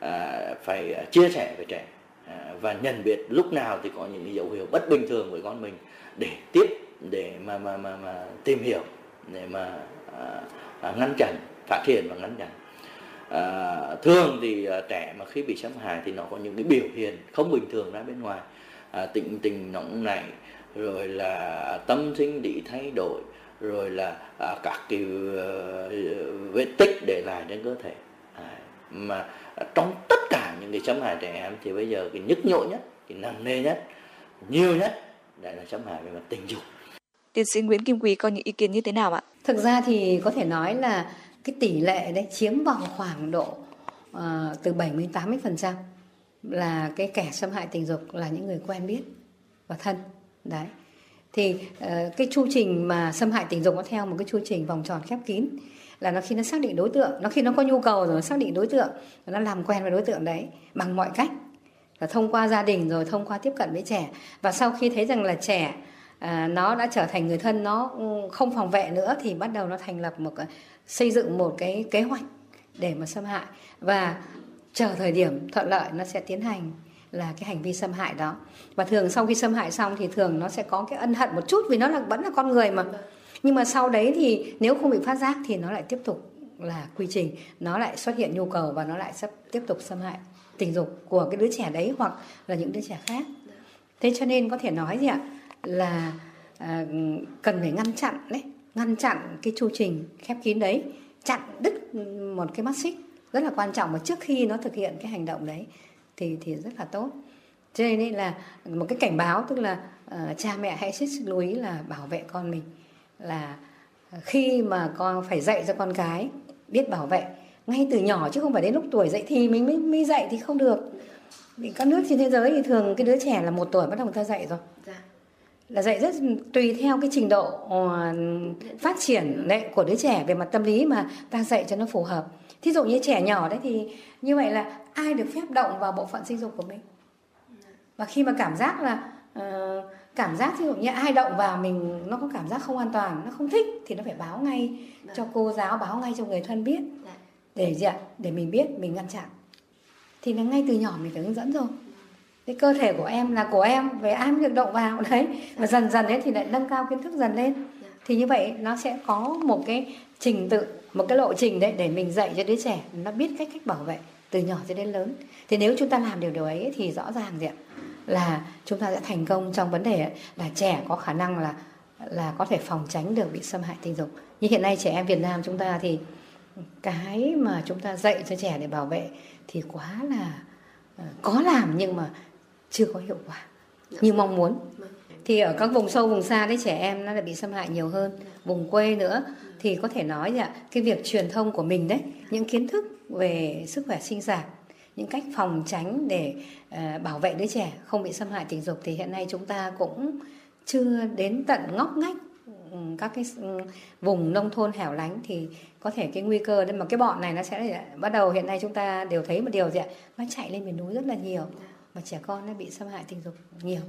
à, phải à, chia sẻ với trẻ à, và nhận biết lúc nào thì có những dấu hiệu bất bình thường với con mình để tiếp để mà mà mà, mà tìm hiểu để mà à, à, ngăn chặn phát hiện và ngăn chặn. À, thường thì à, trẻ mà khi bị xâm hại thì nó có những cái biểu hiện không bình thường ra bên ngoài à, tình tình nóng này rồi là tâm sinh lý thay đổi rồi là à, các cái uh, vết tích để lại trên cơ thể. À, mà trong tất cả những cái xâm hại trẻ em thì bây giờ cái nhức nhối nhất cái nặng nề nhất nhiều nhất lại là xâm hại về mặt tình dục. Tiến sĩ Nguyễn Kim Quý có những ý kiến như thế nào ạ? Thực ra thì có thể nói là cái tỷ lệ đấy chiếm vào khoảng độ uh, từ 70 80 phần trăm là cái kẻ xâm hại tình dục là những người quen biết và thân. Đấy thì uh, cái chu trình mà xâm hại tình dục nó theo một cái chu trình vòng tròn khép kín. Là nó khi nó xác định đối tượng nó khi nó có nhu cầu rồi nó xác định đối tượng nó làm quen với đối tượng đấy bằng mọi cách. Là thông qua gia đình rồi thông qua tiếp cận với trẻ. Và sau khi thấy rằng là trẻ à, nó đã trở thành người thân nó ừ, không phòng vệ nữa thì bắt đầu nó thành lập một ờ, xây dựng một cái kế hoạch để mà xâm hại. Và chờ thời điểm thuận lợi nó sẽ tiến hành là cái hành vi xâm hại đó. Và thường sau khi xâm hại xong thì thường nó sẽ có cái ân hận một chút vì nó là vẫn là con người mà. Nhưng mà sau đấy thì nếu không bị phát giác thì nó lại tiếp tục là quy trình nó lại xuất hiện nhu cầu và nó lại sắp tiếp tục xâm hại tình dục của cái đứa trẻ đấy hoặc là những đứa trẻ khác. Thế cho nên có thể nói gì ạ? Là à, cần phải ngăn chặn đấy ngăn chặn cái chu trình khép kín đấy chặn đứt một cái mắt xích rất là quan trọng. Mà trước khi nó thực hiện cái hành động đấy thì thì rất là tốt. Cho nên là một cái cảnh báo tức là uh, cha mẹ hãy hết sức lưu ý là bảo vệ con mình là khi mà con phải dạy cho con cái biết bảo vệ ngay từ nhỏ chứ không phải đến lúc tuổi dậy thì mình mới mới dạy thì không được. Vì các nước trên thế giới thì thường cái đứa trẻ là một tuổi bắt đầu người ta dạy rồi. Dạ. là dạy rất tùy theo cái trình độ ờ, phát triển đấy của đứa trẻ về mặt tâm lý mà ta dạy cho nó phù hợp thí dụ như trẻ nhỏ đấy thì như vậy là ai được phép động vào bộ phận sinh dục của mình? Và khi mà cảm giác là ờ, cảm giác ví dụ như ai động vào mình nó có cảm giác không an toàn nó không thích thì nó phải báo ngay cho cô giáo báo ngay cho người thân biết. Để gì ạ? Để mình biết mình ngăn chặn. Thì là ngay từ nhỏ mình phải hướng dẫn rồi. Cái cơ thể của em là của em về ai mới được động vào? *laughs* Đấy. Và dần dần đấy thì lại nâng cao kiến thức dần lên thì như vậy nó sẽ có một cái trình tự, một cái lộ trình đấy để mình dạy cho đứa trẻ nó biết cách cách bảo vệ từ nhỏ cho đến lớn. Thì nếu chúng ta làm điều điều ấy thì rõ ràng gì ạ? Là chúng ta sẽ thành công trong vấn đề là trẻ có khả năng là là có thể phòng tránh được bị xâm hại tình dục. Như hiện nay trẻ em Việt Nam chúng ta thì cái mà chúng ta dạy cho trẻ để bảo vệ thì quá là ờ, có làm nhưng mà chưa có hiệu quả như mong muốn. Vâng thì ở các vùng sâu, vùng xa đấy trẻ em nó lại bị xâm hại nhiều hơn. Vùng quê nữa thì có thể nói là cái việc truyền thông của mình đấy, những kiến thức về sức khỏe sinh sản, những cách phòng tránh để ờ, bảo vệ đứa trẻ không bị xâm hại tình dục thì hiện nay chúng ta cũng chưa đến tận ngóc ngách ừ, các cái ừ, vùng nông thôn hẻo lánh thì có thể cái nguy cơ đấy mà cái bọn này nó sẽ bắt đầu hiện nay chúng ta đều thấy một điều gì ạ? Nó chạy lên miền núi rất là nhiều mà trẻ con nó bị xâm hại tình dục nhiều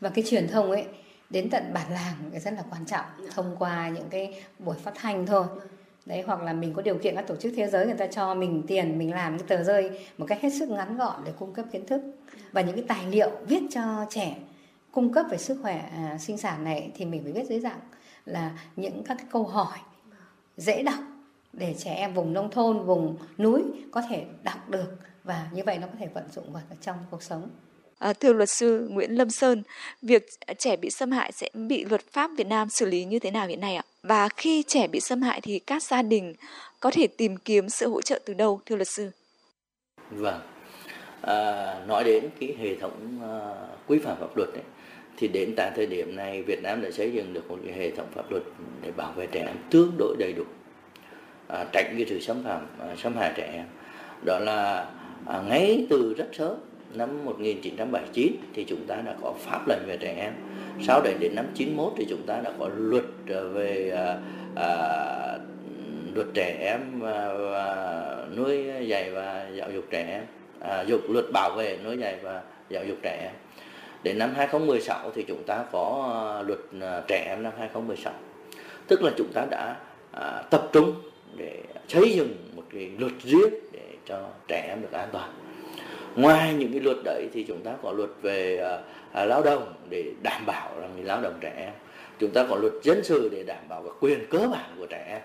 và cái truyền thông ấy đến tận bản làng cái rất là quan trọng thông qua những cái buổi phát thanh thôi. Đấy hoặc là mình có điều kiện các tổ chức thế giới người ta cho mình tiền mình làm cái tờ rơi một cách hết sức ngắn gọn để cung cấp kiến thức. Và những cái tài liệu viết cho trẻ cung cấp về sức khỏe à, sinh sản này thì mình phải viết dưới dạng là những các cái câu hỏi dễ đọc để trẻ em vùng nông thôn vùng núi có thể đọc được. Và như vậy nó có thể vận dụng vào trong cuộc sống. À, thưa luật sư Nguyễn Lâm Sơn, việc trẻ bị xâm hại sẽ bị luật pháp Việt Nam xử lý như thế nào hiện nay ạ? Và khi trẻ bị xâm hại thì các gia đình có thể tìm kiếm sự hỗ trợ từ đâu, thưa luật sư? Vâng. À, nói đến cái hệ thống à, quy phạm pháp luật ấy, thì đến tại thời điểm này Việt Nam đã xây dựng được một cái hệ thống pháp luật để bảo vệ trẻ em tương đối đầy đủ, à, tránh cái sự xâm phạm, à, xâm hại trẻ em. Đó là à, ngay từ rất sớm năm 1979 thì chúng ta đã có pháp lệnh về trẻ em. Sau đấy đến năm 91 thì chúng ta đã có luật ờ, về à, à, luật trẻ em và, và nuôi dạy và giáo dục trẻ em à, dục luật bảo vệ nuôi dạy và giáo dục trẻ em. Đến năm 2016 thì chúng ta có luật trẻ em năm 2016 tức là chúng ta đã à, tập trung để xây dựng một cái luật riêng để cho trẻ em được an toàn ngoài những cái luật đấy thì chúng ta có luật về à, à, lao động để đảm bảo rằng người lao động trẻ. Em chúng ta có luật dân sự để đảm bảo các quyền cơ bản của trẻ. Em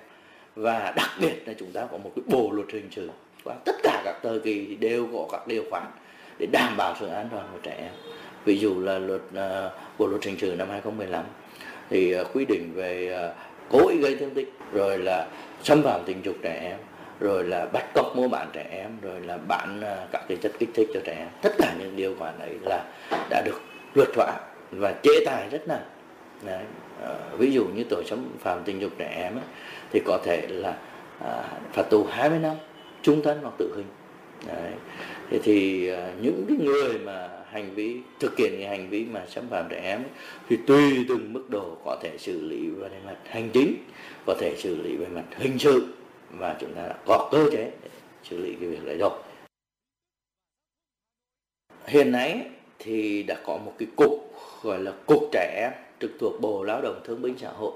và đặc biệt là chúng ta có một cái bộ luật hình sự. Và tất cả các thời kỳ thì đều có các điều khoản để đảm bảo sự an toàn của trẻ. Em ví dụ là luật à, uh, bộ luật hình sự năm 2015 thì uh, quy định về uh, cố ý gây thương tích rồi là xâm phạm tình dục trẻ. em rồi là bắt cóc mua bán trẻ em rồi là bán à, các cái chất kích thích cho trẻ em tất cả những điều khoản ấy là đã được luật hóa và chế tài rất nặng Đấy. À, ví dụ như tội xâm phạm tình dục trẻ em ấy, thì có thể là à, phạt tù 20 năm trung thân hoặc tử hình Đấy. Thế thì à, những cái người mà hành vi thực hiện cái hành vi mà xâm phạm trẻ em ấy, thì tùy từng mức độ có thể xử lý về mặt hành chính có thể xử lý về mặt hình sự và chúng ta đã có cơ chế để xử lý cái việc đấy rồi. Hiện nay thì đã có một cái cục gọi là cục trẻ em trực thuộc bộ lao động thương binh xã hội.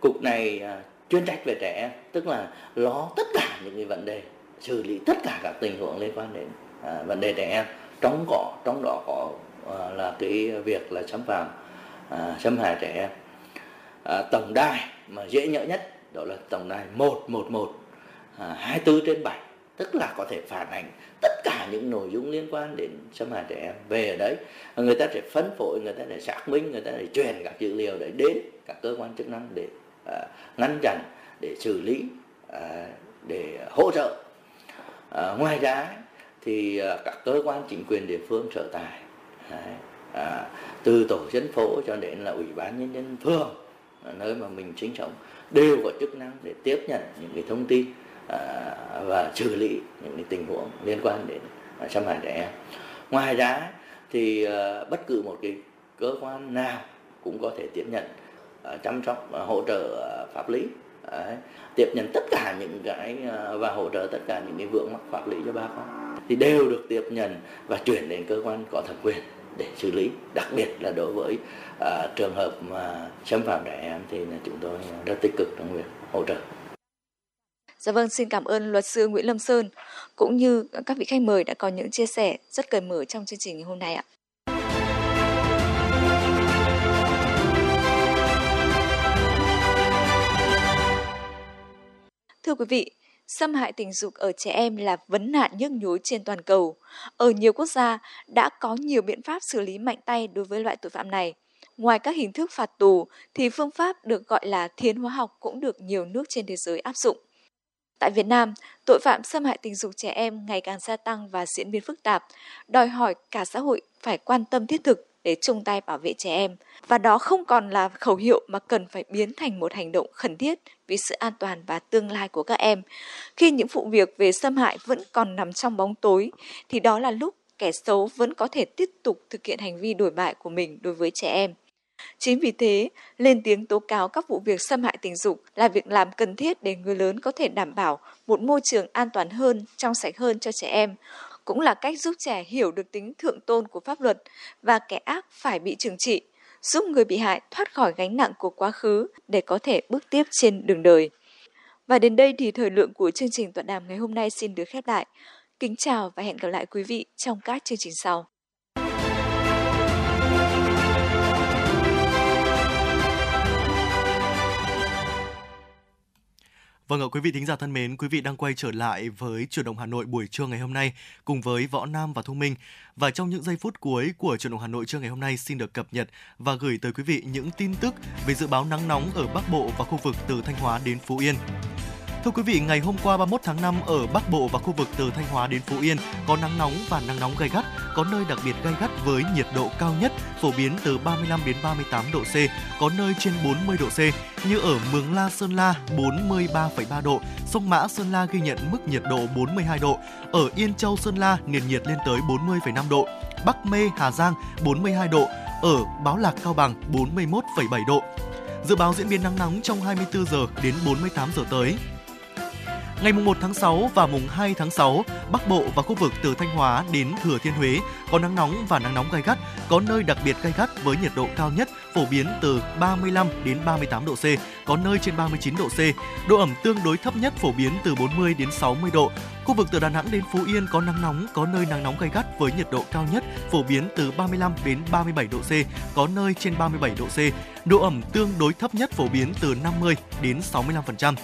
Cục này à, chuyên trách về trẻ em tức là lo tất cả những cái vấn đề xử lý tất cả các tình huống liên quan đến à, vấn đề trẻ em. Trong có trong đó có à, là cái việc là xâm phạm à, xâm hại trẻ em. À, tổng đài mà dễ nhớ nhất đó là tổng đài 111 à, 24 trên 7 tức là có thể phản ảnh tất cả những nội dung liên quan đến xâm hại trẻ em về ở đấy. Người ta sẽ phân phối người ta sẽ xác minh người ta sẽ truyền các dữ liệu đấy đến các cơ quan chức năng để uh, ngăn chặn để xử lý uh, để hỗ trợ. Uh, ngoài ra thì uh, các cơ quan chính quyền địa phương sở tại uh, từ tổ dân phố cho đến là ủy ban nhân dân phường nơi mà mình sinh sống đều có chức năng để tiếp nhận những cái thông tin à, và xử lý những cái tình huống liên quan đến à, xâm hại trẻ em ngoài ra thì à, bất cứ một cái cơ quan nào cũng có thể tiếp nhận chăm sóc hỗ trợ pháp lý, Đấy. tiếp nhận tất cả những cái và hỗ trợ tất cả những cái vướng mắc pháp lý cho bà con thì đều được tiếp nhận và chuyển đến cơ quan có thẩm quyền để xử lý đặc biệt là đối với à, trường hợp mà xâm phạm trẻ em thì là chúng tôi rất tích cực trong việc hỗ trợ Dạ vâng, xin cảm ơn luật sư Nguyễn Lâm Sơn cũng như các vị khách mời đã có những chia sẻ rất cởi mở trong chương trình ngày hôm nay ạ. Thưa quý vị, xâm hại tình dục ở trẻ em là vấn nạn nhức nhối trên toàn cầu. Ở nhiều quốc gia đã có nhiều biện pháp xử lý mạnh tay đối với loại tội phạm này. Ngoài các hình thức phạt tù thì phương pháp được gọi là thiên hóa học cũng được nhiều nước trên thế giới áp dụng. Tại Việt Nam, tội phạm xâm hại tình dục trẻ em ngày càng gia tăng và diễn biến phức tạp, đòi hỏi cả xã hội phải quan tâm thiết thực để chung tay bảo vệ trẻ em. Và đó không còn là khẩu hiệu mà cần phải biến thành một hành động khẩn thiết vì sự an toàn và tương lai của các em. Khi những vụ việc về xâm hại vẫn còn nằm trong bóng tối, thì đó là lúc kẻ xấu vẫn có thể tiếp tục thực hiện hành vi đổi bại của mình đối với trẻ em. Chính vì thế, lên tiếng tố cáo các vụ việc xâm hại tình dục là việc làm cần thiết để người lớn có thể đảm bảo một môi trường an toàn hơn, trong sạch hơn cho trẻ em, cũng là cách giúp trẻ hiểu được tính thượng tôn của pháp luật và kẻ ác phải bị trừng trị, giúp người bị hại thoát khỏi gánh nặng của quá khứ để có thể bước tiếp trên đường đời. Và đến đây thì thời lượng của chương trình tọa đàm ngày hôm nay xin được khép lại. Kính chào và hẹn gặp lại quý vị trong các chương trình sau. Vâng ạ quý vị thính giả thân mến, quý vị đang quay trở lại với chuyển động Hà Nội buổi trưa ngày hôm nay cùng với Võ Nam và Thu Minh. Và trong những giây phút cuối của chuyển động Hà Nội trưa ngày hôm nay xin được cập nhật và gửi tới quý vị những tin tức về dự báo nắng nóng ở Bắc Bộ và khu vực từ Thanh Hóa đến Phú Yên. Thưa quý vị, ngày hôm qua 31 tháng 5 ở Bắc Bộ và khu vực từ Thanh Hóa đến Phú Yên có nắng nóng và nắng nóng gay gắt, có nơi đặc biệt gay gắt với nhiệt độ cao nhất phổ biến từ 35 đến 38 độ C, có nơi trên 40 độ C, như ở Mường La Sơn La 43,3 độ, sông Mã Sơn La ghi nhận mức nhiệt độ 42 độ, ở Yên Châu Sơn La nền nhiệt lên tới 40,5 độ, Bắc Mê Hà Giang 42 độ, ở Báo Lạc Cao Bằng 41,7 độ. Dự báo diễn biến nắng nóng trong 24 giờ đến 48 giờ tới. Ngày 1 tháng 6 và mùng 2 tháng 6, Bắc Bộ và khu vực từ Thanh Hóa đến Thừa Thiên Huế có nắng nóng và nắng nóng gai gắt, có nơi đặc biệt gai gắt với nhiệt độ cao nhất phổ biến từ 35 đến 38 độ C, có nơi trên 39 độ C. Độ ẩm tương đối thấp nhất phổ biến từ 40 đến 60 độ. Khu vực từ Đà Nẵng đến Phú Yên có nắng nóng, có nơi nắng nóng gai gắt với nhiệt độ cao nhất phổ biến từ 35 đến 37 độ C, có nơi trên 37 độ C. Độ ẩm tương đối thấp nhất phổ biến từ 50 đến 65%.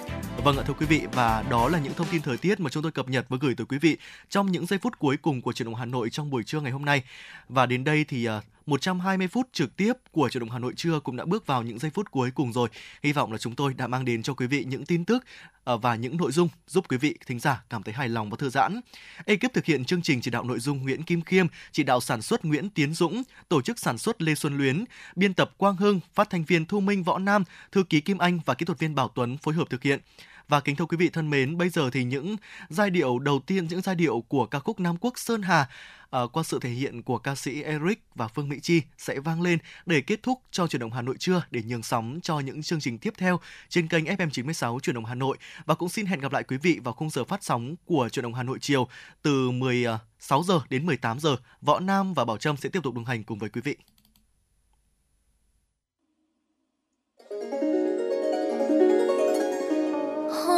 Vâng ạ thưa quý vị và đó là những thông tin thời tiết mà chúng tôi cập nhật và gửi tới quý vị trong những giây phút cuối cùng của truyền động Hà Nội trong buổi trưa ngày hôm nay. Và đến đây thì uh, 120 phút trực tiếp của truyền động Hà Nội trưa cũng đã bước vào những giây phút cuối cùng rồi. Hy vọng là chúng tôi đã mang đến cho quý vị những tin tức ờ, và những nội dung giúp quý vị thính giả cảm thấy hài lòng và thư giãn. Ekip thực hiện chương trình chỉ đạo nội dung Nguyễn Kim Khiêm, chỉ đạo sản xuất Nguyễn Tiến Dũng, tổ chức sản xuất Lê Xuân Luyến, biên tập Quang Hưng, phát thanh viên Thu Minh Võ Nam, thư ký Kim Anh và kỹ thuật viên Bảo Tuấn phối hợp thực hiện. Và kính thưa quý vị thân mến, bây giờ thì những giai điệu đầu tiên, những giai điệu của ca khúc Nam Quốc Sơn Hà uh, qua sự thể hiện của ca sĩ Eric và Phương Mỹ Chi sẽ vang lên để kết thúc cho chuyển động Hà Nội trưa để nhường sóng cho những chương trình tiếp theo trên kênh FM 96 chuyển động Hà Nội và cũng xin hẹn gặp lại quý vị vào khung giờ phát sóng của chuyển động Hà Nội chiều từ 16 ờ, giờ đến 18 giờ. Võ Nam và Bảo Trâm sẽ tiếp tục đồng hành cùng với quý vị.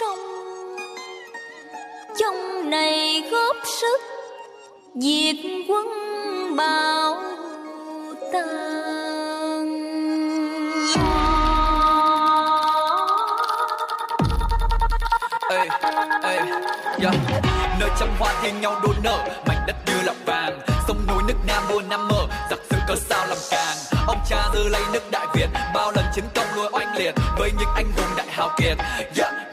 sông. Trong này góp sức, diệt quân bạo tàn. Yeah. Dạ. nơi trăm hoa thiên nhau đua nở, mảnh đất như là vàng. Sông núi nước nam vua năm mở giặc dữ cớ sao làm càng ông cha dư lấy nước đại việt, bao lần chiến công nuôi oanh liệt với những anh hùng đại hào kiệt. Yeah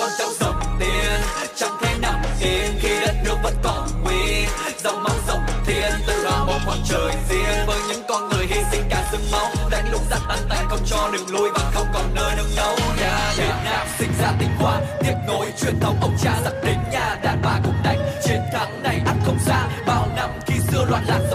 con cháu dòng tiền. Chẳng thể nằm yên khi đất nước vẫn còn nguy dòng máu dòng thiên tự hào một khoảng trời riêng. Với những con người hy sinh cả xương máu, đánh lúc giặc tan tành không cho đường lui và không còn nơi nương náu. Nhà Việt Nam sinh ra tinh hoa tiếp nối truyền thống ông cha giặc đến nhà đàn bà cũng đánh chiến thắng này, ăn không xa bao năm khi xưa loạn lạc.